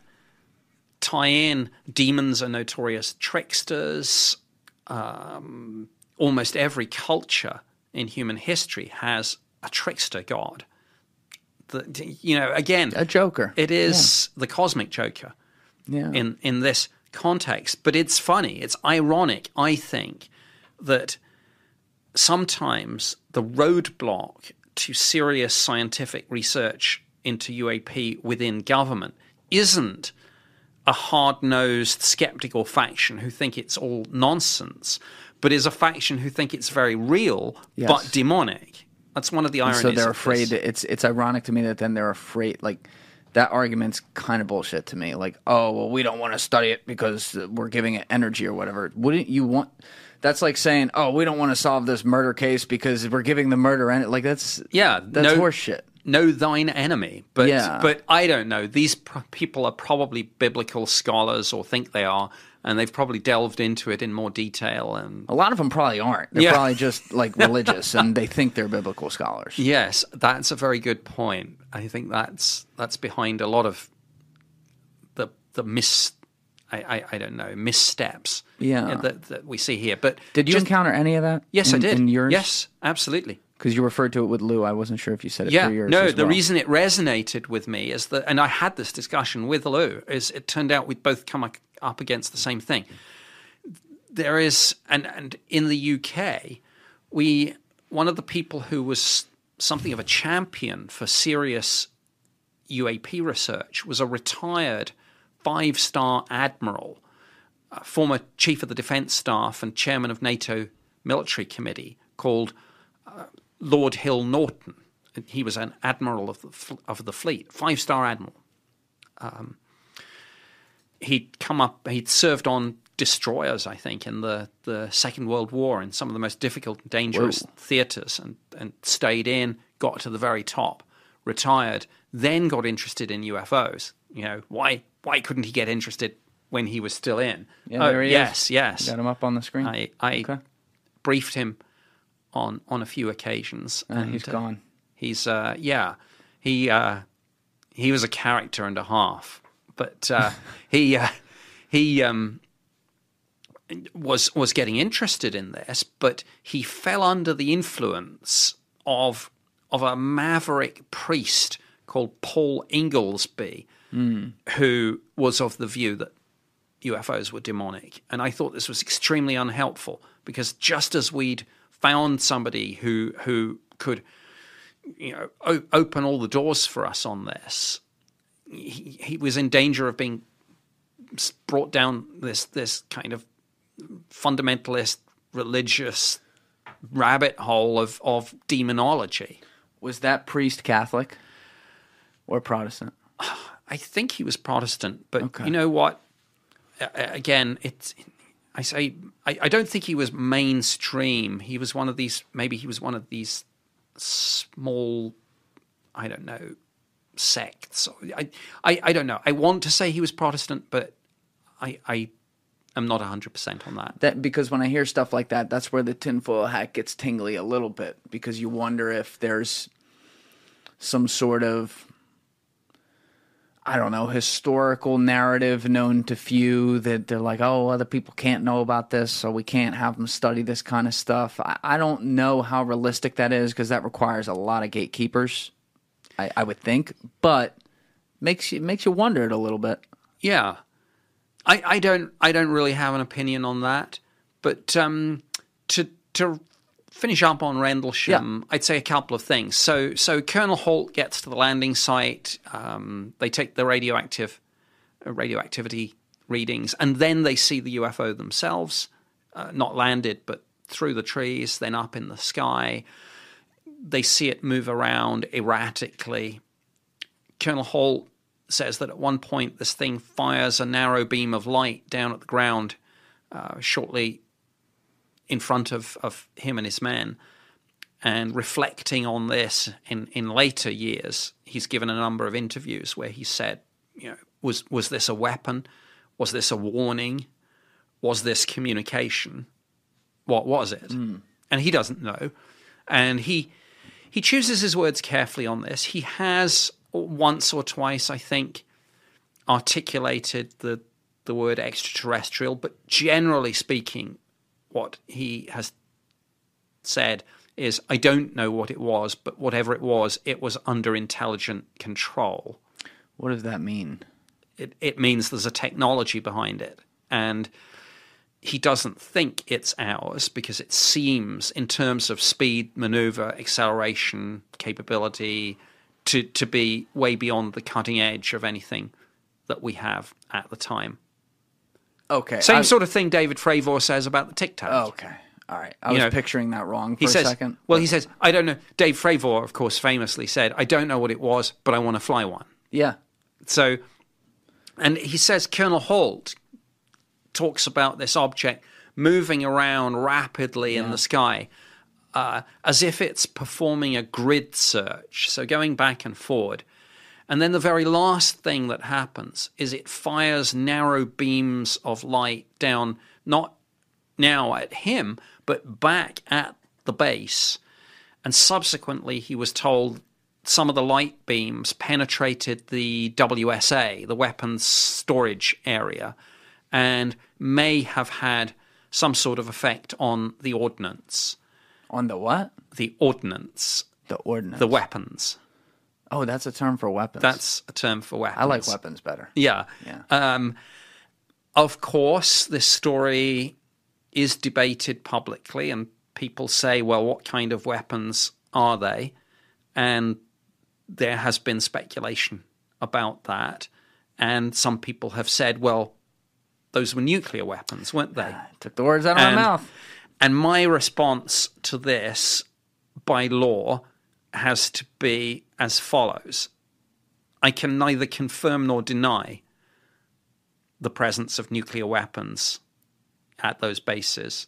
Speaker 2: tie in? Demons are notorious tricksters. Um, almost every culture in human history has a trickster god. The, you know, again,
Speaker 1: A joker.
Speaker 2: it is the cosmic joker
Speaker 1: Yeah.
Speaker 2: in in this context. But it's funny, it's ironic, I think, that sometimes the roadblock to serious scientific research into UAP within government isn't a hard nosed skeptical faction who think it's all nonsense, but is a faction who think it's very real
Speaker 1: Yes.
Speaker 2: but demonic. That's one of the ironies.
Speaker 1: so they're afraid
Speaker 2: this.
Speaker 1: it's it's ironic to me that then they're afraid like that argument's kind of bullshit to me like oh well we don't want to study it because we're giving it energy or whatever wouldn't you want that's like saying oh we don't want to solve this murder case because we're giving the murder and like that's
Speaker 2: Yeah,
Speaker 1: that's
Speaker 2: no-
Speaker 1: horseshit
Speaker 2: know thine enemy. But
Speaker 1: Yeah.
Speaker 2: but I don't know. These pr- people are probably biblical scholars or think they are, and they've probably delved into it in more detail. And
Speaker 1: a lot of them probably aren't they're
Speaker 2: Yeah.
Speaker 1: probably just [LAUGHS] like religious and they think they're biblical scholars
Speaker 2: yes, that's a very good point. I think that's that's behind a lot of the the mis. I, I, I don't know missteps.
Speaker 1: Yeah.
Speaker 2: that, that we see here. But
Speaker 1: did you
Speaker 2: just-
Speaker 1: encounter any of that
Speaker 2: Yes, I did.
Speaker 1: in yours
Speaker 2: Yes, absolutely.
Speaker 1: Because you referred to it with lou i wasn't sure if you said it
Speaker 2: Yeah,
Speaker 1: for yours
Speaker 2: no. The
Speaker 1: well.
Speaker 2: reason it resonated with me is that, and I had this discussion with Lou, is it turned out we'd both come up against the same thing. There is, and and in the UK, we one of the people who was something of a champion for serious UAP research was a retired five-star admiral, uh, former chief of the defence staff and chairman of NATO military committee called Lord Hill Norton. He was an admiral of the of the fleet, five star admiral. Um, he'd come up. He'd served on destroyers, I think, in the, the Second World War in some of the most difficult and dangerous theatres, and and stayed in. Got to the very top, retired, then got interested in UFOs. You know why? Why couldn't he get interested when he was still in?
Speaker 1: Yeah,
Speaker 2: Oh,
Speaker 1: there he is.
Speaker 2: yes, yes.
Speaker 1: got him up on the screen
Speaker 2: I, I
Speaker 1: Okay.
Speaker 2: briefed him on on a few occasions.
Speaker 1: Ah, he's
Speaker 2: uh,
Speaker 1: gone.
Speaker 2: He's uh, yeah, he uh, he was a character and a half, but uh, [LAUGHS] he uh, he um, was was getting interested in this, but he fell under the influence of of a maverick priest called Paul Inglesby, who was of the view that UFOs were demonic. And I thought this was extremely unhelpful because just as we'd found somebody who who could you know o- open all the doors for us on this, he, he was in danger of being brought down this this kind of fundamentalist religious rabbit hole of of demonology.
Speaker 1: Was that priest Catholic or Protestant? [SIGHS]
Speaker 2: I think he was Protestant, but
Speaker 1: Okay.
Speaker 2: you know what? Again, it's. I say I, I don't think he was mainstream. He was one of these. Maybe he was one of these small. I don't know sects. I I, I don't know. I want to say he was Protestant, but I I am not hundred percent on that.
Speaker 1: That because when I hear stuff like that, that's where the tinfoil hat gets tingly a little bit because you wonder if there's some sort of I don't know historical narrative known to few that they're like, oh, other people can't know about this, so we can't have them study this kind of stuff. I, I don't know how realistic that is because that requires a lot of gatekeepers. I, I would think, but makes you makes you wonder it a little bit.
Speaker 2: Yeah, I, I don't I don't really have an opinion on that, but um, to to finish up on Rendlesham, I'd say a couple of things. So so Colonel Holt gets to the landing site. Um, they take the radioactive uh, radioactivity readings, and then they see the UFO themselves, uh, not landed, but through the trees, then up in the sky. They see it move around erratically. Colonel Holt says that at one point this thing fires a narrow beam of light down at the ground uh, shortly in front of, of him and his men. And reflecting on this in, in later years, he's given a number of interviews where he said, you know, was was this a weapon? Was this a warning? Was this communication? What was it? Hmm. And he doesn't know. And he he chooses his words carefully on this. He has once or twice, I think, articulated the the word extraterrestrial, but generally speaking, what he has said is, I don't know what it was, but whatever it was, it was under intelligent control.
Speaker 1: What does that mean?
Speaker 2: It, it means there's a technology behind it. And he doesn't think it's ours because it seems, in terms of speed, maneuver, acceleration, capability, to, to be way beyond the cutting edge of anything that we have at the time.
Speaker 1: Okay,
Speaker 2: Same
Speaker 1: I-
Speaker 2: sort of thing David Fravor says about the Tic Tac.
Speaker 1: Oh, okay. All right. I
Speaker 2: You
Speaker 1: was
Speaker 2: know,
Speaker 1: picturing that wrong for
Speaker 2: He
Speaker 1: a
Speaker 2: says,
Speaker 1: second.
Speaker 2: well, he says, I don't know. Dave Fravor, of course, famously said, I don't know what it was, but I want to fly one.
Speaker 1: yeah.
Speaker 2: So, and he says Colonel Holt talks about this object moving around rapidly in the sky uh, as if it's performing a grid search, so going back and forward. And then the very last thing that happens is it fires narrow beams of light down, not now at him, but back at the base. And subsequently, he was told some of the light beams penetrated the WSA, the weapons storage area, and may have had some sort of effect on the ordnance.
Speaker 1: On the what?
Speaker 2: The ordnance,
Speaker 1: The ordnance.
Speaker 2: the weapons.
Speaker 1: Oh, that's a term for weapons.
Speaker 2: That's a term for weapons.
Speaker 1: I like weapons better.
Speaker 2: Yeah.
Speaker 1: Yeah.
Speaker 2: Um, of course, this story is debated publicly, and people say, well, what kind of weapons are they? And there has been speculation about that. And some people have said, well, those were nuclear weapons, weren't they?
Speaker 1: Took the words out of
Speaker 2: And-
Speaker 1: my mouth.
Speaker 2: And my response to this, by law, has to be as follows I can neither confirm nor deny the presence of nuclear weapons at those bases.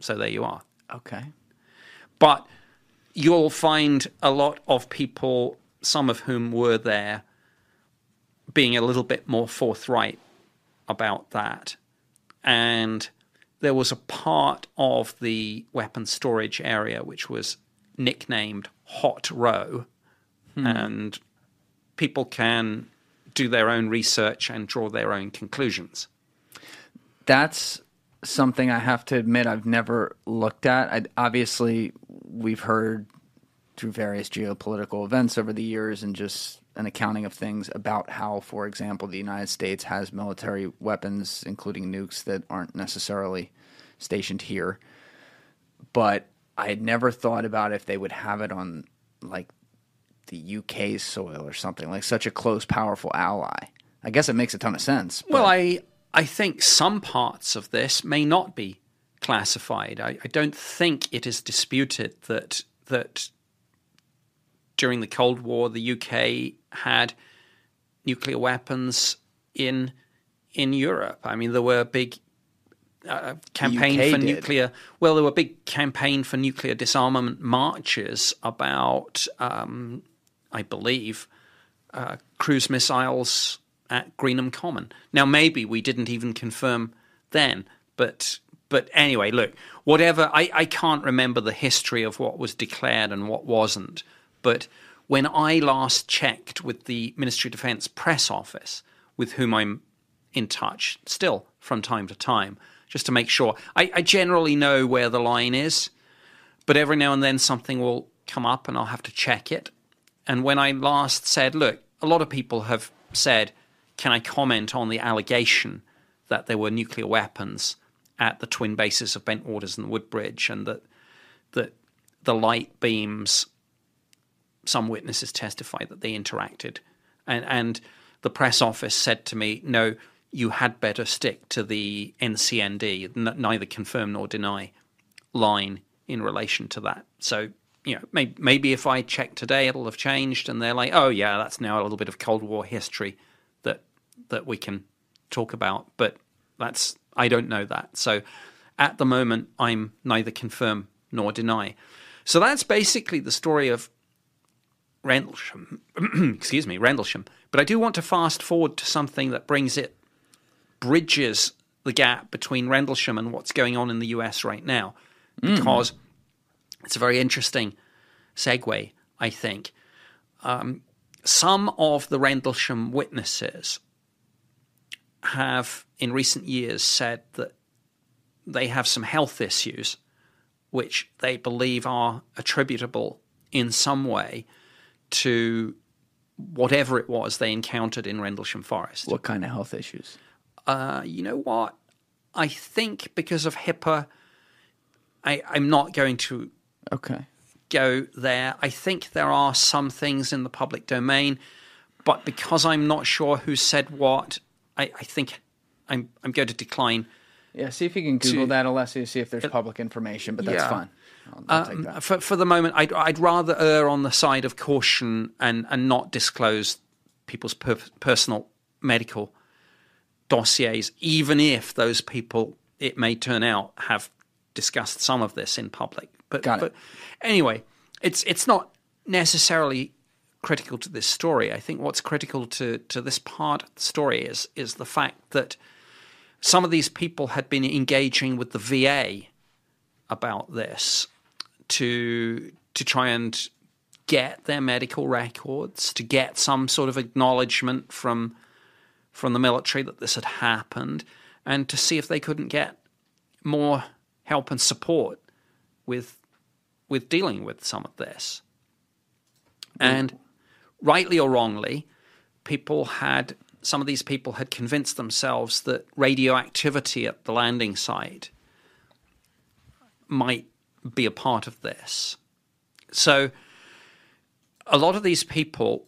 Speaker 2: So there you are.
Speaker 1: Okay.
Speaker 2: But you'll find a lot of people, some of whom were there, being a little bit more forthright about that. And there was a part of the weapon storage area which was nicknamed Hot Row. Hmm. And people can do their own research and draw their own conclusions.
Speaker 1: That's something I have to admit I've never looked at. I, obviously, we've heard through various geopolitical events over the years and just an accounting of things about how, for example, the United States has military weapons, including nukes, that aren't necessarily stationed here. But I had never thought about if they would have it on like the UK's soil or something, like such a close, powerful ally. I guess it makes a ton of sense.
Speaker 2: Well, I I think some parts of this may not be classified. I, I don't think it is disputed that that during the Cold War the UK had nuclear weapons in in Europe. I mean, there were big uh, campaign for
Speaker 1: did.
Speaker 2: nuclear. Well, there were big campaign for nuclear disarmament marches about, um, I believe, uh, cruise missiles at Greenham Common. Now, maybe we didn't even confirm then, but but anyway, look, whatever. I, I can't remember the history of what was declared and what wasn't, but when I last checked with the Ministry of Defence press office, with whom I'm in touch still from time to time, just to make sure, I, I generally know where the line is, but every now and then something will come up and I'll have to check it. And when I last said, look, a lot of people have said, can I comment on the allegation that there were nuclear weapons at the twin bases of Bentwaters and Woodbridge and that, that the light beams some witnesses testified that they interacted, and and the press office said to me, "No, you had better stick to the NCND, n- neither confirm nor deny line in relation to that." So you know, maybe, maybe if I check today, it'll have changed, and they're like, "Oh yeah, that's now a little bit of Cold War history that that we can talk about," but that's I don't know that. So at the moment, I'm neither confirm nor deny. So that's basically the story of Rendlesham. [CLEARS THROAT] excuse me, Rendlesham. But I do want to fast forward to something that brings it, bridges the gap between Rendlesham and what's going on in the US right now, because it's a very interesting segue, I think. Um, some of the Rendlesham witnesses have, in recent years, said that they have some health issues which they believe are attributable in some way to whatever it was they encountered in Rendlesham Forest.
Speaker 1: What kind of health issues?
Speaker 2: Uh, you know what? I think because of HIPAA, I, I'm not going to
Speaker 1: Okay.
Speaker 2: go there. I think there are some things in the public domain, but because I'm not sure who said what, I, I think I'm I'm going to decline.
Speaker 1: Yeah, see if you can Google that, Alessio, see if there's public information, but that's
Speaker 2: yeah.
Speaker 1: fine. I'll, I'll take um, that.
Speaker 2: For for the moment, I'd I'd rather err on the side of caution and and not disclose people's per, personal medical dossiers, even if those people it may turn out have discussed some of this in public. But but anyway, it's it's not necessarily critical to this story. I think what's critical to to this part of the story is is the fact that some of these people had been engaging with the VA about this to to try and get their medical records, to get some sort of acknowledgement from from the military that this had happened, and to see if they couldn't get more help and support with with dealing with some of this. Mm. And rightly or wrongly, people had some of these people had convinced themselves that radioactivity at the landing site might be a part of this. So a lot of these people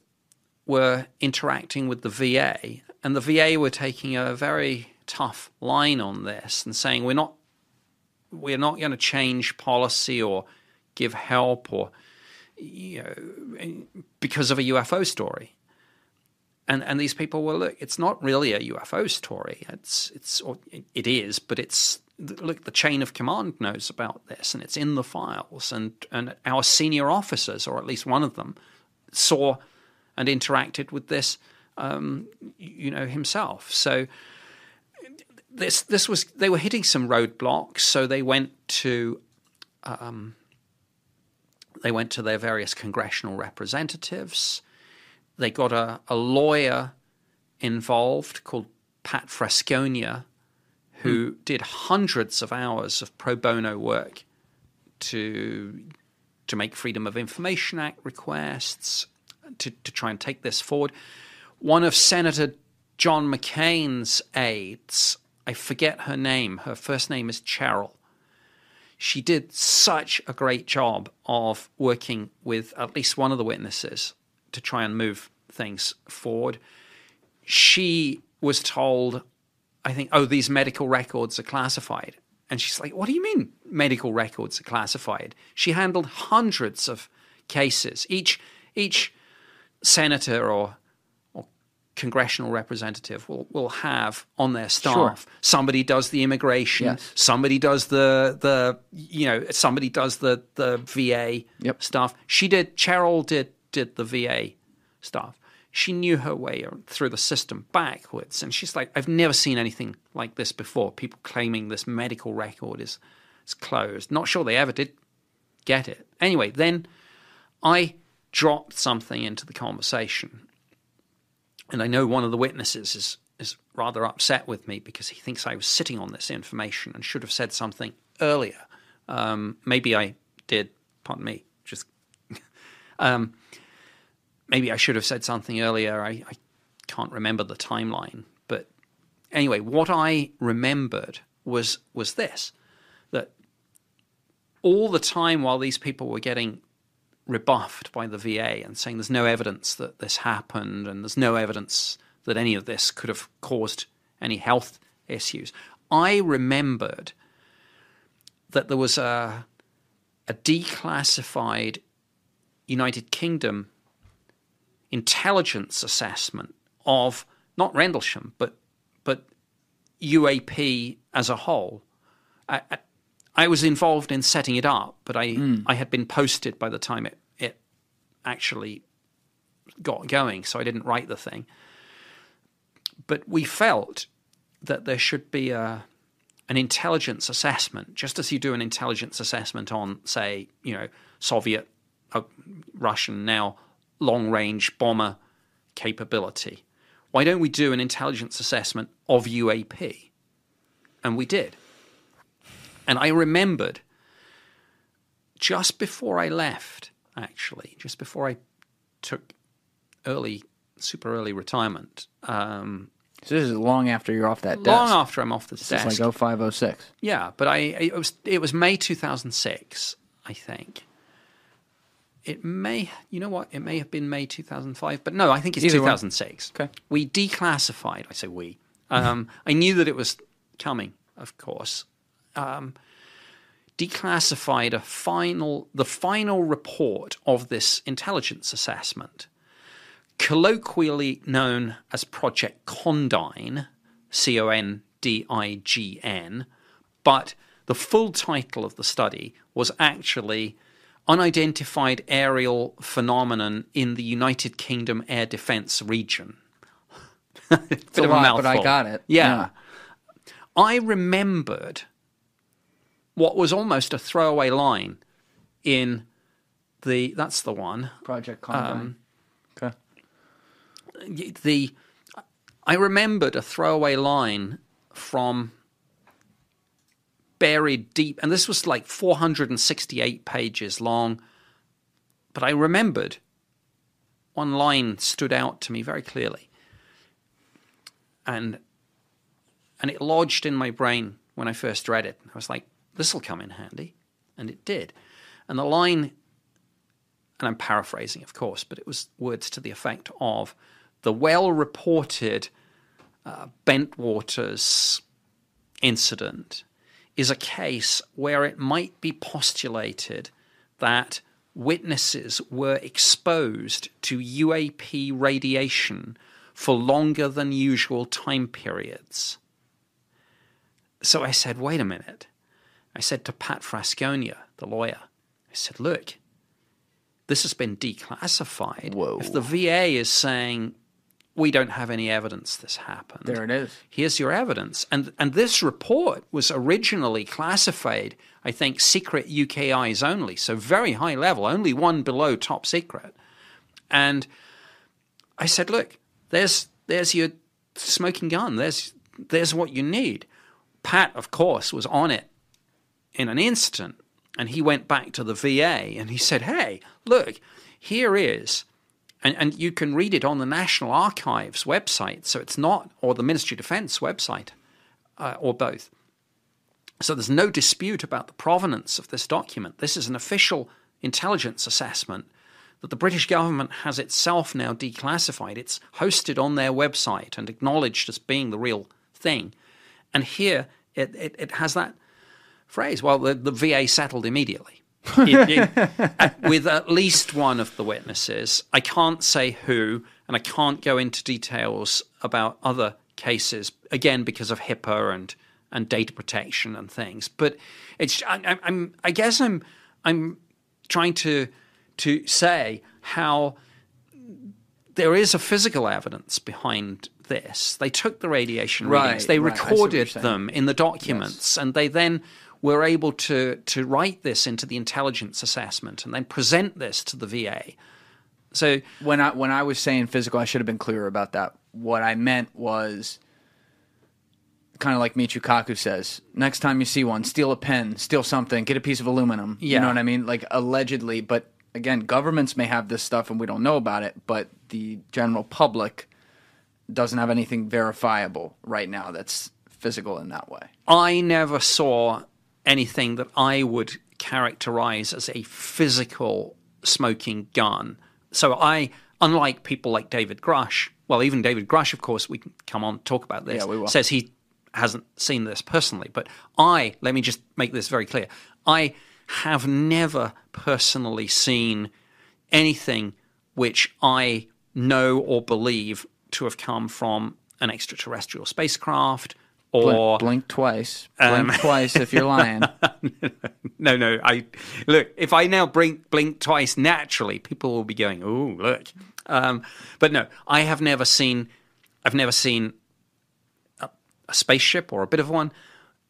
Speaker 2: were interacting with the VA, and the VA were taking a very tough line on this and saying we're not we're not going to change policy or give help or you know because of a UFO story. And and these people were look, it's not really a UFO story. It's it's it is, but it's look the chain of command knows about this and it's in the files and and our senior officers or at least one of them saw and interacted with this um, you know himself. So this this was they were hitting some roadblocks, so they went to um, they went to their various congressional representatives. They got a, a lawyer involved called Pat Frascogna, who hmm. did hundreds of hours of pro bono work to to make Freedom of Information Act requests, to, to try and take this forward. One of Senator John McCain's aides, I forget her name, her first name is Cheryl. She did such a great job of working with at least one of the witnesses to try and move things forward. She was told, I think, oh, these medical records are classified. And she's like, What do you mean medical records are classified? She handled hundreds of cases. Each each senator or or congressional representative will, will have on their staff
Speaker 1: Sure.
Speaker 2: somebody does the immigration,
Speaker 1: Yes.
Speaker 2: somebody does the the you know, somebody does the the VA
Speaker 1: Yep.
Speaker 2: stuff. She did Cheryl did did the VA stuff. She knew her way through the system backwards, and she's like, "I've never seen anything like this before. People claiming this medical record is is closed. Not sure they ever did get it. Anyway, then I dropped something into the conversation, and I know one of the witnesses is is rather upset with me because he thinks I was sitting on this information and should have said something earlier. Um, maybe I did. Pardon me. Just [LAUGHS] um, maybe I should have said something earlier. I, I can't remember the timeline, but anyway, what I remembered was was this: that all the time while these people were getting rebuffed by the VA and saying there's no evidence that this happened and there's no evidence that any of this could have caused any health issues, I remembered that there was a a declassified United Kingdom intelligence assessment of not Rendlesham, but but UAP as a whole. I, I, I was involved in setting it up, but I I had been posted by the time it it actually got going, so I didn't write the thing. But we felt that there should be a an intelligence assessment, just as you do an intelligence assessment on, say, you know, Soviet, uh, Russian now long range bomber capability. Why don't we do an intelligence assessment of UAP? And we did. And I remembered just before I left, actually, just before I took early, super early retirement, um,
Speaker 1: So this is long after you're off that desk.
Speaker 2: long after I'm off the
Speaker 1: It's
Speaker 2: desk.
Speaker 1: like 0506.
Speaker 2: Yeah, but I it was it was May 2006, I think. It may, you know what? It may have been May 2005, but no, I think it's
Speaker 1: Either one.
Speaker 2: 2006.
Speaker 1: Okay.
Speaker 2: We declassified. I say we. Um, I knew that it was coming, of course. Um, declassified a final, the final report of this intelligence assessment, colloquially known as Project Condign, C O N D I G N, but the full title of the study was actually Unidentified Aerial Phenomenon in the United Kingdom Air Defence Region. [LAUGHS] Bit
Speaker 1: a
Speaker 2: of
Speaker 1: lot, but I got it.
Speaker 2: Yeah. I remembered what was almost a throwaway line in the that's the one
Speaker 1: Project um, Condign. okay.
Speaker 2: the I remembered a throwaway line from buried deep and this was like 468 pages long. But I remembered one line stood out to me very clearly. And and it lodged in my brain when I first read it. I was like this will come in handy. And it did. And the line and I'm paraphrasing, of course, but it was words to the effect of the well reported uh, Bentwaters incident is a case where it might be postulated that witnesses were exposed to UAP radiation for longer than usual time periods. So I said, wait a minute. I said to Pat Frascogna, the lawyer, I said, look, this has been declassified.
Speaker 1: Whoa.
Speaker 2: If the VA is saying we don't have any evidence this happened,
Speaker 1: There it is.
Speaker 2: here's your evidence. And and this report was originally classified, I think, secret UK eyes only, so very high level, only one below top secret. And I said, look, there's there's your smoking gun. There's there's what you need. Pat, of course, was on it in an instant. And he went back to the VA and he said, Hey, look, here is, and, and you can read it on the National Archives website. So it's not, or the Ministry of Defense website, uh, or both. So there's no dispute about the provenance of this document. This is an official intelligence assessment that the British government has itself now declassified. It's hosted on their website and acknowledged as being the real thing. And here it, it, it has that phrase. Well, the, the VA settled immediately. [LAUGHS] It- it- [LAUGHS] with at least one of the witnesses. I can't say who, and I can't go into details about other cases again because of HIPAA and and data protection and things. But it's I, I'm I guess I'm I'm trying to to say how there is a physical evidence behind this. They took the radiation
Speaker 1: Right,
Speaker 2: readings, they
Speaker 1: right. I see what you're
Speaker 2: recorded them in the documents, and they then were able to to write this into the intelligence assessment and then present this to the VA. So
Speaker 1: when I when I was saying physical, I should have been clearer about that. What I meant was kind of like Michio Kaku says: next time you see one, steal a pen, steal something, get a piece of aluminum. You
Speaker 2: Yeah.
Speaker 1: know what I mean? Like allegedly, but again, governments may have this stuff and we don't know about it, but the general public doesn't have anything verifiable right now that's physical in that way.
Speaker 2: I never saw anything that I would characterize as a physical smoking gun. So I, unlike people like David Grusch, well, even David Grusch, of course, we can come on talk about this,
Speaker 1: Yeah, we will.
Speaker 2: says he hasn't seen this personally. But I, let me just make this very clear, I have never personally seen anything which I know or believe to have come from an extraterrestrial spacecraft or
Speaker 1: blink twice. Blink twice if you're lying. [LAUGHS]
Speaker 2: no, no. I look. If I now blink blink twice naturally, people will be going, "Oh, look." Um, but no, I have never seen. I've never seen a, a spaceship or a bit of one,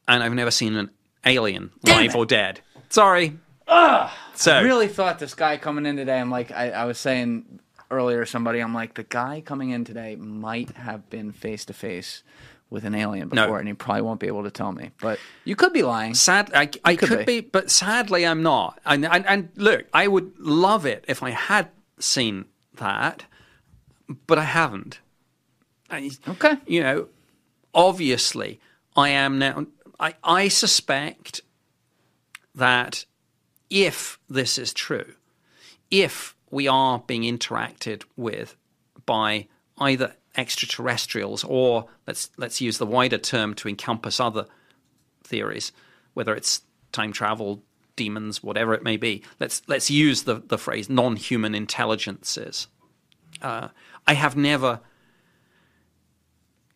Speaker 2: and I've never seen an alien, live or dead. Sorry. so
Speaker 1: I really thought this guy coming in today. I'm like, I, I was saying earlier, somebody, I'm like, the guy coming in today might have been face to face with an alien before,
Speaker 2: No.
Speaker 1: and he probably won't be able to tell me. But you could be lying.
Speaker 2: Sad, I, I
Speaker 1: could
Speaker 2: could,
Speaker 1: be.
Speaker 2: be. but sadly, I'm not. And, and, and look, I would love it if I had seen that, but I haven't. I,
Speaker 1: Okay.
Speaker 2: You know, obviously, I am now. I, I suspect that if this is true, if we are being interacted with by either extraterrestrials or let's let's use the wider term to encompass other theories, whether it's time travel, demons, whatever it may be. Let's let's use the, the phrase non-human intelligences. Uh, I have never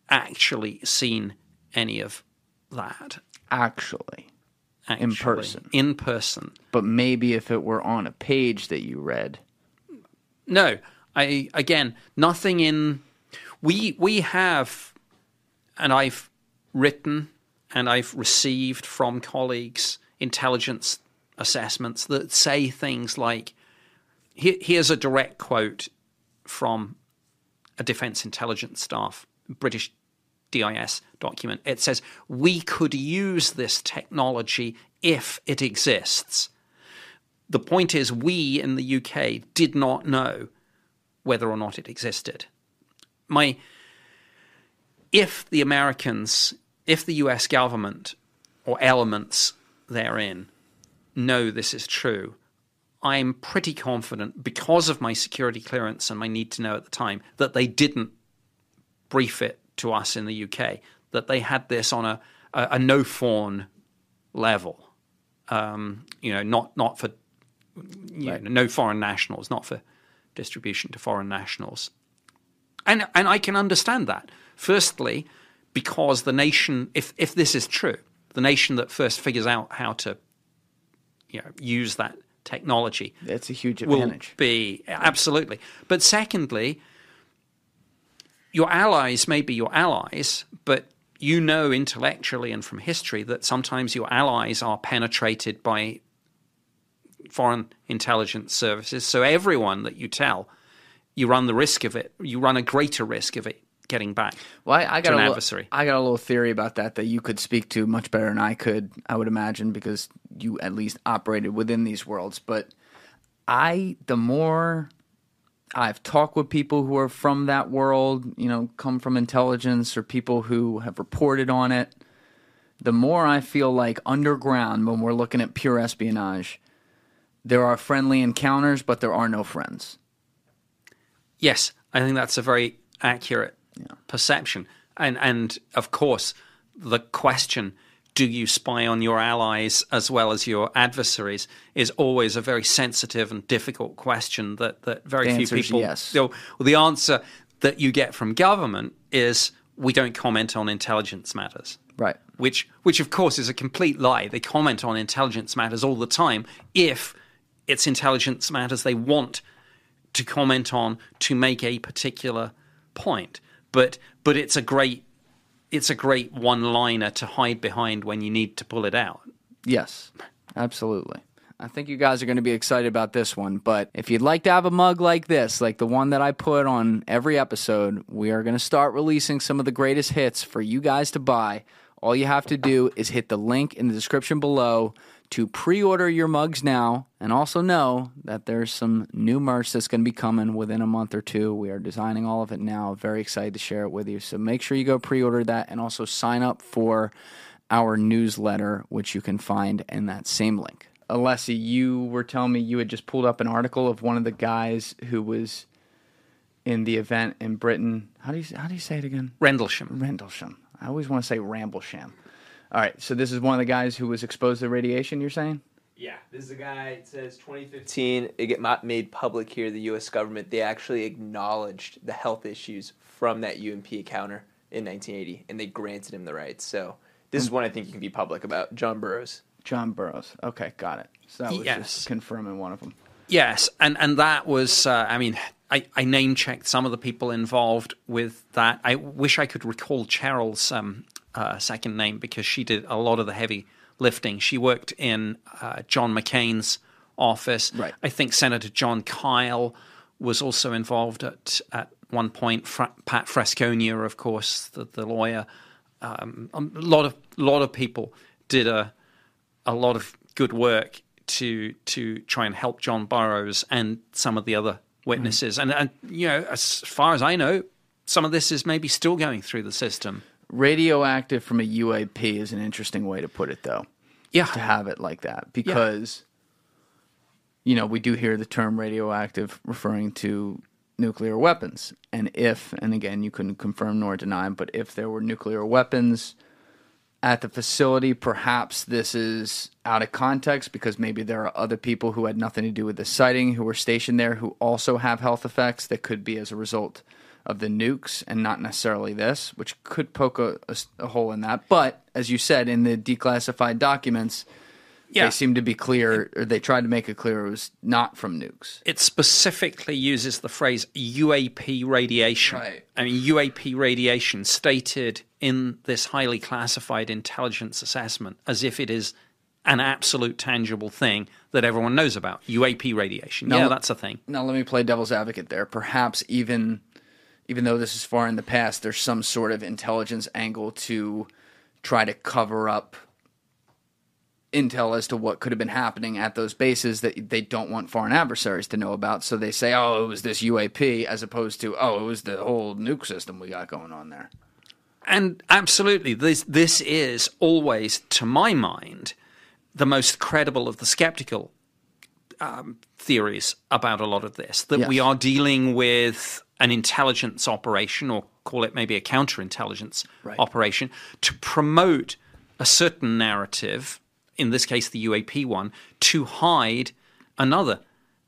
Speaker 2: actually seen any of that.
Speaker 1: Actually,
Speaker 2: Actually,
Speaker 1: person.
Speaker 2: In person.
Speaker 1: but maybe if it were on a page that you read.
Speaker 2: No, I again nothing in. We we have, and I've written and I've received from colleagues intelligence assessments that say things like, here, "Here's a direct quote from a defence intelligence staff British DIS document. It says we could use this technology if it exists." the point is, we in the UK did not know whether or not it existed. My, if the Americans, if the US government or elements therein know this is true, I'm pretty confident, because of my security clearance and my need to know at the time, that they didn't brief it to us in the UK, that they had this on a, a, a NOFORN level. Um, you know, not not for you know, no foreign nationals, not for distribution to foreign nationals. And and I can understand that. Firstly, because the nation, if if this is true, the nation that first figures out how to, you know, use that technology
Speaker 1: That's a huge
Speaker 2: will
Speaker 1: advantage.
Speaker 2: be absolutely. But secondly, your allies may be your allies, but you know intellectually and from history that sometimes your allies are penetrated by foreign intelligence services. So everyone that you tell, you run the risk of it. You run a greater risk of it getting back.
Speaker 1: Well, I, I got
Speaker 2: an
Speaker 1: little,
Speaker 2: adversary.
Speaker 1: I got a little theory about that that you could speak to much better than I could. I would imagine because you at least operated within these worlds. But I, the more I've talked with people who are from that world, you know, come from intelligence or people who have reported on it, the more I feel like underground when we're looking at pure espionage, there are friendly encounters, but there are no friends.
Speaker 2: Yes, I think that's a very accurate perception. And and of course, the question do you spy on your allies as well as your adversaries is always a very sensitive and difficult question that, that very
Speaker 1: The
Speaker 2: few people
Speaker 1: yes.
Speaker 2: you know, well, the answer that you get from government is we don't comment on intelligence matters
Speaker 1: Right.
Speaker 2: which which of course is a complete lie. They comment on intelligence matters all the time if it's intelligence matters they want to comment on to make a particular point. But but it's a great it's a great one-liner to hide behind when you need to pull it out.
Speaker 1: Yes, absolutely. I think you guys are going to be excited about this one. But if you'd like to have a mug like this, like the one that I put on every episode, we are going to start releasing some of the greatest hits for you guys to buy. All you have to do is hit the link in the description below to pre order your mugs now. And also know that there's some new merch that's going to be coming within a month or two. We are designing all of it now. Very excited to share it with you. So make sure you go pre order that and also sign up for our newsletter, which you can find in that same link. Alessi, you were telling me you had just pulled up an article of one of the guys who was in the event in Britain. How do you how do you say it again?
Speaker 2: Rendlesham.
Speaker 1: Rendlesham. I always want to say Ramblesham. All right, so this is one of the guys who was exposed to radiation. You're saying?
Speaker 5: Yeah, this is a guy. It says 2015. It get ma- made public here. The U.S. government they actually acknowledged the health issues from that UMP encounter in 1980, and they granted him the rights. So this is one I think you can be public about. John Burroughs.
Speaker 1: John Burroughs. Okay, got it. So that was
Speaker 2: Yes.
Speaker 1: just confirming one of them.
Speaker 2: Yes, and and that was, uh, I mean, I, I name checked some of the people involved with that. I wish I could recall Cheryl's um, uh, second name because she did a lot of the heavy lifting. She worked in uh, John McCain's office.
Speaker 1: Right.
Speaker 2: I think Senator Jon Kyl was also involved at at one point. Fra- Pat Frascogna, of course, the, the lawyer. Um, a lot of lot of people did a a lot of good work to to try and help John Burroughs and some of the other witnesses. And, and you know, as far as I know, some of this is maybe still going through the system.
Speaker 1: Radioactive from a UAP is an interesting way to put it, though.
Speaker 2: Yeah,
Speaker 1: to have it like that. Because you know we do hear the term radioactive referring to nuclear weapons. And if and again you couldn't confirm nor deny but if there were nuclear weapons at the facility perhaps this is out of context because maybe there are other people who had nothing to do with the sighting who were stationed there who also have health effects that could be as a result of the nukes and not necessarily this, which could poke a hole in that. But as you said, in the declassified documents,
Speaker 2: Yeah.
Speaker 1: they seem to be clear, or they tried to make it clear it was not from nukes.
Speaker 2: it specifically uses the phrase UAP radiation.
Speaker 1: Right.
Speaker 2: I mean, UAP radiation stated in this highly classified intelligence assessment as if it is an absolute tangible thing that everyone knows about. UAP radiation.
Speaker 1: No.
Speaker 2: yeah, that's a thing.
Speaker 1: Now, let me play devil's advocate there. Perhaps even, even though this is far in the past, there's some sort of intelligence angle to try to cover up intel as to what could have been happening at those bases that they don't want foreign adversaries to know about. So they say, "Oh, it was this UAP," as opposed to, "Oh, it was the whole nuke system we got going on there."
Speaker 2: And absolutely, this this is always, to my mind, the most credible of the skeptical um, theories about a lot of this. That we are dealing with an intelligence operation, or call it maybe a counterintelligence
Speaker 1: Right.
Speaker 2: operation, to promote a certain narrative. In this case, the UAP one, to hide another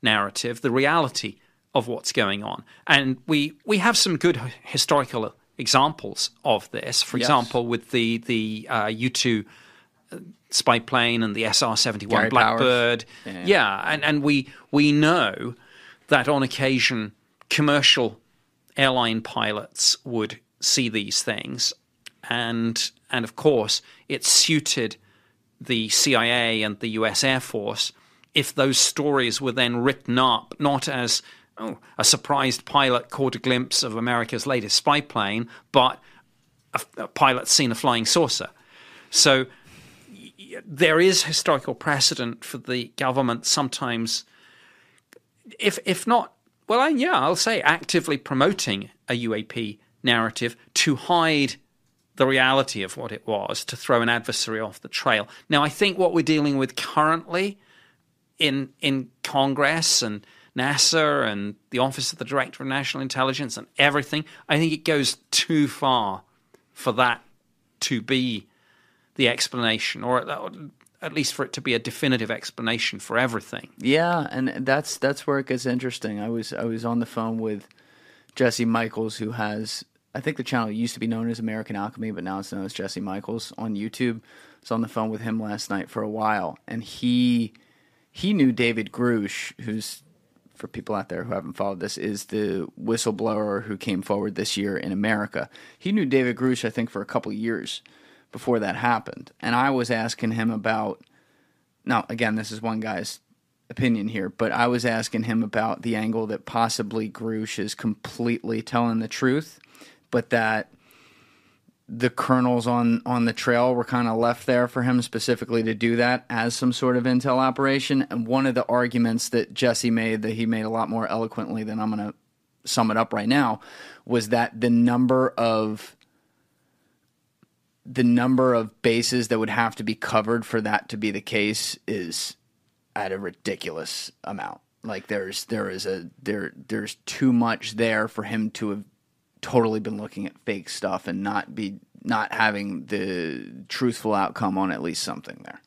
Speaker 2: narrative, the reality of what's going on. And we we have some good historical examples of this. For
Speaker 1: Yes.
Speaker 2: example, with the the uh, U two spy plane and the SR seventy one. Blackbird.
Speaker 1: Yeah.
Speaker 2: Yeah, and and we we know that on occasion commercial airline pilots would see these things, and and of course it suited the CIA and the U.S. Air Force if those stories were then written up not as oh, a surprised pilot caught a glimpse of America's latest spy plane, but a, a pilot seen a flying saucer. So there is historical precedent for the government sometimes, if if not, well, I, yeah, I'll say actively promoting a UAP narrative to hide the reality of what it was, to throw an adversary off the trail. Now, I think what we're dealing with currently in in Congress and NASA and the Office of the Director of National Intelligence and everything, I think it goes too far for that to be the explanation, or at least for it to be a definitive explanation for everything.
Speaker 1: Yeah, and that's that's where it gets interesting. I was I was on the phone with Jesse Michaels, who has I think the channel used to be known as American Alchemy, but now it's known as Jesse Michaels on YouTube. I was on the phone with him last night for a while, and he he knew David Grusch, who's for people out there who haven't followed this, is the whistleblower who came forward this year in America. He knew David Grusch, I think, for a couple years before that happened. And I was asking him about, now, again, this is one guy's opinion here, but I was asking him about the angle that possibly Grusch is completely telling the truth, but that the colonels on on the trail were kind of left there for him specifically to do that as some sort of intel operation. And one of the arguments that Jesse made that he made a lot more eloquently than I'm going to sum it up right now was that the number of the number of bases that would have to be covered for that to be the case is at a ridiculous amount. Like there's there is a there there's too much there for him to have totally been looking at fake stuff and not be not having the truthful outcome on at least something there.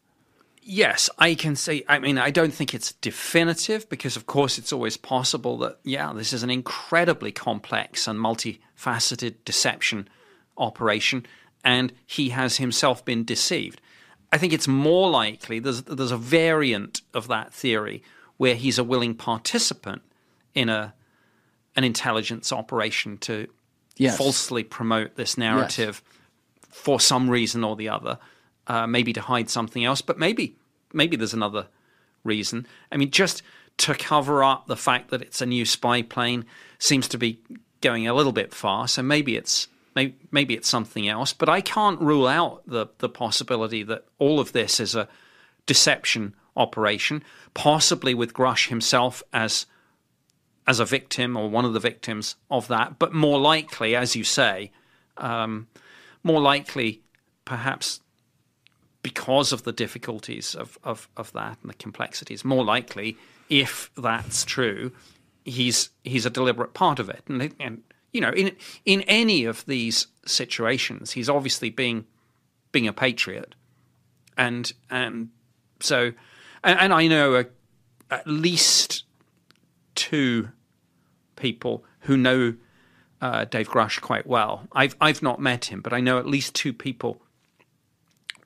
Speaker 2: Yes, I can say. I mean, I don't think it's definitive because, of course, it's always possible that, yeah, this is an incredibly complex and multifaceted deception operation, and he has himself been deceived. I think it's more likely there's, there's a variant of that theory where he's a willing participant in a an intelligence operation to yes. falsely promote this narrative yes. for some reason or the other, uh, maybe to hide something else, but maybe maybe there's another reason. I mean, just to cover up the fact that it's a new spy plane seems to be going a little bit far. So maybe it's maybe, maybe it's something else. But I can't rule out the the possibility that all of this is a deception operation, possibly with Grusch himself as as a victim or one of the victims of that, but more likely, as you say, um, more likely, perhaps because of the difficulties of, of, of that and the complexities, more likely, if that's true, he's he's a deliberate part of it. And, and you know, in in any of these situations, he's obviously being being a patriot, and and so, and, and I know a, at least two people who know uh, Dave Grusch quite well. I've I've not met him, but I know at least two people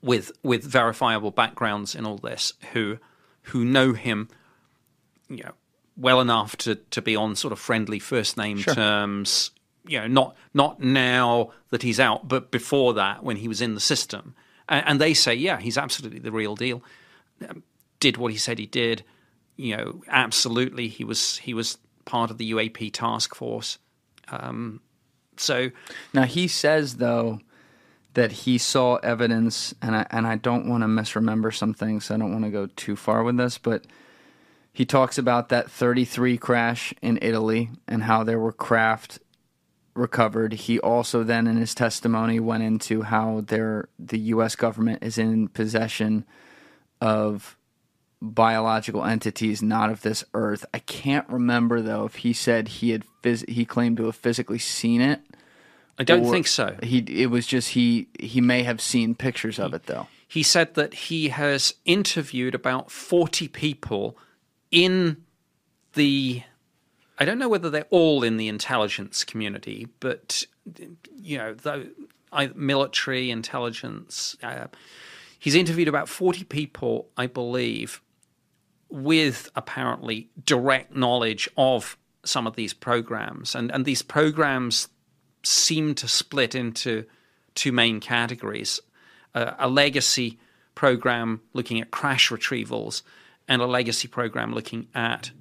Speaker 2: with with verifiable backgrounds in all this who who know him, you know, well enough to to be on sort of friendly first name sure. terms. You know, not not now that he's out, but before that when he was in the system, and, and they say, yeah, he's absolutely the real deal. Um, did what he said he did. You know, absolutely, he was he was part of the UAP task force. Um, so
Speaker 1: now he says though that he saw evidence, and I and I don't want to misremember some things. So I don't want to go too far with this, but he talks about that 33 crash in Italy and how there were craft recovered. He also then in his testimony went into how there the US government is in possession of biological entities not of this earth. I can't remember though if he said he had phys- he claimed to have physically seen it.
Speaker 2: I don't think so.
Speaker 1: He it was just he he may have seen pictures of it though.
Speaker 2: He said that he has interviewed about 40 people in the I don't know whether they're all in the intelligence community, but you know, military intelligence. Uh, he's interviewed about 40 people, I believe, with apparently direct knowledge of some of these programs. And, and these programs seem to split into two main categories uh, a legacy program looking at crash retrievals, and a legacy program looking at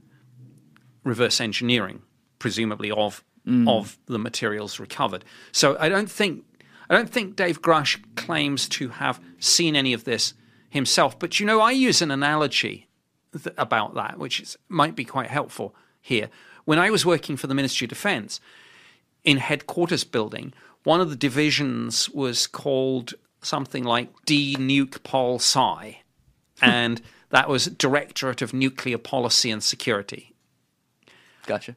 Speaker 2: reverse engineering, presumably of mm. of the materials recovered. So I don't think I don't think Dave Grusch claims to have seen any of this himself. But you know, I use an analogy th- about that, which is, might be quite helpful here. When I was working for the Ministry of Defense in headquarters building, one of the divisions was called something like D-Nuke Pol Sci, [LAUGHS] and that was Directorate of Nuclear Policy and Security.
Speaker 1: Gotcha.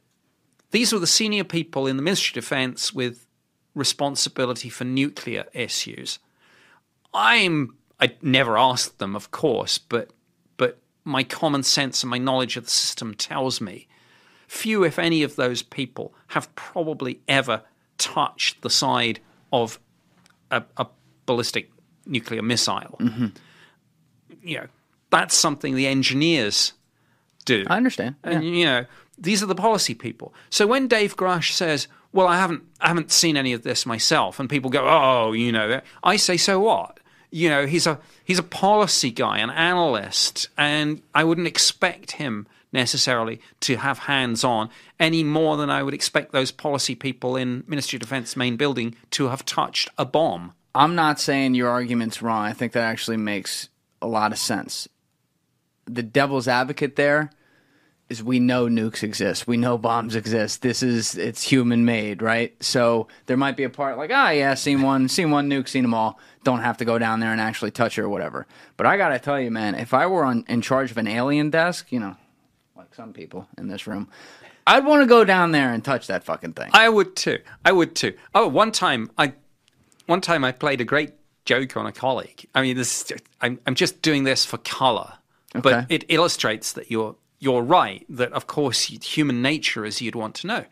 Speaker 2: These were the senior people in the Ministry of Defense with responsibility for nuclear issues. I'm I never asked them, of course, but but my common sense and my knowledge of the system tells me few, if any, of those people have probably ever touched the side of a, a ballistic nuclear missile.
Speaker 1: Mm-hmm.
Speaker 2: You know, that's something the engineers do.
Speaker 1: I understand.
Speaker 2: And you know, these are the policy people. So when Dave Grusch says, "Well, I haven't, I haven't seen any of this myself," and people go, "Oh, you know," I say, "So what?" You know, he's a he's a policy guy, an analyst, and I wouldn't expect him necessarily to have hands on any more than I would expect those policy people in Ministry of Defense main building to have touched a bomb.
Speaker 1: I'm not saying your argument's wrong. I think that actually makes a lot of sense. The devil's advocate there is we know nukes exist. We know bombs exist. This is it's human made, right? So there might be a part like, ah, yeah, seen one, seen one nuke, seen them all. Don't have to go down there and actually touch it or whatever. But I gotta tell you, man, if I were on, in charge of an alien desk, you know, like some people in this room, I'd want to go down there and touch that fucking thing.
Speaker 2: I would too. I would too. Oh, one time I, one time I played a great joke on a colleague. I mean, this I'm I'm just doing this for color,
Speaker 1: Okay.
Speaker 2: but it illustrates that you're you're right. That of course human nature is you'd want to know.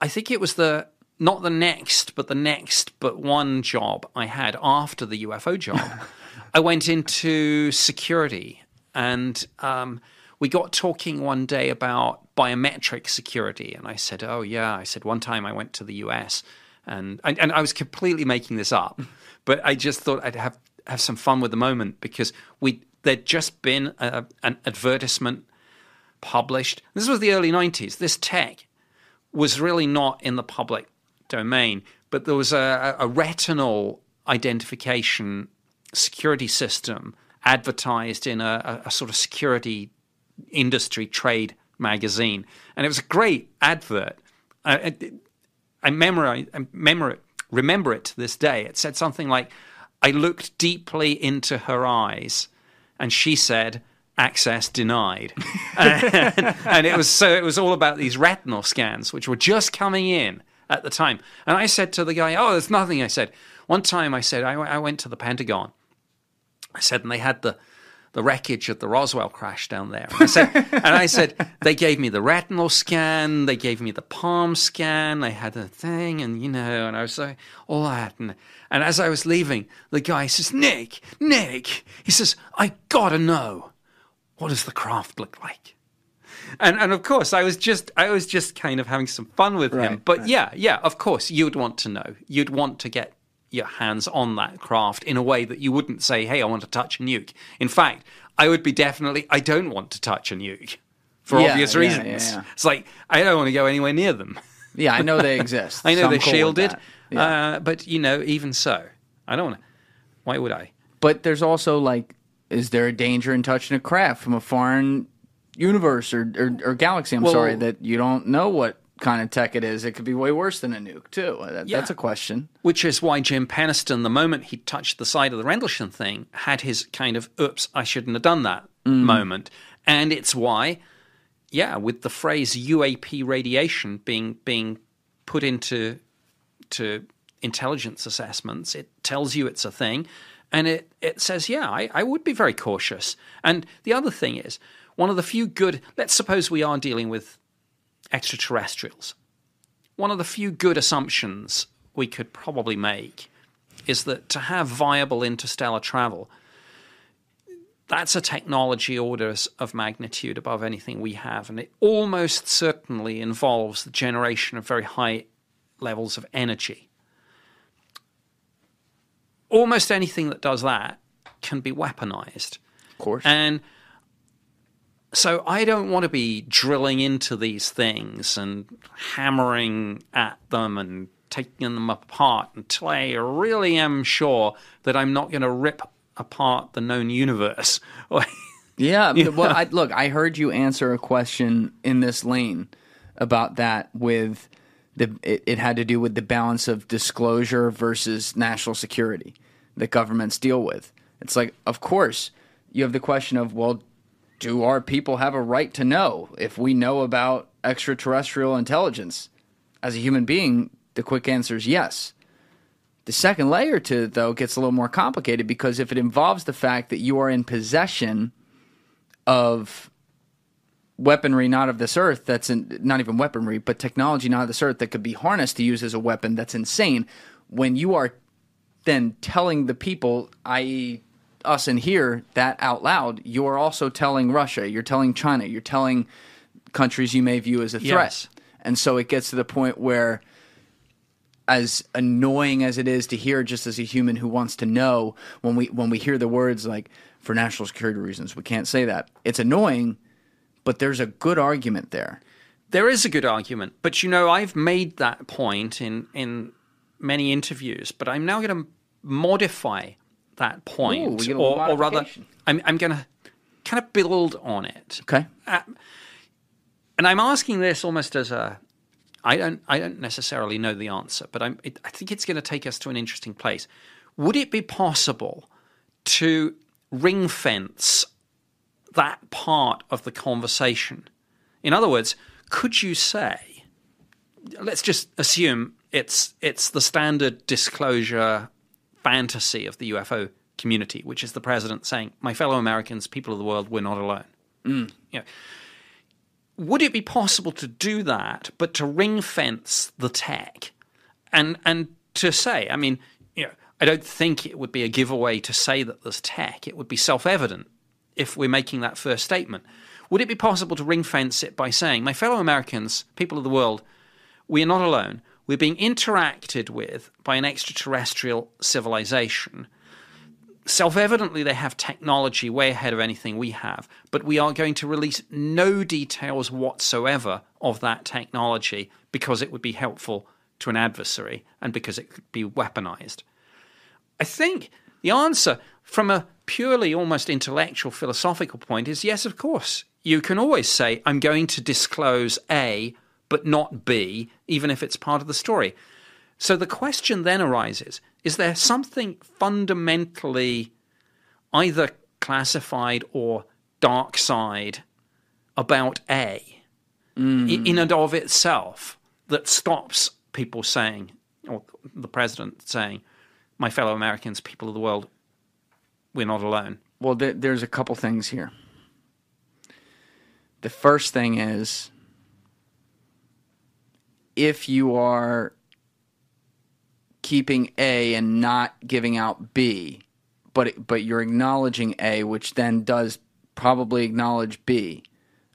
Speaker 2: I think it was the not the next, but the next, but one job I had after the UFO job. [LAUGHS] I went into security, and um, we got talking one day about biometric security, and I said, "Oh yeah," I said one time I went to the US, and and, and I was completely making this up, [LAUGHS] but I just thought I'd have have some fun with the moment because we there'd just been a, an advertisement published. This was the early '90s. This tech was really not in the public domain, but there was a, a retinal identification security system advertised in a, a, sort of security industry trade magazine, and it was a great advert. I, I, I, I memor- remember it to this day. It said something like, "I looked deeply into her eyes, and she said." access denied [LAUGHS] and, and it was so it was all about these retinal scans which were just coming in at the time and i said to the guy oh there's nothing i said one time i said i, I went to the pentagon i said and they had the the wreckage of the Roswell crash down there. And I said, [LAUGHS] and I said they gave me the retinal scan, they gave me the palm scan, they had the thing, and you know, and I was like, all that. And, and as I was leaving, the guy says, Nick, Nick, he says, I gotta know, what does the craft look like? And and of course, I was just I was just kind of having some fun with him. But
Speaker 1: right.
Speaker 2: yeah, yeah, of course, you'd want to know. You'd want to get your hands on that craft in a way that you wouldn't say, "Hey, I want to touch a nuke." In fact, I would be definitely, "I don't want to touch a nuke," for
Speaker 1: Yeah,
Speaker 2: obvious
Speaker 1: yeah,
Speaker 2: reasons.
Speaker 1: yeah.
Speaker 2: It's like I don't want to go anywhere near them.
Speaker 1: yeah, I know they [LAUGHS] exist.
Speaker 2: I know
Speaker 1: so
Speaker 2: they're
Speaker 1: cool
Speaker 2: shielded.
Speaker 1: Yeah.
Speaker 2: uh, but you know, even so, I don't want to. Why would I?
Speaker 1: But there's also like, is there a danger in touching a craft from a foreign universe or or, or galaxy? I'm
Speaker 2: Well-
Speaker 1: sorry that you don't know what kind of tech it is. It could be way worse than a nuke too. That,
Speaker 2: Yeah.
Speaker 1: That's a question.
Speaker 2: Which is why Jim Penniston, the moment he touched the side of the Rendlesham thing, had his kind of "oops, I shouldn't have done that" moment, and it's why, yeah, with the phrase UAP radiation being being put into to intelligence assessments, it tells you it's a thing, and it it says, yeah, I, I would be very cautious. And the other thing is, one of the few good. Let's suppose we are dealing with extraterrestrials one of the few good assumptions we could probably make is that to have viable interstellar travel, that's a technology orders of magnitude above anything we have. And it almost certainly involves the generation of very high levels of energy. Almost anything that does that can be weaponized.
Speaker 1: Of course.
Speaker 2: And so I don't want to be drilling into these things and hammering at them and taking them apart until I really am sure that I'm not going to rip apart the known universe. [LAUGHS]
Speaker 1: Yeah, well, I, look, I heard you answer a question in this lane about that with the it, it had to do with the balance of disclosure versus national security that governments deal with. It's like, of course, you have the question of, well, do our people have a right to know if we know about extraterrestrial intelligence? As a human being, the quick answer is yes. The second layer to it, though, gets a little more complicated because if it involves the fact that you are in possession of weaponry not of this earth that's in, not even weaponry but technology not of this earth that could be harnessed to use as a weapon that's insane. When you are then telling the people i.e us in here that out loud you're also telling russia you're telling china you're telling countries you may view as a threat.
Speaker 2: Yes.
Speaker 1: and so it gets to the point where as annoying as it is to hear just as a human who wants to know when we when we hear the words like for national security reasons we can't say that it's annoying but there's a good argument there
Speaker 2: There is a good argument, but you know, I've made that point in in many interviews, but I'm now going to modify that point,
Speaker 1: Ooh, we get a
Speaker 2: or, or rather. I'm, I'm going to kind of build on it.
Speaker 1: okay uh,
Speaker 2: And I'm asking this almost as a, I don't, I don't necessarily know the answer, but I'm, it, I think it's going to take us to an interesting place. Would it be possible to ring fence that part of the conversation? In other words, could you say, let's just assume it's it's the standard disclosure fantasy of the UFO community, which is the president saying, "My fellow Americans, people of the world, we're not alone." Mm. You know, would it be possible to do that, but to ring fence the tech, and and to say, I mean, you know, I don't think it would be a giveaway to say that there's tech. It would be self evident if we're making that first statement. Would it be possible to ring fence it by saying, my fellow Americans, people of the world, we are not alone. We're being interacted with by an extraterrestrial civilization. Self evidently, they have technology way ahead of anything we have, but we are going to release no details whatsoever of that technology because it would be helpful to an adversary and because it could be weaponized. I think the answer from a purely almost intellectual philosophical point is yes, of course. You can always say, I'm going to disclose A, but not B, even if it's part of the story. So the question then arises is there something fundamentally either classified or dark side about A i- mm. in and of itself that stops people saying, or the president saying, my fellow Americans, people of the world, we're not alone.
Speaker 1: well there, there's a couple things here the first thing is if you are keeping A and not giving out B, but but you're acknowledging A, which then does probably acknowledge B.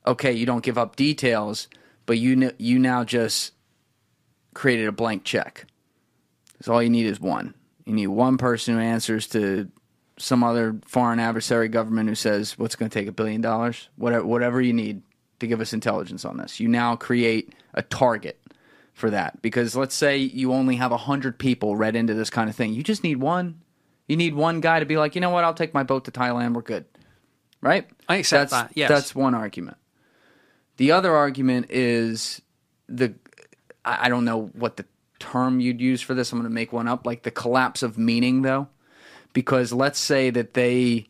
Speaker 1: Okay, you don't give up details, but you you now just created a blank check. So all you need is one. You need one person who answers to some other foreign adversary government who says, "What's going to take a billion dollars? Whatever, whatever you need to give us intelligence on this." You now create a target for that because let's say you only have hundred people read into this kind of thing. You just need one. You need one guy to be like, you know what? I'll take my boat to Thailand. We're good, right?
Speaker 2: I accept
Speaker 1: that's,
Speaker 2: that, yes.
Speaker 1: that's one argument. The other argument is the I don't know what the term you'd use for this. I'm going to make one up, like the collapse of meaning, though, because let's say that they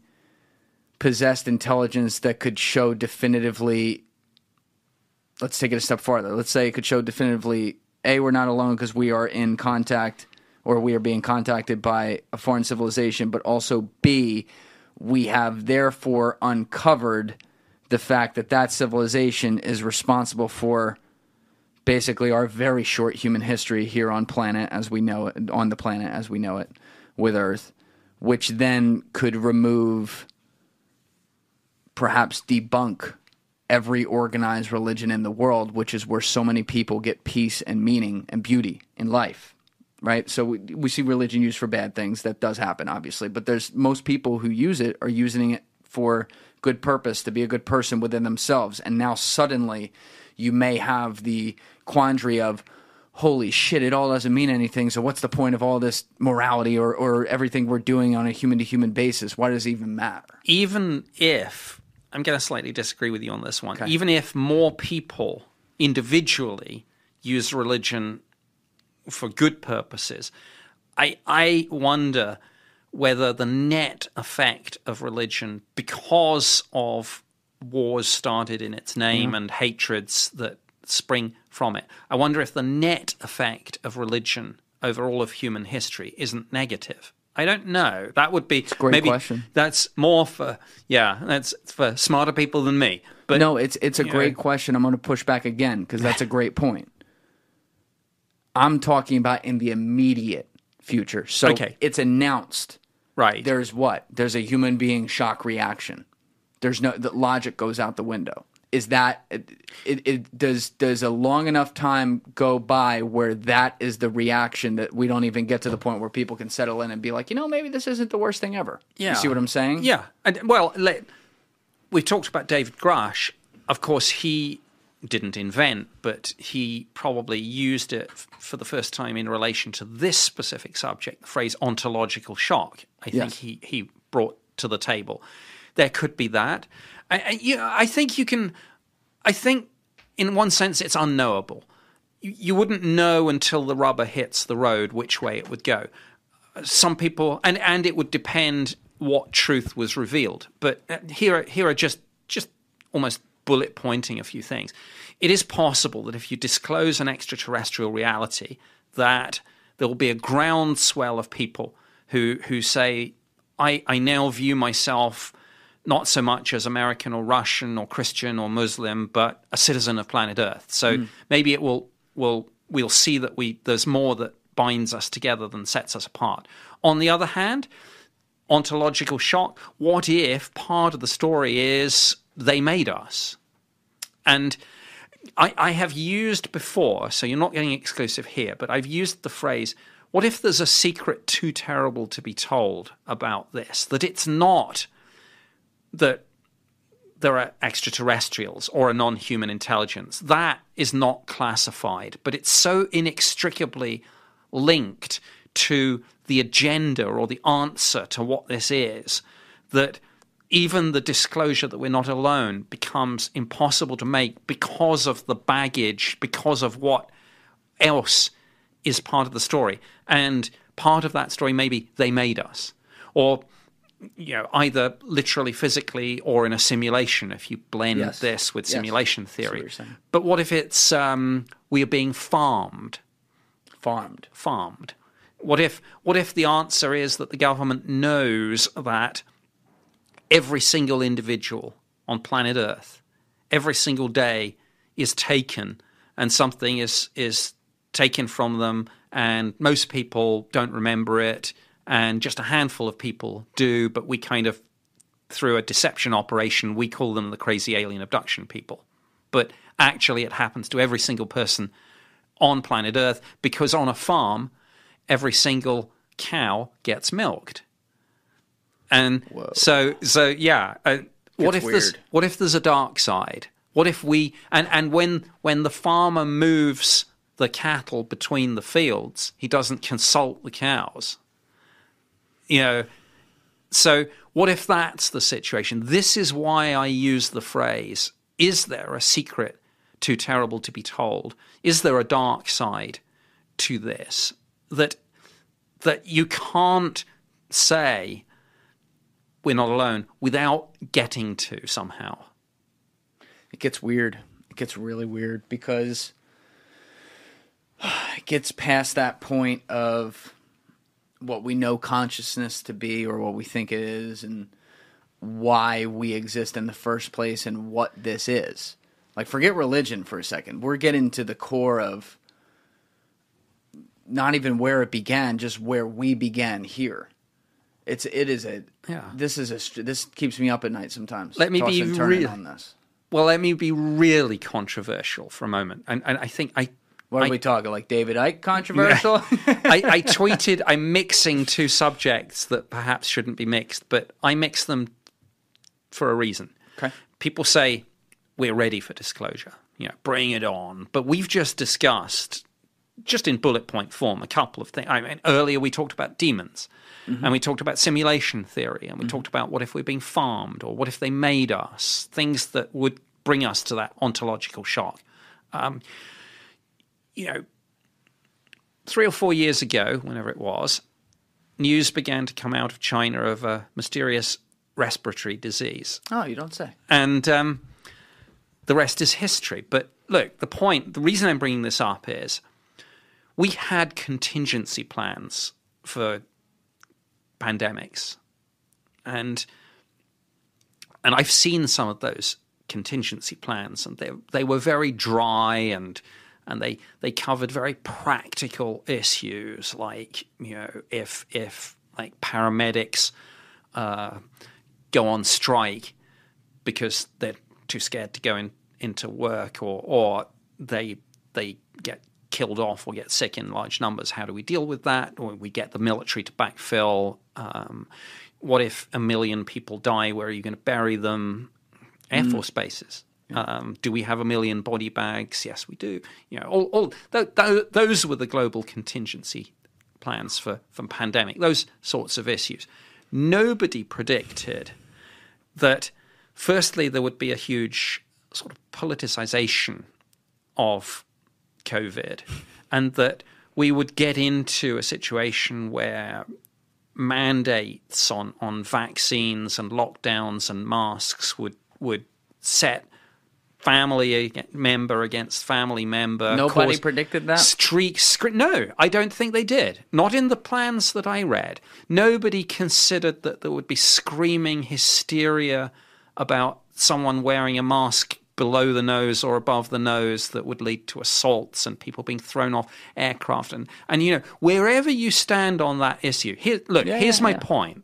Speaker 1: possessed intelligence that could show definitively. Let's take it a step farther. Let's say it could show definitively: a, we're not alone because we are in contact, or we are being contacted by a foreign civilization, but also b, we have therefore uncovered the fact that that civilization is responsible for basically our very short human history here on planet as we know it on the planet as we know it with earth which then could remove perhaps debunk every organized religion in the world which is where so many people get peace and meaning and beauty in life right? So we, we see religion used for bad things. That does happen obviously. But there's most people who use it are using it for good purpose to be a good person within themselves. And now suddenly you may have the quandary of holy shit it all doesn't mean anything so what's the point of all this morality or, or everything we're doing on a human to human basis? Why does it even matter?
Speaker 2: Even if I'm going to slightly disagree with you on this one, even if more people individually use religion for good purposes, I I wonder whether the net effect of religion, because of wars started in its name mm-hmm. and hatreds that spring from it, I wonder if the net effect of religion over all of human history isn't negative? I don't know. That would be
Speaker 1: a great
Speaker 2: maybe
Speaker 1: question.
Speaker 2: that's more for yeah, that's for smarter people than me. But
Speaker 1: no, it's it's a great
Speaker 2: know-
Speaker 1: question. I'm going to push back again because that's a great point. I'm talking about in the immediate future. So
Speaker 2: Okay.
Speaker 1: it's announced.
Speaker 2: right.
Speaker 1: There's what? There's a human being shock reaction. There's no the logic goes out the window. Is that it, it, does does a long enough time go by where that is the reaction that we don't even get to the point where people can settle in and be like, you know, maybe this isn't the worst thing ever.
Speaker 2: Yeah.
Speaker 1: You see what I'm saying?
Speaker 2: Yeah. And, well, let, we talked about David Grusch. Of course, he didn't invent, but he probably used it f- for the first time in relation to this specific subject, the phrase ontological shock. I think he, he brought to the table. There could be that. I, you know, I think you can, I think in one sense it's unknowable. You, you wouldn't know until the rubber hits the road which way it would go. Some people and and it would depend what truth was revealed. But uh, here here are just just almost bullet pointing a few things. It is possible that if you disclose an extraterrestrial reality that there will be a groundswell of people who who say i i now view myself not so much as American or Russian or Christian or Muslim, but a citizen of planet Earth. So hmm. maybe it will will we'll see that we there's more that binds us together than sets us apart. On the other hand, ontological shock. What if part of the story is they made us? And I, I have used before, so you're not getting exclusive here, but I've used the phrase, what if there's a secret too terrible to be told about this? That it's not that there are extraterrestrials or a non human intelligence. That is not classified, but it's so inextricably linked to the agenda or the answer to what this is that even the disclosure that we're not alone becomes impossible to make because of the baggage, because of what else is part of the story. And part of that story, maybe they made us. Or you know, either literally physically or in a simulation if you blend
Speaker 1: Yes.
Speaker 2: this with simulation
Speaker 1: what
Speaker 2: theory.
Speaker 1: you're.
Speaker 2: But what if it's um, we are being farmed?
Speaker 1: Farmed.
Speaker 2: Farmed. What if what if the answer is that the government knows that every single individual on planet Earth, every single day, is taken and something is is taken from them, and most people don't remember it, and just a handful of people do, but we kind of through a deception operation, we call them the crazy alien abduction people. But actually, it happens to every single person on planet Earth because on a farm, every single cow gets milked. And so, so yeah. Uh, what if
Speaker 1: Gets
Speaker 2: there's what if there's a dark side? What if we and and when when the farmer moves the cattle between the fields, he doesn't consult the cows. You know, so, what if that's the situation? This is why I use the phrase Is there a secret too terrible to be told? Is there a dark side to this that, that you can't say we're not alone without getting to somehow?
Speaker 1: it gets weird. It gets really weird because [SIGHS] it gets past that point of what we know consciousness to be or what we think it is and why we exist in the first place and what this is. Like forget religion for a second. We're getting to the core of not even where it began, just where we began here. It's it is a
Speaker 2: Yeah.
Speaker 1: This is a str- this keeps me up at night sometimes.
Speaker 2: Let me be real-
Speaker 1: on this.
Speaker 2: Well, let me be really controversial for a moment. And, and I think I.
Speaker 1: What are
Speaker 2: I-
Speaker 1: we talking? Like David Icke controversial?
Speaker 2: I, I tweeted, [LAUGHS] I'm mixing two subjects that perhaps shouldn't be mixed, but I mix them for a reason.
Speaker 1: Okay.
Speaker 2: People say, we're ready for disclosure. You know, bring it on. But we've just discussed, just in bullet point form, a couple of things. I mean, earlier we talked about demons. And we talked about simulation theory, and we talked about what if we're being farmed, or what if they made us, things that would bring us to that ontological shock. Um, you know, three or four years ago, whenever it was, news began to come out of China of a mysterious respiratory disease.
Speaker 1: oh, you don't say.
Speaker 2: And um, the rest is history. But look, the point, the reason I'm bringing this up is we had contingency plans for pandemics, and and I've seen some of those contingency plans, and they they were very dry and and they they covered very practical issues like you know if if like paramedics uh, go on strike because they're too scared to go in, into work or or they they get killed off or get sick in large numbers. How do we deal with that? Or we get the military to backfill. Um, what if a million people die? Where are you going to bury them? Air Force bases. Um, do we have a million body bags? Yes, we do. You know, all, all th- th- those were the global contingency plans for from pandemic. Those sorts of issues. Nobody predicted that. Firstly, there would be a huge sort of politicization of COVID, and that we would get into a situation where mandates on, on vaccines and lockdowns and masks would would set family member against family member.
Speaker 1: Nobody predicted that?
Speaker 2: Streak, scre- no, I don't think they did. Not in the plans that I read. Nobody considered that there would be screaming hysteria about someone wearing a mask below the nose or above the nose that would lead to assaults and people being thrown off aircraft and and you know wherever you stand on that issue here look
Speaker 1: Yeah,
Speaker 2: here's
Speaker 1: yeah,
Speaker 2: my
Speaker 1: yeah.
Speaker 2: point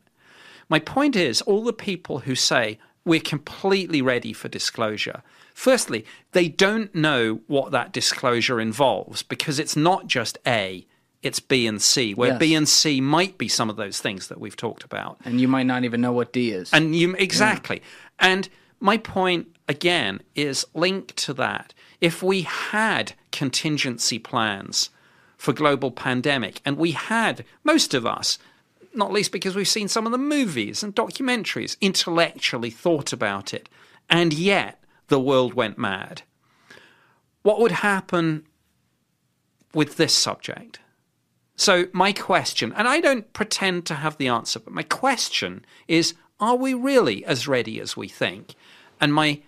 Speaker 2: my point is all the people who say we're completely ready for disclosure firstly they don't know what that disclosure involves because it's not just a it's B and C where
Speaker 1: Yes.
Speaker 2: B and C might be some of those things that we've talked about
Speaker 1: and you might not even know what D is.
Speaker 2: and you exactly. And my point again is linked to that. If we had contingency plans for global pandemic, and we had most of us, not least because we've seen some of the movies and documentaries, intellectually thought about it, and yet the world went mad. What would happen with this subject? So, my question, and I don't pretend to have the answer, but my question is are we really as ready as we think? And my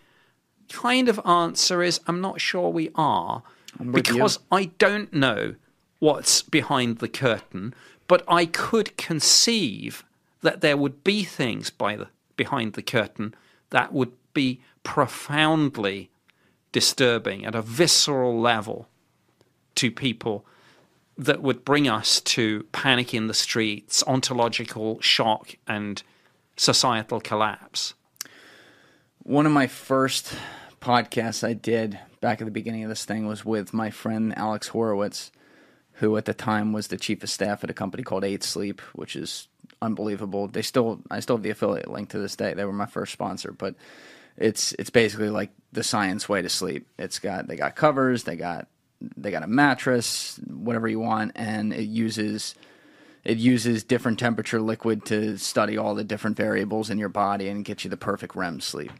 Speaker 2: kind of answer is I'm not sure we are because I don't know what's behind the curtain, but I could conceive that there would be things by the, behind the curtain that would be profoundly disturbing at a visceral level to people that would bring us to panic in the streets, ontological shock, and societal collapse.
Speaker 1: One of my first podcasts I did back at the beginning of this thing was with my friend Alex Horowitz, who at the time was the chief of staff at a company called Eight Sleep, which is unbelievable. They still I still have the affiliate link to this day. They were my first sponsor, but it's it's basically like the science way to sleep. It's got they got covers, they got they got a mattress, whatever you want, and it uses it uses different temperature liquid to study all the different variables in your body and get you the perfect REM sleep.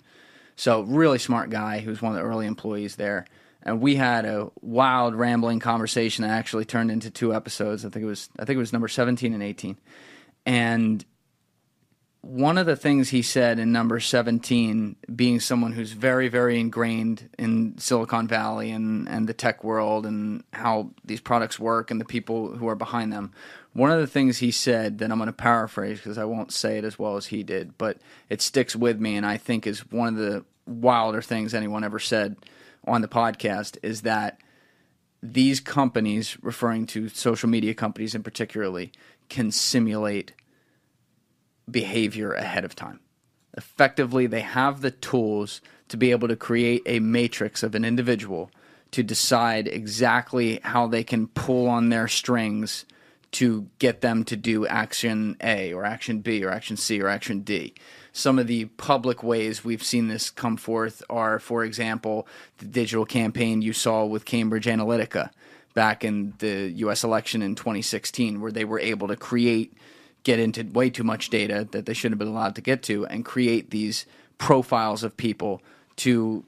Speaker 1: So really smart guy who's one of the early employees there. And we had a wild rambling conversation that actually turned into two episodes. I think it was I think it was number 17 and 18. And one of the things he said in number 17 being someone who's very very ingrained in Silicon Valley and and the tech world and how these products work and the people who are behind them. One of the things he said that I'm going to paraphrase because I won't say it as well as he did, but it sticks with me and I think is one of the wilder things anyone ever said on the podcast is that these companies, referring to social media companies in particularly, can simulate behavior ahead of time. Effectively, they have the tools to be able to create a matrix of an individual to decide exactly how they can pull on their strings to get them to do action A or action B or action C or action D. Some of the public ways we've seen this come forth are, for example, the digital campaign you saw with Cambridge Analytica back in the US election in 2016, where they were able to create, get into way too much data that they shouldn't have been allowed to get to, and create these profiles of people to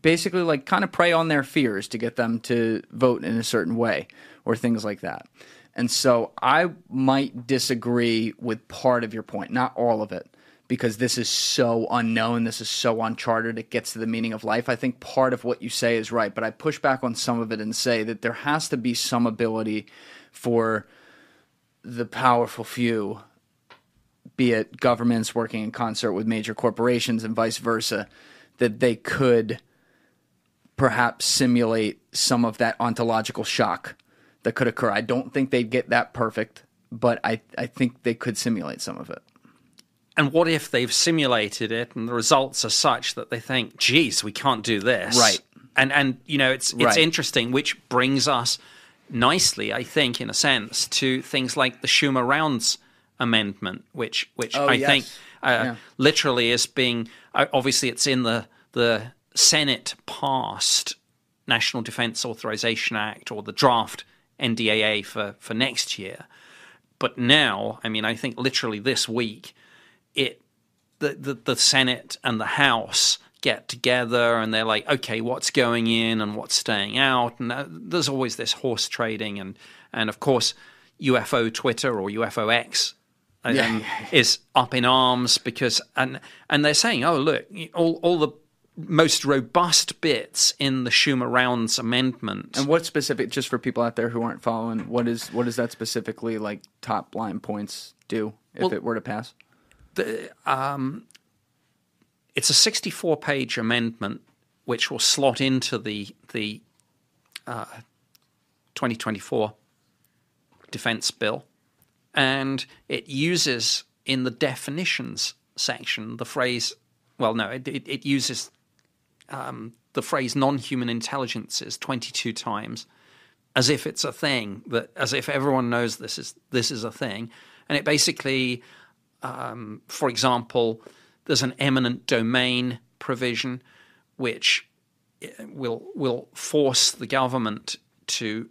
Speaker 1: basically like kind of prey on their fears to get them to vote in a certain way or things like that. And so I might disagree with part of your point, not all of it, because this is so unknown, this is so uncharted, it gets to the meaning of life. I think part of what you say is right, but I push back on some of it and say that there has to be some ability for the powerful few, be it governments working in concert with major corporations and vice versa, that they could perhaps simulate some of that ontological shock that could occur. I don't think they'd get that perfect, but I, I think they could simulate some of it.
Speaker 2: And what if they've simulated it and the results are such that they think, geez, we can't do this.
Speaker 1: Right.
Speaker 2: And and you know, it's it's
Speaker 1: Right.
Speaker 2: interesting, which brings us nicely, I think, in a sense, to things like the Schumer Rounds amendment, which which
Speaker 1: Oh,
Speaker 2: I
Speaker 1: yes.
Speaker 2: think uh,
Speaker 1: Yeah.
Speaker 2: literally is being uh, obviously it's in the the Senate passed National Defense Authorization Act or the draft NDAA for for next year. But now, I mean, I think literally this week, it the, the the Senate and the House get together and they're like, okay, what's going in and what's staying out, and uh, there's always this horse trading, and and of course, UFO Twitter or UFOX X. um,
Speaker 1: Yeah.
Speaker 2: is up in arms because and and they're saying, oh look, all all the most robust bits in the Schumer Rounds amendment
Speaker 1: And what specific, just for people out there who aren't following, what is what does that specifically like top line points do if
Speaker 2: Well-
Speaker 1: it were to pass?
Speaker 2: It's a 64 page amendment which will slot into the the uh, 2024 defense bill. And it uses in the definitions section the phrase well no it, it, it uses um, the phrase non-human intelligences 22 times as if it's a thing that as if everyone knows this is this is a thing. And it basically um, for example there's an eminent domain provision which eh, will will force the government to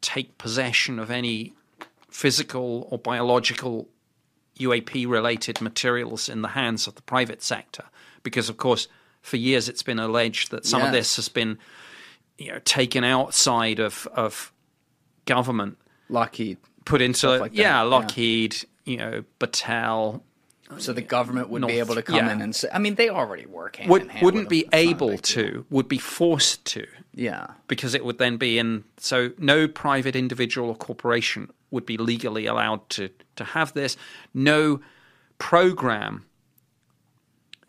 Speaker 2: take possession of any physical or biological UAP related materials in the hands of the private sector because of course for years it's been alleged that some of this has been you know taken outside of of government
Speaker 1: Lockheed.
Speaker 2: put into
Speaker 1: like
Speaker 2: yeah
Speaker 1: yeah.
Speaker 2: Lockheed you know Battelle
Speaker 1: So the government would be able to come
Speaker 2: yeah.
Speaker 1: in and say, I mean, they already work hand in
Speaker 2: would,
Speaker 1: hand
Speaker 2: wouldn't be
Speaker 1: them. It's not a
Speaker 2: able to would be forced to
Speaker 1: Yeah.
Speaker 2: because it would then be in so no private individual or corporation would be legally allowed to to have this no program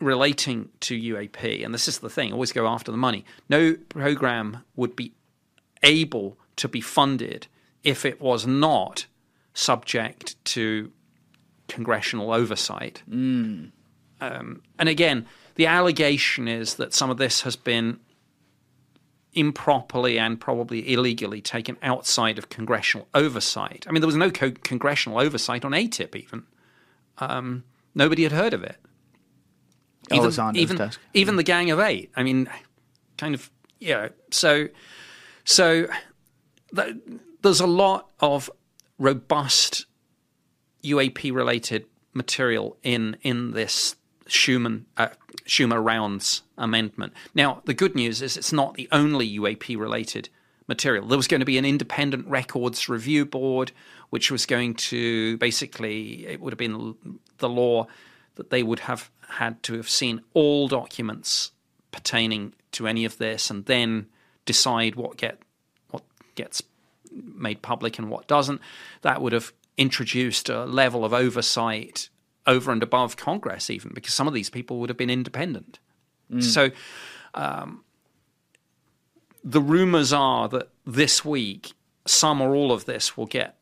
Speaker 2: relating to UAP and this is the thing always go after the money no program would be able to be funded if it was not subject to congressional oversight um, and again the allegation is that some of this has been improperly and probably illegally taken outside of congressional oversight. I mean, there was no co- congressional oversight on AATIP even. Um, nobody had heard of it. Even, even, even the Gang of Eight. I mean, kind of, yeah. So, so th- there's a lot of robust UAP related material in in this Schuman uh, Schumer rounds amendment. Now, the good news is it's not the only UAP related material. There was going to be an independent records review board, which was going to basically it would have been the law that they would have had to have seen all documents pertaining to any of this, and then decide what get what gets made public and what doesn't. That would have introduced a level of oversight over and above Congress, even because some of these people would have been independent. So um, the rumors are that this week, some or all of this will get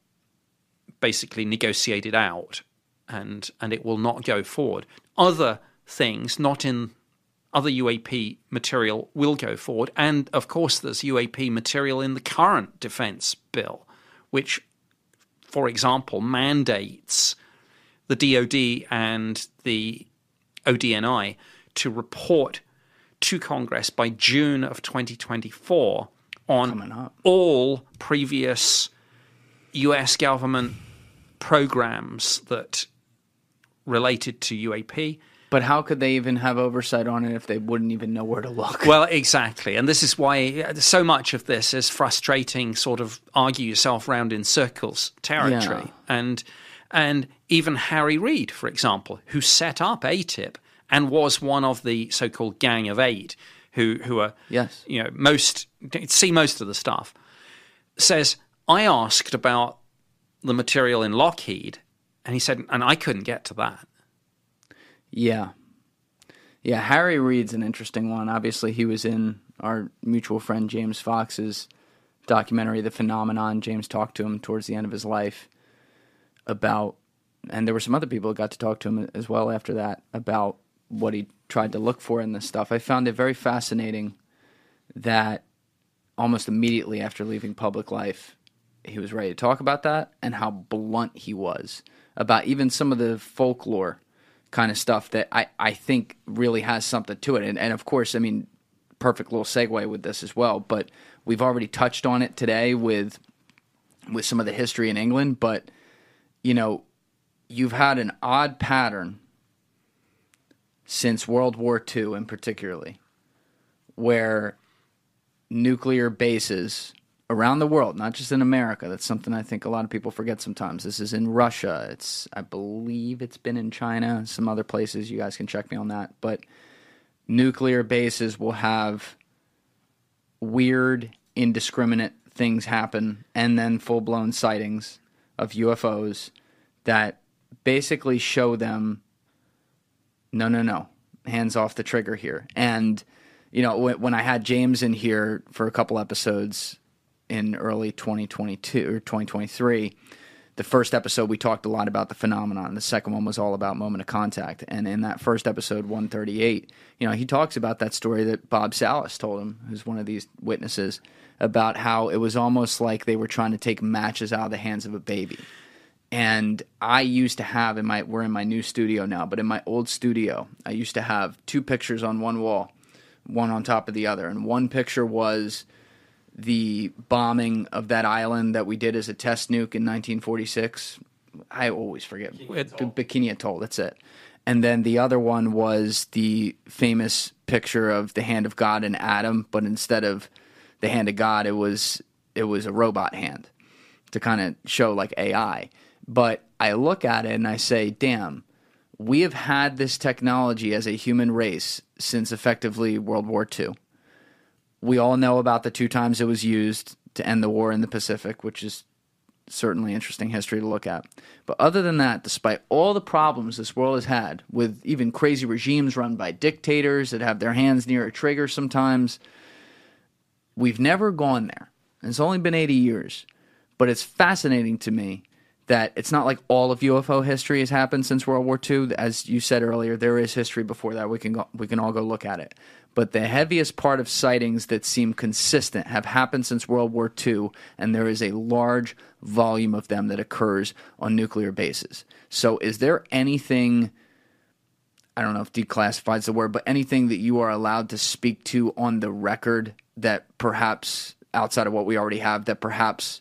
Speaker 2: basically negotiated out and and it will not go forward. Other things not in other UAP material will go forward, and of course there's UAP material in the current defence bill, which, for example, mandates the DoD and the ODNI to report to Congress by June of 2024 on all previous US government programs that related to UAP.
Speaker 1: But how could they even have oversight on it if they wouldn't even know where to look? [LAUGHS]
Speaker 2: Well, exactly. And this is why uh, so much of this is frustrating, sort of argue yourself round in circles territory.
Speaker 1: Yeah.
Speaker 2: And And even Harry Reid, for example, who set up AATIP and was one of the so-called Gang of Eight, who who are
Speaker 1: Yes.
Speaker 2: you know most see most of the stuff, says I asked about the material in Lockheed, and he said, and I couldn't get to that.
Speaker 1: Yeah. Yeah, Harry Reid's an interesting one. Obviously, he was in our mutual friend James Fox's documentary, The Phenomenon. James talked to him towards the end of his life about, and there were some other people who got to talk to him as well after that about what he tried to look for in this stuff. I found it very fascinating that almost immediately after leaving public life, he was ready to talk about that and how blunt he was about even some of the folklore kind of stuff that I, I think really has something to it. And, and of course, I mean, perfect little segue with this as well, but we've already touched on it today with with some of the history in England, but you know, you've had an odd pattern since World War II in particularly where nuclear bases around the world, not just in America. That's something I think a lot of people forget sometimes. This is in Russia. It's I believe it's been in China, some other places. You guys can check me on that. But nuclear bases will have weird, indiscriminate things happen and then full-blown sightings of UFOs that basically show them no, no, no, hands off the trigger here. And you know, when, when I had James in here for a couple episodes in early 2022 or 2023, the first episode we talked a lot about the phenomenon. The second one was all about moment of contact. And in that first episode, 138, you know, he talks about that story that Bob Salas told him, who's one of these witnesses, about how it was almost like they were trying to take matches out of the hands of a baby and I used to have in my we're in my new studio now, but in my old studio, I used to have two pictures on one wall, one on top of the other, and one picture was the bombing of that island that we did as a test nuke in 1946. I always forget Bikini, Bikini Atoll. That's it. And then the other one was the famous picture of the hand of God and Adam, but instead of the hand of God, it was it was a robot hand to kind of show like AI. But I look at it and I say, damn, we have had this technology as a human race since effectively World War II. We all know about the two times it was used to end the war in the Pacific, which is certainly interesting history to look at. But other than that, despite all the problems this world has had with even crazy regimes run by dictators that have their hands near a trigger sometimes, we've never gone there. It's only been 80 years. But it's fascinating to me that it's not like all of UFO history has happened since World War II. As you said earlier, there is history before that. We can go, we can all go look at it. But the heaviest part of sightings that seem consistent have happened since World War II, and there is a large volume of them that occurs on nuclear bases. So, is there anything? I don't know if declassified is the word, but anything that you are allowed to speak to on the record that perhaps outside of what we already have, that perhaps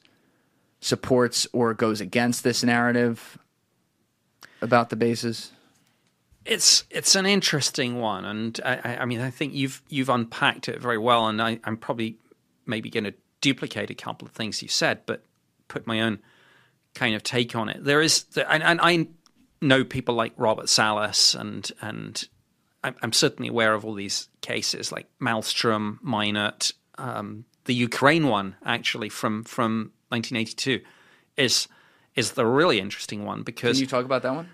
Speaker 1: supports or goes against this narrative about the bases?
Speaker 2: It's it's an interesting one, and I, I mean I think you've you've unpacked it very well, and I, I'm probably maybe going to duplicate a couple of things you said, but put my own kind of take on it. There is, and, and I know people like Robert Salas, and and I'm, I'm certainly aware of all these cases like Malmstrom, Minot, um, the Ukraine one actually from from 1982 is is the really interesting one because
Speaker 1: Can you talk about that one?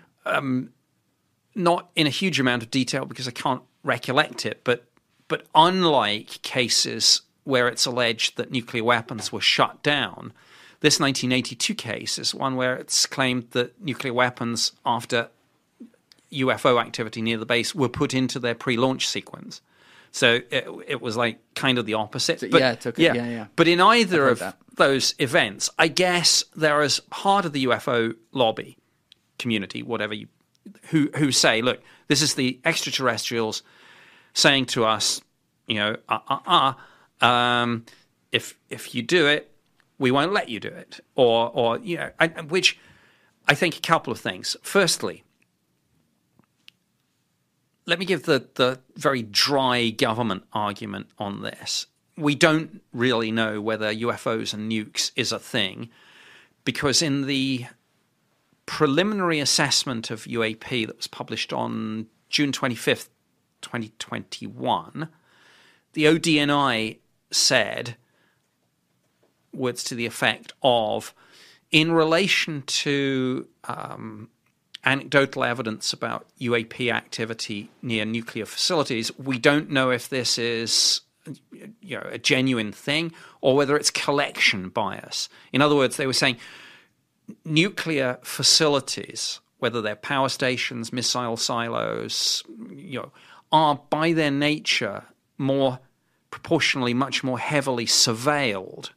Speaker 2: Not in a huge amount of detail because I can't recollect it, but but unlike cases where it's alleged that nuclear weapons were shut down, this 1982 case is one where it's claimed that nuclear weapons after UFO activity near the base were put into their pre-launch sequence. So it, it was like kind of the opposite.
Speaker 1: So- yeah, it took it- yeah, yeah.
Speaker 2: But in either of
Speaker 1: that.
Speaker 2: those events, I guess there is part of the UFO lobby community, whatever you, who who say, look, this is the extraterrestrials saying to us, you know, uh, uh, uh, um, if if you do it, we won't let you do it, or or you know, I, which I think a couple of things. Firstly, let me give the, the very dry government argument on this. We don't really know whether UFOs and nukes is a thing because in the preliminary assessment of UAP that was published on June 25th, 2021, the ODNI said words to the effect of in relation to um, anecdotal evidence about UAP activity near nuclear facilities, we don't know if this is you know, a genuine thing or whether it's collection bias. In other words, they were saying nuclear facilities, whether they're power stations, missile silos, you know, are by their nature more proportionally much more heavily surveilled.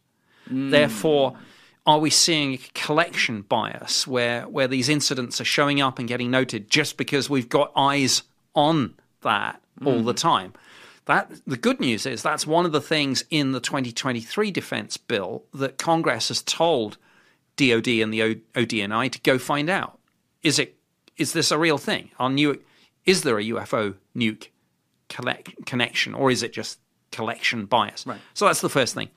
Speaker 2: Mm. Therefore, are we seeing a collection bias where, where these incidents are showing up and getting noted just because we've got eyes on that mm. all the time? That the good news is that's one of the things in the 2023 defense bill that Congress has told DoD and the ODNI to go find out. Is it is this a real thing? Are new is there a UFO nuke collect, connection or is it just collection bias?
Speaker 1: Right.
Speaker 2: So that's the first thing.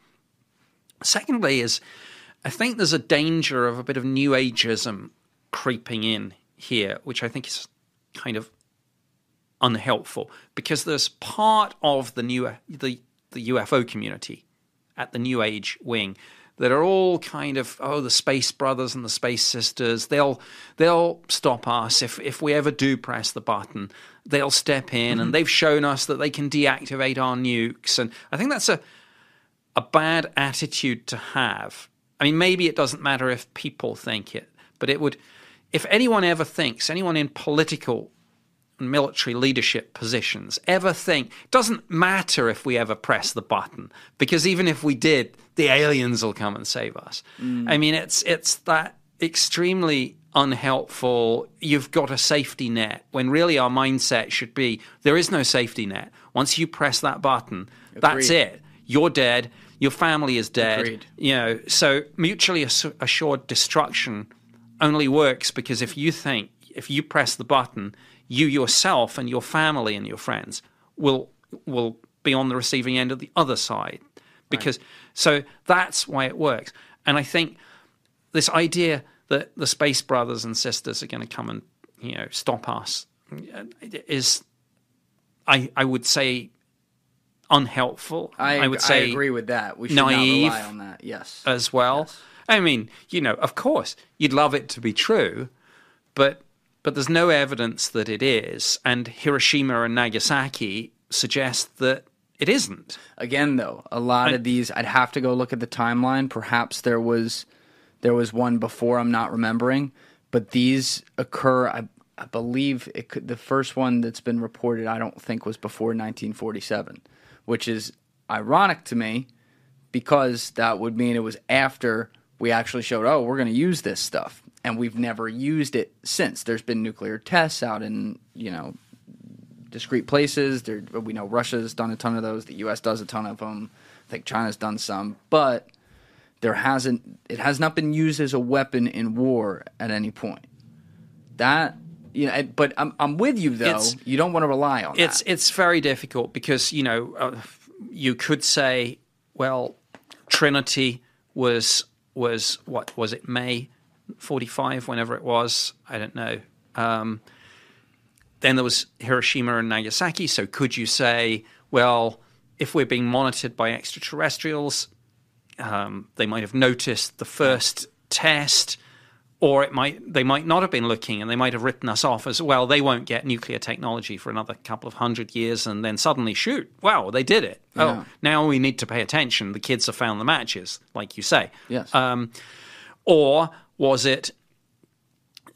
Speaker 2: Secondly, is I think there's a danger of a bit of new ageism creeping in here, which I think is kind of unhelpful because there's part of the new the the UFO community at the New Age wing that are all kind of oh the space brothers and the space sisters they'll they'll stop us if if we ever do press the button they'll step in mm-hmm. and they've shown us that they can deactivate our nukes and I think that's a a bad attitude to have I mean, maybe it doesn't matter if people think it, but it would. If anyone ever thinks, anyone in political military leadership positions ever think, doesn't matter if we ever press the button, because even if we did, the aliens will come and save us. Mm. I mean, it's it's that extremely unhelpful. You've got a safety net when really our mindset should be there is no safety net. Once you press that button, Agreed. that's it. You're dead your family is dead.
Speaker 1: Agreed.
Speaker 2: You know, so mutually assured destruction only works because if you think if you press the button, you yourself and your family and your friends will will be on the receiving end of the other side. Because right. so that's why it works. And I think this idea that the space brothers and sisters are going to come and you know stop us uh, is I I would say unhelpful.
Speaker 1: I,
Speaker 2: I would say
Speaker 1: I agree with that. We should
Speaker 2: naive
Speaker 1: not rely on that. Yes,
Speaker 2: as well.
Speaker 1: Yes.
Speaker 2: I mean, you know, of course, you'd love it to be true, but but there's no evidence that it is, and Hiroshima and Nagasaki suggest that it isn't.
Speaker 1: Again, though, a lot I, of these, I'd have to go look at the timeline. Perhaps there was there was one before I'm not remembering, but these occur. I, I believe it could, the first one that's been reported. I don't think was before 1947 which is ironic to me because that would mean it was after we actually showed, oh, we're going to use this stuff. And we've never used it since. There's been nuclear tests out in, you know, discrete places. There, we know Russia's done a ton of those. The U.S. does a ton of them. I think China's done some. But there hasn't, it has not been used as a weapon in war at any point. That you know, but I'm I'm with you though. It's, you don't want to rely on
Speaker 2: it's
Speaker 1: that.
Speaker 2: it's very difficult because you know uh, you could say, well, Trinity was was what was it May forty five whenever it was I don't know. Um, then there was Hiroshima and Nagasaki. So could you say, well, if we're being monitored by extraterrestrials, um, they might have noticed the first test or it might they might not have been looking and they might have written us off as well they won't get nuclear technology for another couple of hundred years and then suddenly shoot wow they did it yeah. oh now we need to pay attention the kids have found the matches like you say
Speaker 1: yes
Speaker 2: um, or was it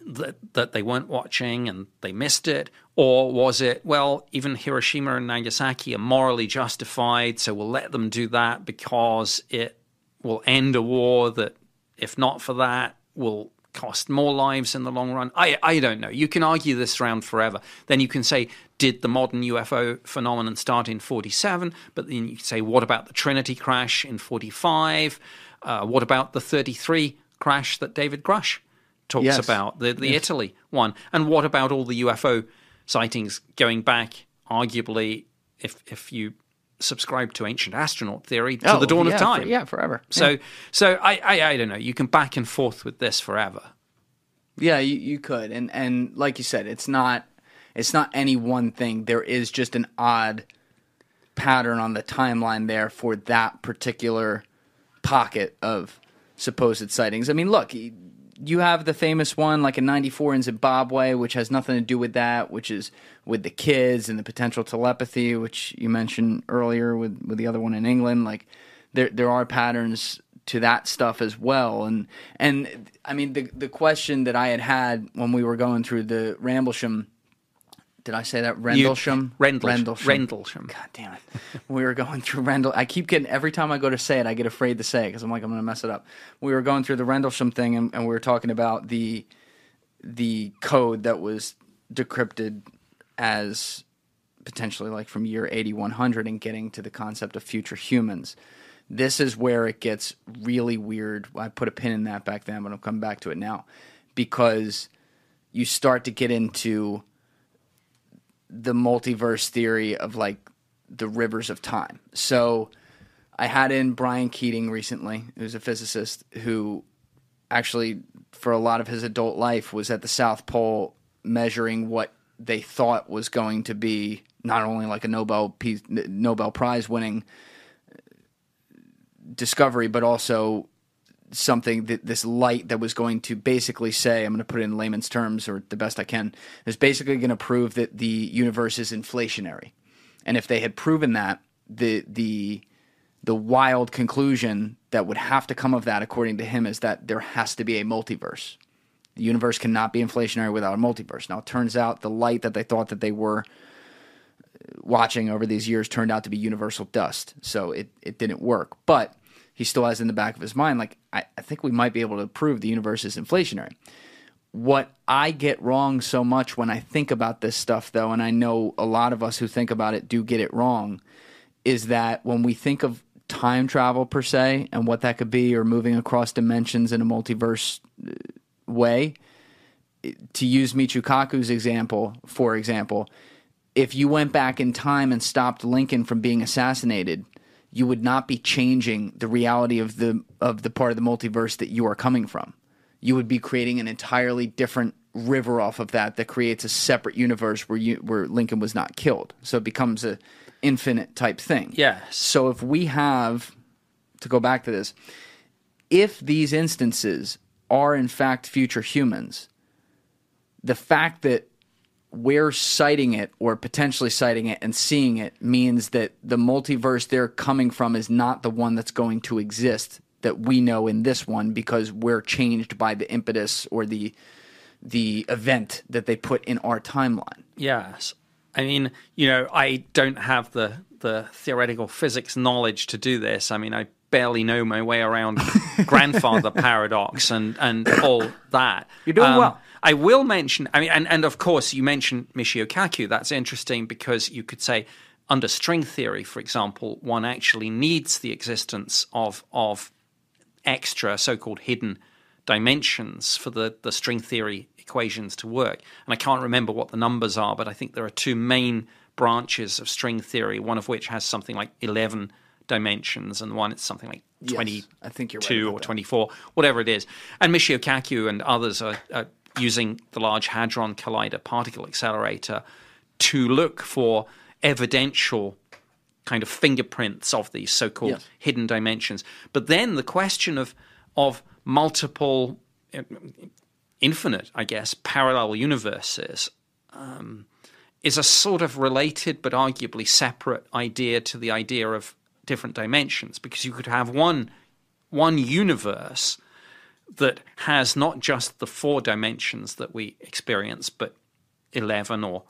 Speaker 2: that, that they weren't watching and they missed it or was it well even hiroshima and nagasaki are morally justified so we'll let them do that because it will end a war that if not for that will cost more lives in the long run? I, I don't know. You can argue this around forever. Then you can say, did the modern UFO phenomenon start in 47? But then you can say, what about the Trinity crash in 45? Uh, what about the 33 crash that David Grusch talks
Speaker 1: yes.
Speaker 2: about, the, the
Speaker 1: yes.
Speaker 2: Italy one? And what about all the UFO sightings going back, arguably, if, if you subscribe to ancient astronaut theory to
Speaker 1: oh,
Speaker 2: the dawn
Speaker 1: yeah,
Speaker 2: of time.
Speaker 1: For, yeah, forever.
Speaker 2: So,
Speaker 1: yeah.
Speaker 2: so I, I, I don't know. You can back and forth with this forever.
Speaker 1: Yeah, you, you could, and and like you said, it's not it's not any one thing. There is just an odd pattern on the timeline there for that particular pocket of supposed sightings. I mean, look, you have the famous one like in 94 in Zimbabwe, which has nothing to do with that, which is with the kids and the potential telepathy, which you mentioned earlier with, with the other one in England. Like, there, there are patterns to that stuff as well. And, and I mean, the, the question that I had had when we were going through the Ramblesham did I say that Rendlesham?
Speaker 2: Rendlesham.
Speaker 1: Rendlesham.
Speaker 2: Rendlesham.
Speaker 1: God damn it. we were going through Rendell. I keep getting every time I go to say it, I get afraid to say it because I'm like I'm going to mess it up. We were going through the Rendlesham thing, and, and we were talking about the the code that was decrypted as potentially like from year 8100 and getting to the concept of future humans. This is where it gets really weird. I put a pin in that back then, but I'll come back to it now because you start to get into the multiverse theory of like the rivers of time. So I had in Brian Keating recently, who's a physicist who actually for a lot of his adult life was at the South Pole measuring what they thought was going to be not only like a Nobel Nobel Prize winning discovery, but also something that this light that was going to basically say, I'm going to put it in layman's terms or the best I can, is basically going to prove that the universe is inflationary. And if they had proven that, the the the wild conclusion that would have to come of that, according to him, is that there has to be a multiverse. The universe cannot be inflationary without a multiverse. Now, it turns out the light that they thought that they were uh, watching over these years turned out to be universal dust. So it, it didn't work. But he still has in the back of his mind, like, I, I think we might be able to prove the universe is inflationary. What I get wrong so much when I think about this stuff, though, and I know a lot of us who think about it do get it wrong, is that when we think of time travel per se and what that could be, or moving across dimensions in a multiverse uh, way, to use Michio Kaku's example, for example, if you went back in time and stopped Lincoln from being assassinated, you would not be changing the reality of the of the part of the multiverse that you are coming from. You would be creating an entirely different river off of that that creates a separate universe where you where Lincoln was not killed. So it becomes a infinite type thing.
Speaker 2: Yeah.
Speaker 1: So if we have to go back to this, if these instances are in fact future humans, the fact that we're citing it or potentially citing it and seeing it means that the multiverse they're coming from is not the one that's going to exist that we know in this one because we're changed by the impetus or the the event that they put in our timeline.
Speaker 2: Yes. I mean, you know, I don't have the the theoretical physics knowledge to do this. I mean, I barely know my way around [LAUGHS] grandfather paradox and and [COUGHS] all that.
Speaker 1: You're doing
Speaker 2: Um,
Speaker 1: well.
Speaker 2: I will mention. I mean, and and of course, you mentioned Michio Kaku. That's interesting because you could say under string theory, for example, one actually needs the existence of of extra so-called hidden dimensions for the, the string theory equations to work. And I can't remember what the numbers are, but I think there are two main branches of string theory, one of which has something like 11 dimensions and one it's something like
Speaker 1: Yes,
Speaker 2: 22
Speaker 1: I think you're right
Speaker 2: or
Speaker 1: that.
Speaker 2: 24, whatever it is. And Michio Kaku and others are, are using the Large Hadron Collider particle accelerator to look for evidential kind of fingerprints of these so-called
Speaker 1: Yes.
Speaker 2: hidden dimensions. But then the question of of multiple, uh, infinite, I guess, parallel universes um, is a sort of related but arguably separate idea to the idea of different dimensions, because you could have one one universe that has not just the four dimensions that we experience, but eleven or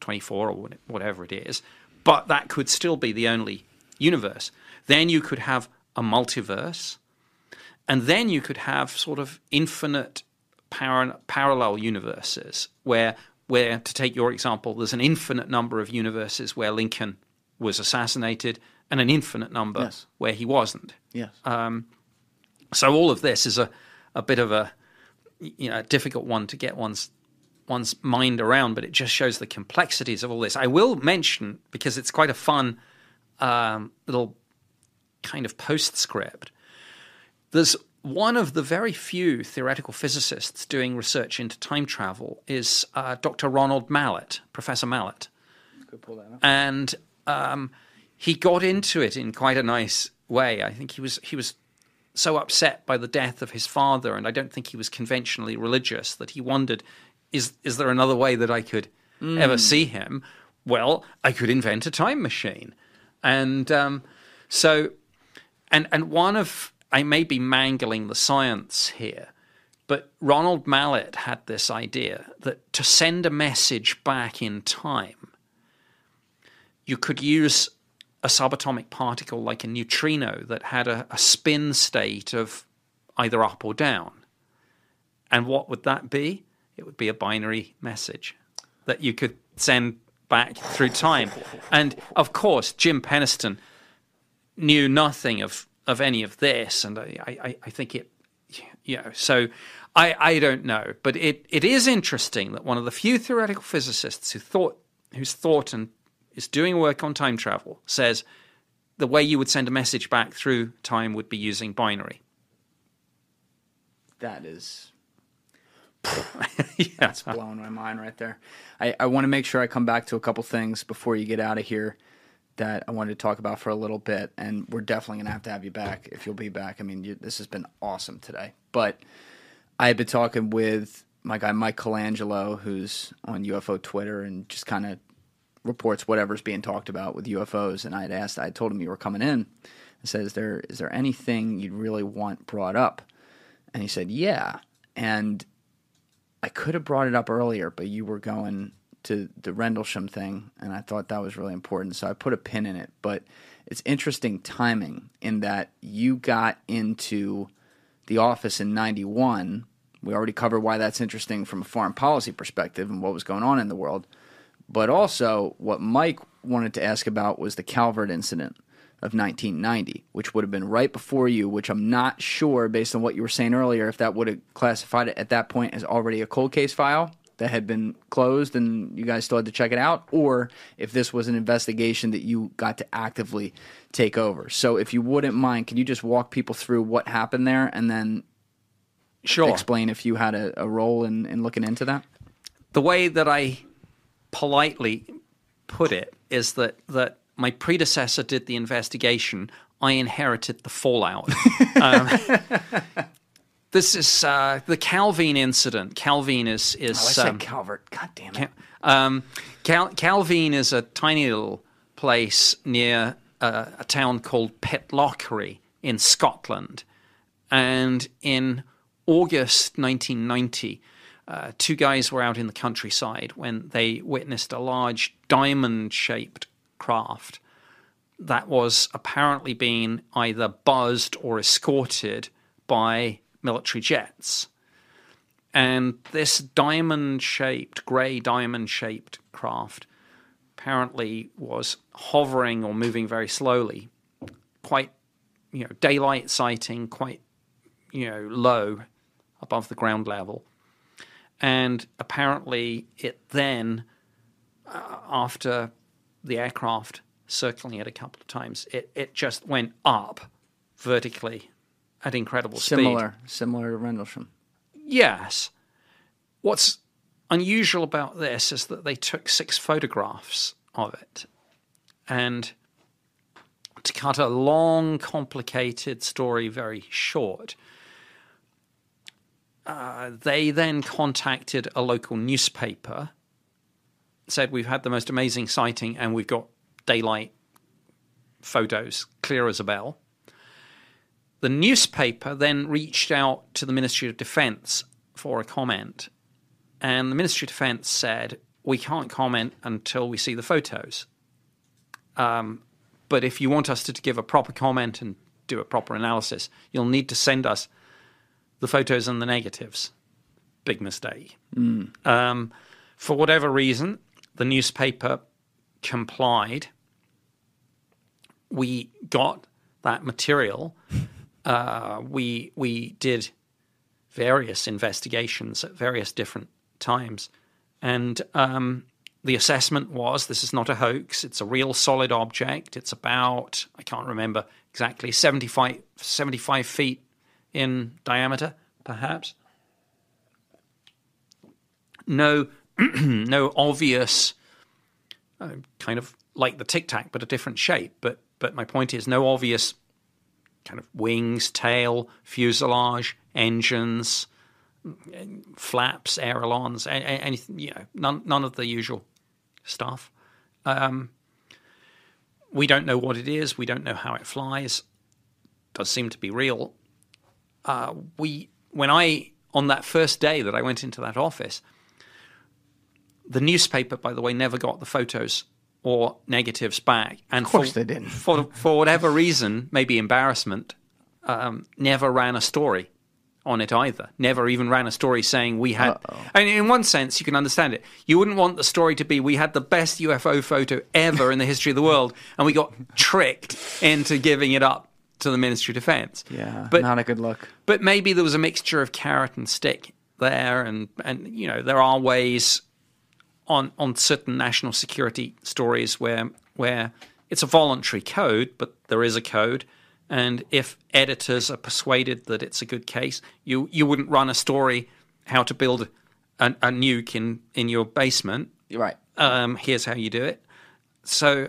Speaker 2: 24 or whatever it is, but that could still be the only universe. Then you could have a multiverse, and then you could have sort of infinite par- parallel universes where, where, to take your example, there's an infinite number of universes where Lincoln was assassinated and an infinite number
Speaker 1: Yes.
Speaker 2: where he wasn't.
Speaker 1: Yes.
Speaker 2: So all of this is a, a bit of a you know difficult one to get one's one's mind around, but it just shows the complexities of all this. I will mention because it's quite a fun um, little kind of postscript. There's one of the very few theoretical physicists doing research into time travel is uh, Dr. Ronald Mallett, Professor Mallett.
Speaker 1: Could pull that up.
Speaker 2: And um, he got into it in quite a nice way. I think he was he was so upset by the death of his father, and I don't think he was conventionally religious that he wondered, is is there another way that I could ever see him? Well, I could invent a time machine, and um, so and and one of I may be mangling the science here, but Ronald Mallett had this idea that to send a message back in time, you could use a subatomic particle like a neutrino that had a, a spin state of either up or down. And what would that be? It would be a binary message that you could send back through time. And of course, Jim Penniston knew nothing of, of any of this, and I, I, I think it, you know, so I, I don't know, but it, it is interesting that one of the few theoretical physicists who thought, whose thought and is doing work on time travel says the way you would send a message back through time would be using binary.
Speaker 1: That is [LAUGHS]
Speaker 2: yeah.
Speaker 1: that's blowing my mind right there. I, I want to make sure I come back to a couple things before you get out of here that I wanted to talk about for a little bit, and we're definitely gonna have to have you back if you'll be back. I mean, you, this has been awesome today. But I've been talking with my guy Mike Colangelo, who's on UFO Twitter and just kind of reports whatever's being talked about with UFOs. And I had asked, I told him you were coming in. I said, "Is there is there anything you'd really want brought up?" And he said, "Yeah." And I could have brought it up earlier, but you were going to the Rendlesham thing, and I thought that was really important. So I put a pin in it. But it's interesting timing in that you got into the office in 91. We already covered why that's interesting from a foreign policy perspective and what was going on in the world. But also, what Mike wanted to ask about was the Calvert incident of 1990, which would have been right before you, which I'm not sure, based on what you were saying earlier, if that would have classified it at that point as already a cold case file that had been closed and you guys still had to check it out, or if this was an investigation that you got to actively take over. So, if you wouldn't mind, can you just walk people through what happened there and then
Speaker 2: Sure.
Speaker 1: explain if you had a, a role in, in looking into that?
Speaker 2: the way that I politely put it is that that my predecessor did the investigation. I inherited the fallout. [LAUGHS] um, this is uh, the Calvine incident. Calvine is is
Speaker 1: Oh, I said
Speaker 2: um,
Speaker 1: Calvert. God damn it.
Speaker 2: um, Cal- Calvine is a tiny little place near uh, a town called Pitlochry in Scotland. And in August 1990, uh, two guys were out in the countryside when they witnessed a large diamond shaped craft that was apparently being either buzzed or escorted by military jets. And this diamond shaped, grey diamond shaped craft apparently was hovering or moving very slowly, quite, you know, daylight sighting, quite, you know, low above the ground level. And apparently it then, uh, after the aircraft circling it a couple of times, it, it just went up vertically at incredible speed.
Speaker 1: Similar, similar to Rendlesham.
Speaker 2: Yes. What's unusual about this is that they took six photographs of it. And to cut a long, complicated story very short, uh, they then contacted a local newspaper, said, We've had the most amazing sighting and we've got daylight photos, clear as a bell. The newspaper then reached out to the Ministry of Defense for a comment, and the Ministry of Defense said, We can't comment until we see the photos. Um, but if you want us to give a proper comment and do a proper analysis, you'll need to send us the photos and the negatives. Big mistake. Um, for whatever reason, the newspaper complied. We got that material. Uh, we we did various investigations at various different times, and um, the assessment was this is not a hoax. It's a real solid object. It's about I can't remember exactly 75, 75 feet in diameter, perhaps. No, [CLEARS THROAT] no obvious uh, kind of like the Tic Tac, but a different shape. But but my point is, no obvious kind of wings, tail, fuselage, engines, flaps, ailerons, anything. You know, none none of the usual stuff. Um, we don't know what it is. We don't know how it flies. Does seem to be real. Uh, we when I on that first day that I went into that office, the newspaper, by the way, never got the photos or negatives back.
Speaker 1: And of course
Speaker 2: for,
Speaker 1: they didn't. [LAUGHS]
Speaker 2: For for whatever reason, maybe embarrassment, um, never ran a story on it either. Never even ran a story saying we had. Uh-oh. And in one sense, you can understand it. You wouldn't want the story to be we had the best UFO photo ever in the history of the world, and we got tricked into giving it up to the Ministry of Defense.
Speaker 1: Yeah, but not a good look.
Speaker 2: But maybe there was a mixture of carrot and stick there, and and you know there are ways on on certain national security stories where where it's a voluntary code, but there is a code and if editors are persuaded that it's a good case, you, you wouldn't run a story how to build a, a nuke in, in your basement.
Speaker 1: Right.
Speaker 2: Um, here's how you do it. So,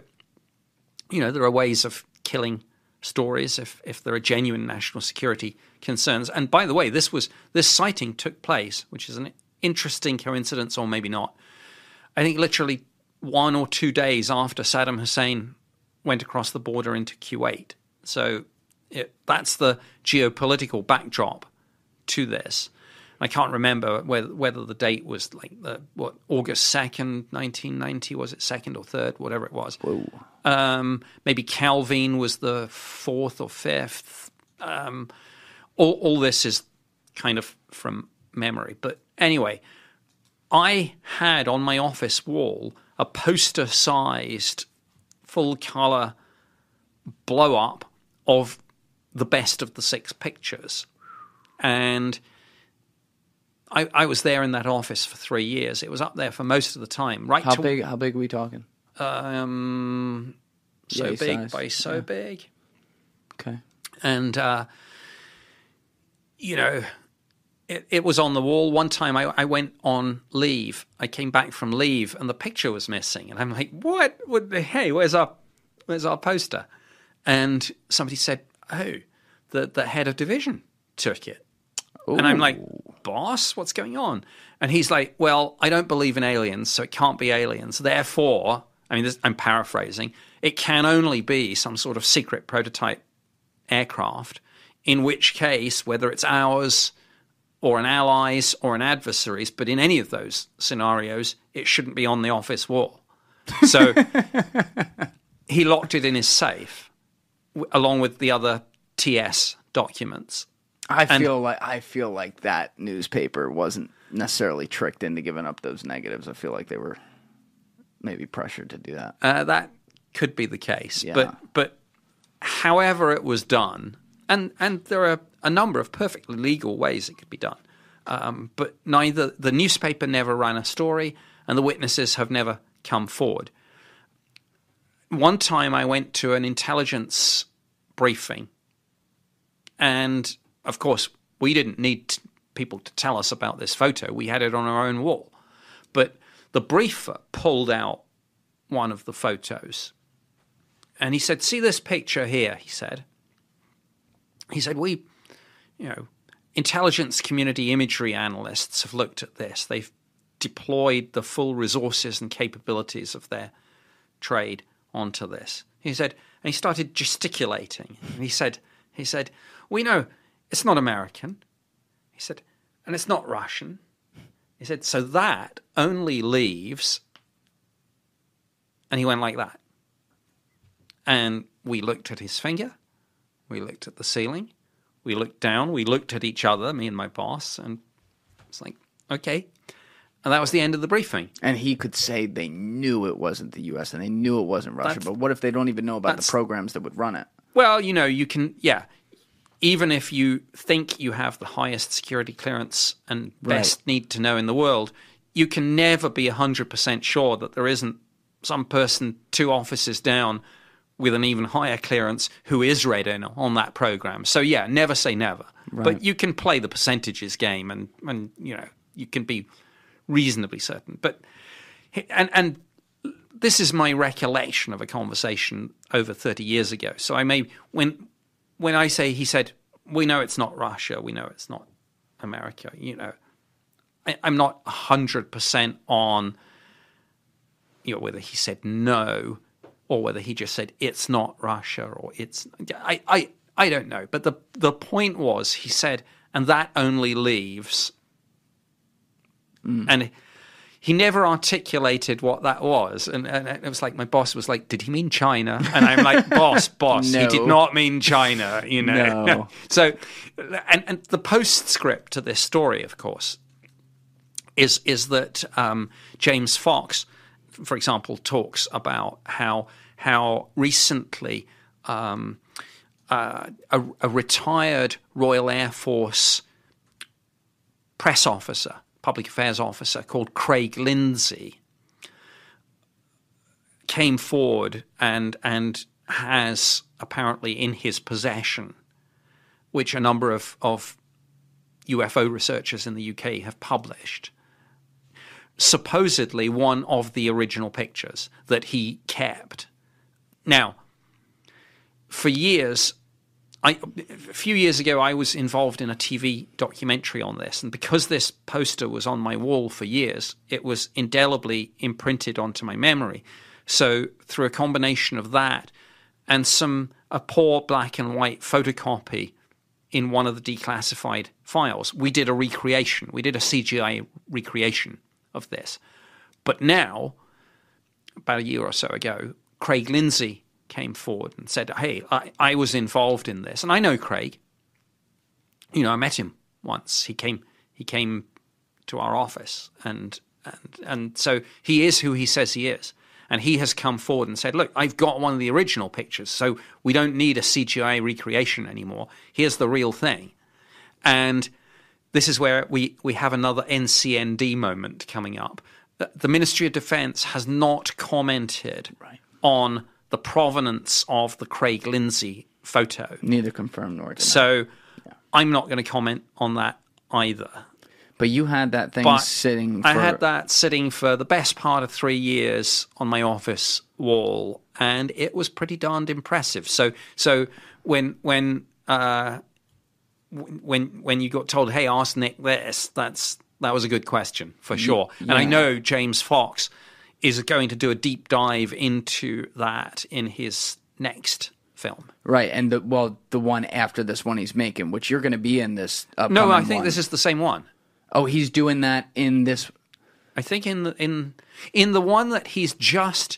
Speaker 2: you know, there are ways of killing stories if, if there are genuine national security concerns. And by the way, this was this sighting took place, which is an interesting coincidence, or maybe not. I think literally one or two days after Saddam Hussein went across the border into Kuwait. So it, that's the geopolitical backdrop to this. I can't remember whether, whether the date was like the what August second, nineteen ninety. Was it second or third, whatever it was? Um, maybe Calvine was the fourth or fifth. Um, all, all this is kind of from memory, but anyway, I had on my office wall a poster-sized, full-color blow up of the best of the six pictures. And I, I, was there in that office for three years. It was up there for most of the time. Right?
Speaker 1: How to, big? How big are we talking?
Speaker 2: Um, so big size. by so yeah. big.
Speaker 1: Okay.
Speaker 2: And uh, you know, it, it, was on the wall. One time, I, I, went on leave. I came back from leave, and the picture was missing. And I'm like, "What? what hey, where's our where's our poster?" And somebody said, oh, the, the head of division took it. Ooh. And I'm like, boss, what's going on? And he's like, well, I don't believe in aliens, so it can't be aliens. Therefore, I mean, this, I'm paraphrasing, it can only be some sort of secret prototype aircraft, in which case, whether it's ours or an ally's or an adversary's, but in any of those scenarios, it shouldn't be on the office wall. So [LAUGHS] he locked it in his safe along with the other TS documents.
Speaker 1: I feel like I feel like that newspaper wasn't necessarily tricked into giving up those negatives. I feel like they were maybe pressured to do that.
Speaker 2: Uh, that could be the case, yeah. but but however it was done, and and there are a number of perfectly legal ways it could be done, um, but neither the newspaper never ran a story, and the witnesses have never come forward one time I went to an intelligence briefing, and of course, we didn't need people to tell us about this photo. We had it on our own wall. But the briefer pulled out one of the photos and he said, See this picture here, he said. He said, We, you know, intelligence community imagery analysts have looked at this. They've deployed the full resources and capabilities of their trade onto this. He said, and he started gesticulating. he said, he said, we know it's not American. He said, and it's not Russian. He said, so that only leaves. And he went like that. And we looked at his finger. We looked at the ceiling. We looked down. We looked at each other, me and my boss. And it's like, okay, and that was the end of the briefing.
Speaker 1: And he could say they knew it wasn't the U.S. and they knew it wasn't Russia. That's, but what if they don't even know about the programs that would run it?
Speaker 2: Well, you know, you can, yeah. Even if you think you have the highest security clearance and best right. need to know in the world, you can never be 100% sure that there isn't some person two offices down with an even higher clearance who is read in on that program. So, yeah, never say never. But you can play the percentages game, and and you know you can be reasonably certain. But and and this is my recollection of a conversation over 30 years ago. So I may when when I say he said, "We know it's not Russia. We know it's not America." You know, I, I'm not hundred percent on you know whether he said no or whether he just said it's not Russia or it's I I I don't know. But the the point was he said, and that only leaves mm. and he never articulated what that was. And, and it was like my boss was like, "Did he mean China?" And I'm like, [LAUGHS] "Boss, boss, he did not mean China." You know.
Speaker 1: No. [LAUGHS]
Speaker 2: so, and and the postscript to this story, of course, is is that um, James Fox, for example, talks about how how recently um, uh, a, a retired Royal Air Force press officer, public affairs officer called Craig Lindsay, came forward and and has apparently in his possession, which a number of, of UFO researchers in the UK have published, supposedly one of the original pictures that he kept. Now, for years, I, a few years ago, I was involved in a TV documentary on this, and because this poster was on my wall for years, it was indelibly imprinted onto my memory. So, through a combination of that and some a poor black and white photocopy in one of the declassified files, we did a recreation. We did a CGI recreation of this. But now, about a year or so ago, Craig Lindsay came forward and said, Hey, I, I was involved in this. And I know Craig. You know, I met him once. He came he came to our office and and and so he is who he says he is. And he has come forward and said, Look, I've got one of the original pictures, so we don't need a CGI recreation anymore. Here's the real thing. And this is where we, we have another NCND moment coming up. The, the Ministry of Defence has not commented on the provenance of the Craig Lindsay photo.
Speaker 1: Neither confirmed nor denied.
Speaker 2: So I'm not going to comment on that either.
Speaker 1: but you had that thing
Speaker 2: But
Speaker 1: sitting. For,
Speaker 2: I had that sitting for the best part of three years on my office wall, and it was pretty darned impressive. So, so when when uh, when when you got told, "Hey, ask Nick this," that's that was a good question for sure. And I know James Fox is going to do a deep dive into that in his next film.
Speaker 1: right, and the well, the one after this one he's making, which you're going to be in this.
Speaker 2: No, I think this is the same one.
Speaker 1: Oh, he's doing that in this.
Speaker 2: I think in the in in the one that he's just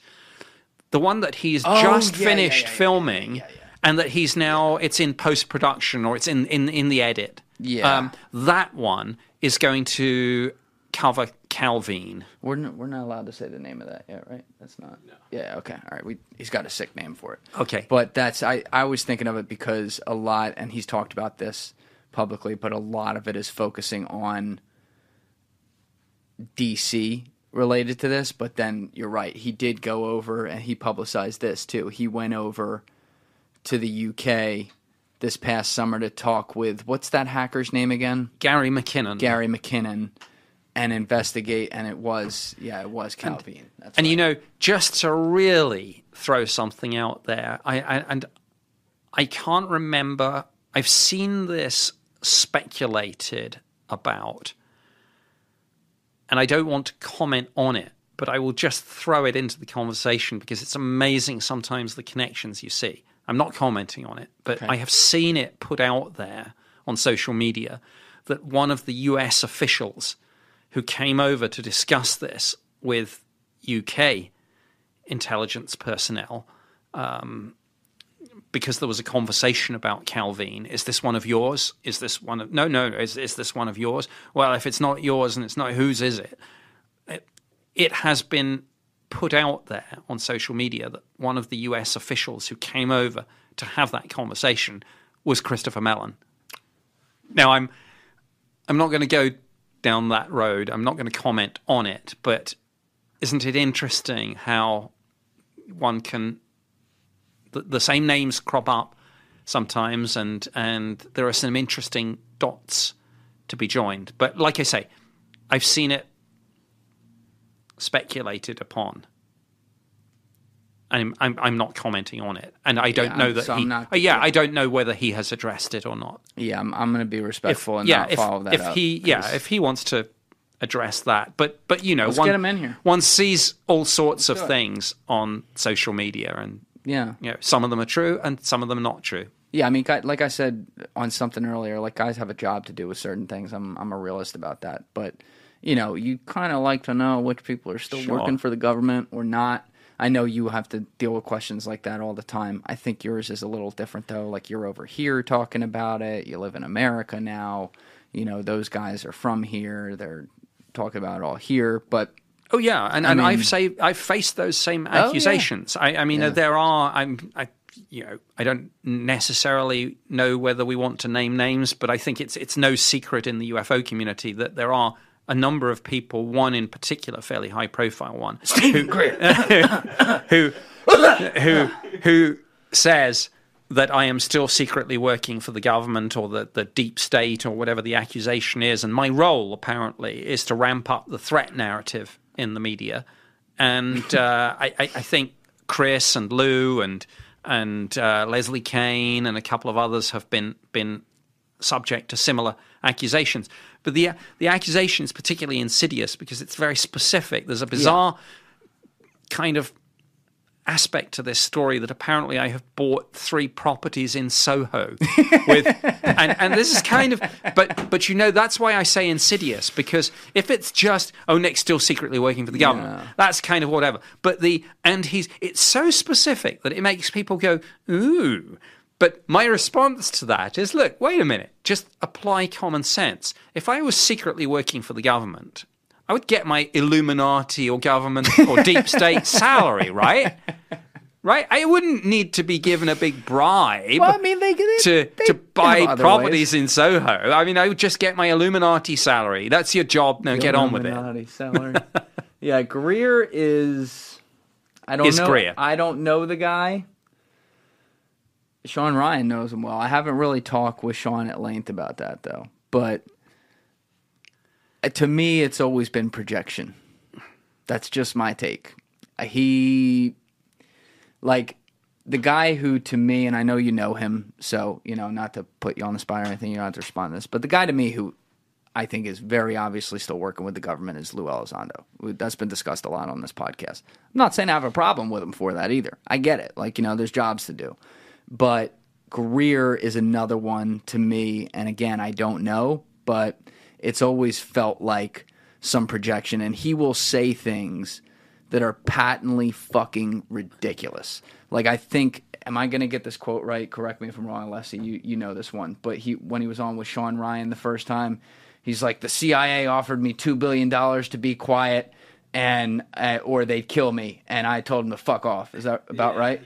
Speaker 2: the one that he's
Speaker 1: Oh,
Speaker 2: just
Speaker 1: yeah,
Speaker 2: finished
Speaker 1: yeah, yeah,
Speaker 2: filming and that he's now it's in post production or it's in in in the edit. Um,
Speaker 1: Yeah.
Speaker 2: that one is going to cover Calvine.
Speaker 1: We're not, we're not allowed to say the name of that yet, right? That's not. Yeah. Okay. All right. We he's got a sick name for it.
Speaker 2: Okay.
Speaker 1: But that's I I was thinking of it because a lot, and he's talked about this publicly, but a lot of it is focusing on DC related to this. But then you're right. He did go over and he publicized this too. He went over to the UK this past summer to talk with what's that hacker's name again?
Speaker 2: Gary McKinnon.
Speaker 1: Gary McKinnon and investigate and it was yeah it was Calvine That's
Speaker 2: And
Speaker 1: right.
Speaker 2: you know, just to really throw something out there, I, I and I can't remember. I've seen this speculated about, and I don't want to comment on it, but I will just throw it into the conversation because it's amazing sometimes the connections you see. I'm not commenting on it, but I have seen it put out there on social media that one of the US officials who came over to discuss this with UK intelligence personnel um, because there was a conversation about Calvine. Is this one of yours? Is this one of no, no? Is is this one of yours? Well, if it's not yours and it's not whose is it? It, it has been put out there on social media that one of the US officials who came over to have that conversation was Christopher Mellon. Now I'm I'm not going to go down that road. I'm not going to comment on it, but isn't it interesting how one can the, the same names crop up sometimes, and and there are some interesting dots to be joined. But like I say, I've seen it speculated upon. I'm, I'm, I'm not commenting on it, and I don't
Speaker 1: Yeah,
Speaker 2: know that
Speaker 1: so
Speaker 2: he.
Speaker 1: Not-
Speaker 2: uh, yeah, I don't know whether he has addressed it or not.
Speaker 1: Yeah, I'm, I'm going to be
Speaker 2: If
Speaker 1: respectful and
Speaker 2: yeah,
Speaker 1: not
Speaker 2: if,
Speaker 1: follow that
Speaker 2: if
Speaker 1: up.
Speaker 2: he yeah, if he wants to address that, but but you know,
Speaker 1: Let's
Speaker 2: one,
Speaker 1: get him in here.
Speaker 2: one sees all sorts of
Speaker 1: do it.
Speaker 2: things on social media, and
Speaker 1: yeah,
Speaker 2: you know, some of them are true and some of them are not true.
Speaker 1: Yeah, I mean, like I said on something earlier, like guys have a job to do with certain things. I'm I'm a realist about that, but you know, you kind of like to know which people are still
Speaker 2: Sure.
Speaker 1: working for the government or not. I know you have to deal with questions like that all the time. I think yours is a little different though. Like you're over here talking about it. You live in America now. You know, those guys are from here. They're talking about it all here, but
Speaker 2: Oh yeah, and, and
Speaker 1: mean-
Speaker 2: I've say I've faced those same oh,
Speaker 1: yeah.
Speaker 2: accusations. I, I mean, there are. I'm. I, you know, I don't necessarily know whether we want to name names, but I think it's it's no secret in the UFO community that there are a number of people. One in particular, fairly high profile one, who, [LAUGHS] who who who says that I am still secretly working for the government or the, the deep state or whatever the accusation is. And my role, apparently, is to ramp up the threat narrative in the media. And uh, I, I, think Chris and Lou and and uh, Leslie Kean and a couple of others have been been subject to similar accusations. But the the accusation is particularly insidious because it's very specific. There's a bizarre kind of aspect to this story that apparently I have bought three properties in Soho [LAUGHS] with and, and this is kind of but but you know that's why I say insidious because if it's just oh Nick's still secretly working for the government that's kind of whatever but the and he's it's so specific that it makes people go ooh but my response to that is look wait a minute just apply common sense if I was secretly working for the government I would get my Illuminati or government or [LAUGHS] deep state salary, right? Right? I wouldn't need to be given a big bribe
Speaker 1: well, I mean, they, they
Speaker 2: to
Speaker 1: they
Speaker 2: to buy properties
Speaker 1: ways.
Speaker 2: in Soho. I mean, I would just get my Illuminati salary. That's your job. Now get on with it.
Speaker 1: Illuminati salary. [LAUGHS] yeah, Greer is. I don't
Speaker 2: Is
Speaker 1: know.
Speaker 2: Greer.
Speaker 1: I don't know the guy. Sean Ryan knows him well. I haven't really talked with Sean at length about that though. But uh, to me, it's always been projection. That's just my take. Uh, He, like, the guy who to me, and I know you know him, so you know not to put you on the spot or anything, you don't have to respond to this. But the guy to me who I think is very obviously still working with the government is Lou Elizondo. That's been discussed a lot on this podcast. I'm not saying I have a problem with him for that either. I get it. Like, you know, there's jobs to do. But Greer is another one to me. And again, I don't know, but it's always felt like some projection. And he will say things that are patently fucking ridiculous. Like, I think. Am I going to get this quote right? Correct me if I'm wrong, Leslie. You you know this one, but he when he was on with Sean Ryan the first time, He's like, the CIA offered me two billion dollars to be quiet, and uh, or they'd kill me, and I told him to fuck off. Is that about right?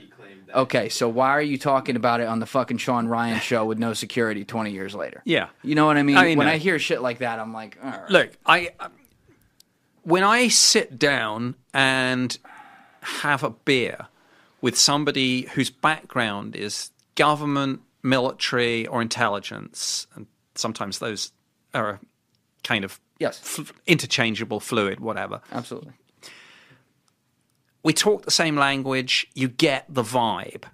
Speaker 1: Okay, so why are you talking about it on the fucking Sean Ryan show with no security twenty years later?
Speaker 2: Yeah.
Speaker 1: you know what I mean.
Speaker 2: I
Speaker 1: when
Speaker 2: know.
Speaker 1: I hear shit like that, I'm like, all right.
Speaker 2: Look, I um, when I sit down and have a beer with somebody whose background is government, military, or intelligence, and sometimes those are kind of
Speaker 1: Yes.
Speaker 2: f- interchangeable, fluid, whatever.
Speaker 1: absolutely.
Speaker 2: We talk the same language, you get the vibe.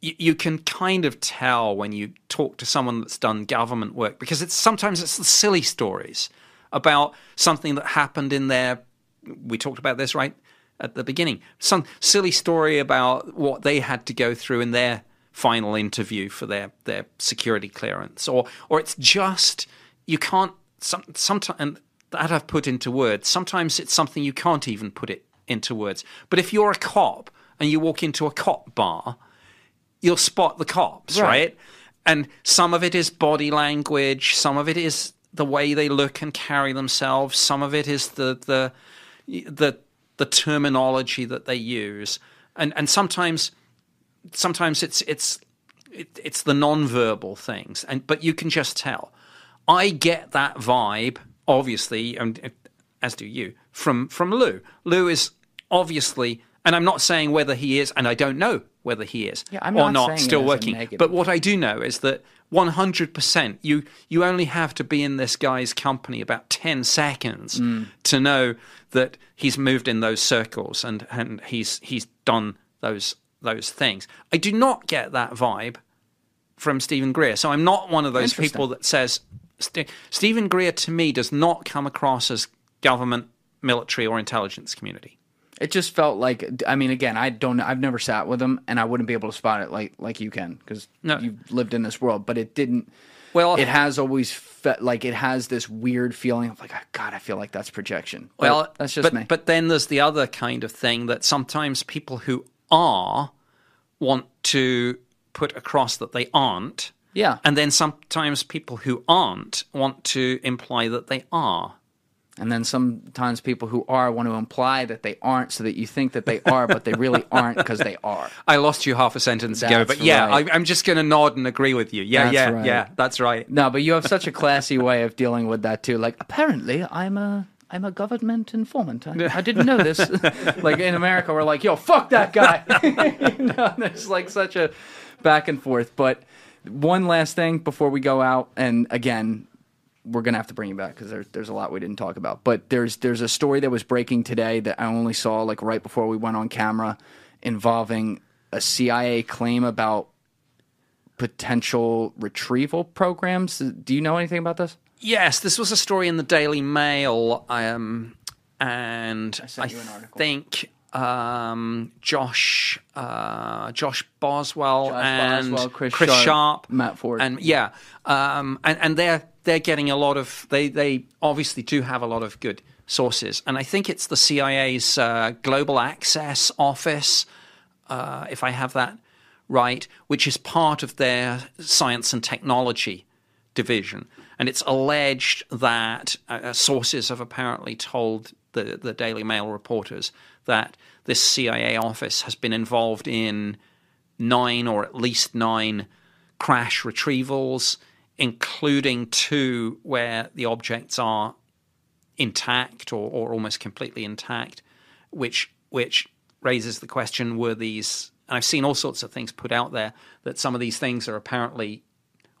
Speaker 2: You, you can kind of tell when you talk to someone that's done government work because it's sometimes it's the silly stories about something that happened in their. We talked about this right at the beginning. Some silly story about what they had to go through in their final interview for their their security clearance, or or it's just you can't some sometimes and that I've put into words. Sometimes it's something you can't even put it into words. But if you're a cop and you walk into a cop bar, you'll spot the cops,
Speaker 1: Right.
Speaker 2: right? And some of it is body language, some of it is the way they look and carry themselves, some of it is the the the the terminology that they use. And and sometimes sometimes it's it's it, it's the non-verbal things and but you can just tell i get that vibe obviously and as do you from from lou lou is obviously and i'm not saying whether he is and i don't know whether he is
Speaker 1: Yeah,
Speaker 2: or
Speaker 1: not
Speaker 2: not still working. But what I do know is that 100% you you only have to be in this guy's company about 10 seconds
Speaker 1: Mm.
Speaker 2: to know that he's moved in those circles and and he's he's done those those things. I do not get that vibe from Steven Greer. So I'm not one of those people that says St- Steven Greer to me does not come across as government, military, or intelligence community.
Speaker 1: It just felt like I mean, again, I don't. I've never sat with them and I wouldn't be able to spot it like like you can because
Speaker 2: No.
Speaker 1: you've lived in this world. But it didn't.
Speaker 2: Well,
Speaker 1: it has always felt like it has this weird feeling of like, "Ah, God, I feel like that's projection. But
Speaker 2: Well,
Speaker 1: that's just
Speaker 2: but,
Speaker 1: me.
Speaker 2: But then there's the other kind of thing that sometimes people who are want to put across that they aren't.
Speaker 1: Yeah.
Speaker 2: And then sometimes people who aren't want to imply that they are.
Speaker 1: And then sometimes people who are want to imply that they aren't, so that you think that they are, but they really [LAUGHS] aren't because they are.
Speaker 2: I lost you half a sentence ago, but yeah,
Speaker 1: right.
Speaker 2: I, I'm just going to nod and agree with you. Yeah,
Speaker 1: That's
Speaker 2: yeah,
Speaker 1: right.
Speaker 2: yeah, that's right.
Speaker 1: No, but you have such a classy way of dealing with that too. Like, apparently, I'm a I'm a government informant. I, I didn't know this. [LAUGHS] like in America, we're like, yo, fuck that guy. [LAUGHS] you know, there's like such a back and forth. But one last thing before we go out, and again, we're gonna have to bring you back because there's there's a lot we didn't talk about. But there's there's a story that was breaking today that I only saw like right before we went on camera, involving a CIA claim about potential retrieval programs. Do you know anything about this?
Speaker 2: Yes, this was a story in the Daily Mail, um, and I,
Speaker 1: sent you an article.
Speaker 2: think um, Josh, uh, Josh Boswell,
Speaker 1: Josh
Speaker 2: and
Speaker 1: Boswell, Chris
Speaker 2: Chris
Speaker 1: Sharp,
Speaker 2: Sharp,
Speaker 1: Matt Ford.
Speaker 2: and yeah, um, and and they're they're getting a lot of they they obviously do have a lot of good sources, and I think it's the CIA's uh, Global Access Office, uh, if I have that right, which is part of their science and technology division. And it's alleged that uh, sources have apparently told the, the Daily Mail reporters that this CIA office has been involved in nine or at least nine crash retrievals, including two where the objects are intact or, or almost completely intact, which which raises the question: Were these? And I've seen all sorts of things put out there that some of these things are apparently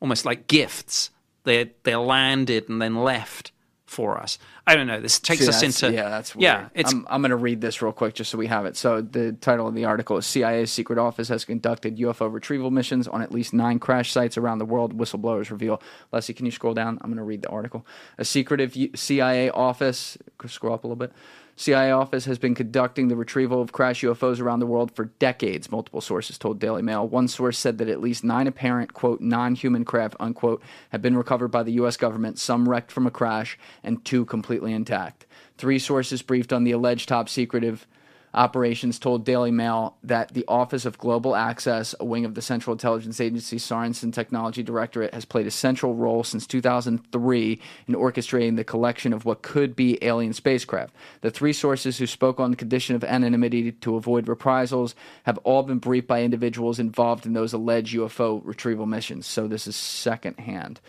Speaker 2: almost like gifts. They're they're landed and then left for us. I don't know. This takes
Speaker 1: See,
Speaker 2: us into
Speaker 1: yeah, that's weird.
Speaker 2: yeah. It's
Speaker 1: I'm, I'm going to read this real quick just so we have it. So the title of the article is CIA's secret office has conducted UFO retrieval missions on at least nine crash sites around the world. Whistleblowers reveal. Leslie, can you scroll down? I'm going to read the article. A secretive CIA office. Scroll up a little bit. CIA office has been conducting the retrieval of crash UFOs around the world for decades, multiple sources told Daily Mail. One source said that at least nine apparent, quote, non human craft, unquote, have been recovered by the U.S. government, some wrecked from a crash, and two completely intact. Three sources briefed on the alleged top secretive operations told Daily Mail that the Office of Global Access, a wing of the Central Intelligence Agency Science and Technology Directorate, has played a central role since 2003 in orchestrating the collection of what could be alien spacecraft. The three sources who spoke on the condition of anonymity to avoid reprisals have all been briefed by individuals involved in those alleged UFO retrieval missions. So this is secondhand.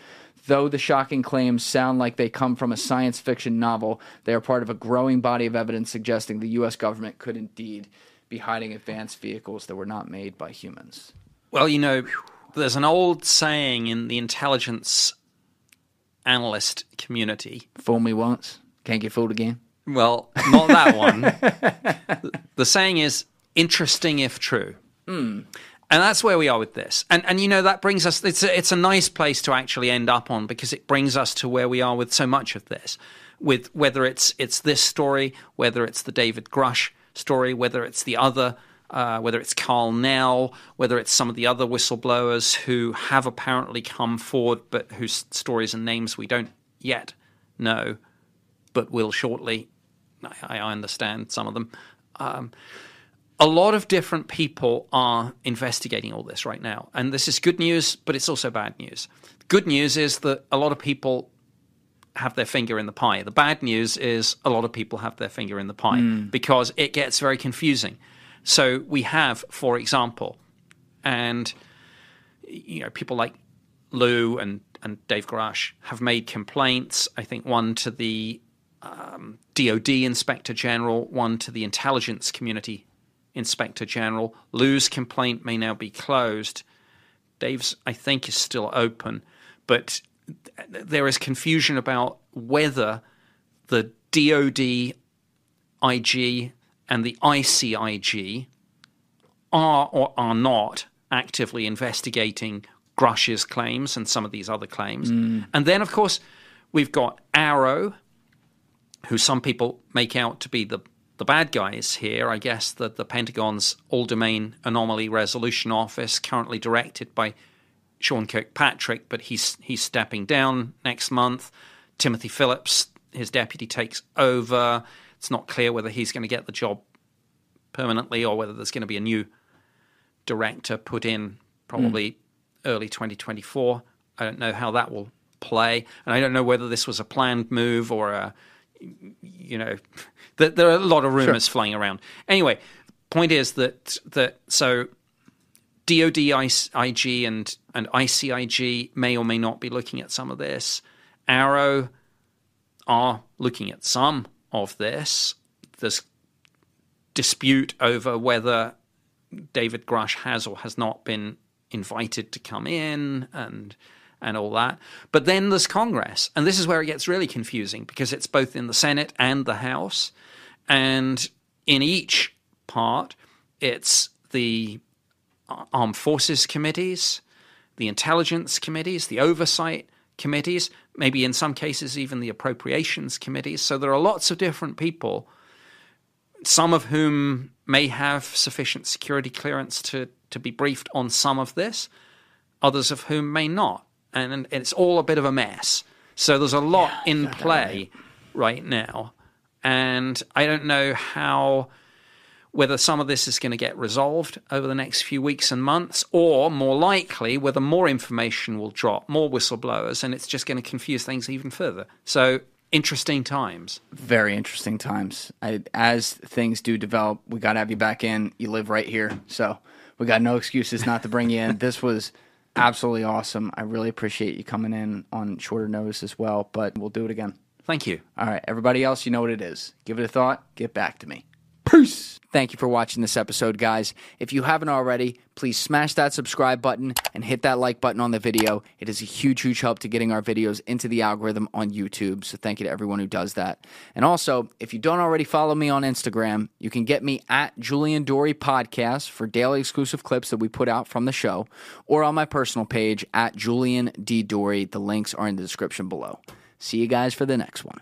Speaker 1: Though the shocking claims sound like they come from a science fiction novel, they are part of a growing body of evidence suggesting the U.S. government could indeed be hiding advanced vehicles that were not made by humans.
Speaker 2: Well, you know, there's an old saying in the intelligence analyst community.
Speaker 1: Fool me once, can't get fooled again.
Speaker 2: Well, not that one. [LAUGHS] the saying is interesting if true. Hmm. And that's where we are with this. And and you know that brings us it's a, it's a nice place to actually end up on because it brings us to where we are with so much of this. With whether it's it's this story, whether it's the David Grusch story, whether it's the other uh, whether it's Karl Nell, whether it's some of the other whistleblowers who have apparently come forward, but whose stories and names we don't yet know, but will shortly. I, I understand some of them. Um, a lot of different people are investigating all this right now. And this is good news, but it's also bad news. Good news is that a lot of people have their finger in the pie. The bad news is a lot of people have their finger in the pie because it gets very confusing. So we have, for example, and you know, people like Lou and, and Dave Grusch have made complaints. I think one to the um, DoD Inspector General, one to the intelligence community Inspector General. Lou's complaint may now be closed. Dave's, I think, is still open, but there is confusion about whether the DoD IG and the ICIG are or are not actively investigating Grusch's claims and some of these other claims.
Speaker 1: Mm.
Speaker 2: And then, of course, we've got AARO, who some people make out to be the, the bad guys here. I guess that the Pentagon's All Domain Anomaly Resolution Office, currently directed by Sean Kirkpatrick, but he's he's stepping down next month. Timothy Phillips, his deputy, takes over. It's not clear whether he's going to get the job permanently or whether there's going to be a new director put in probably mm. early 2024. I don't know how that will play, and I don't know whether this was a planned move or a, you know, [LAUGHS] there are a lot of rumors sure. flying around. Anyway, point is that that so DoD, IG, and and ICIG may or may not be looking at some of this. AARO are looking at some of this. There's dispute over whether David Grusch has or has not been invited to come in and and all that. But then there's Congress, and this is where it gets really confusing because it's both in the Senate and the House, and in each part, it's the uh, armed forces committees, the intelligence committees, the oversight committees, maybe in some cases even the appropriations committees. So there are lots of different people, some of whom may have sufficient security clearance to, to be briefed on some of this, others of whom may not. And, it's all a bit of a mess. So there's a lot yeah, in play right. right now. And I don't know how whether some of this is going to get resolved over the next few weeks and months, or more likely, whether more information will drop, more whistleblowers, and it's just going to confuse things even further. So, interesting times.
Speaker 1: Very interesting times. I, as things do develop, we got to have you back in. You live right here. So, we got no excuses not to bring you in. This was absolutely awesome. I really appreciate you coming in on shorter notice as well, but we'll do it again.
Speaker 2: Thank you.
Speaker 1: All right. Everybody else, you know what it is. Give it a thought. Get back to me. Peace. Thank you for watching this episode, guys. If you haven't already, please smash that subscribe button and hit that like button on the video. It is a huge, huge help to getting our videos into the algorithm on YouTube. So thank you to everyone who does that. And also, if you don't already follow me on Instagram, you can get me at Julian Dorey Podcast for daily exclusive clips that we put out from the show, or on my personal page at Julian D. Dorey. The links are in the description below. See you guys for the next one.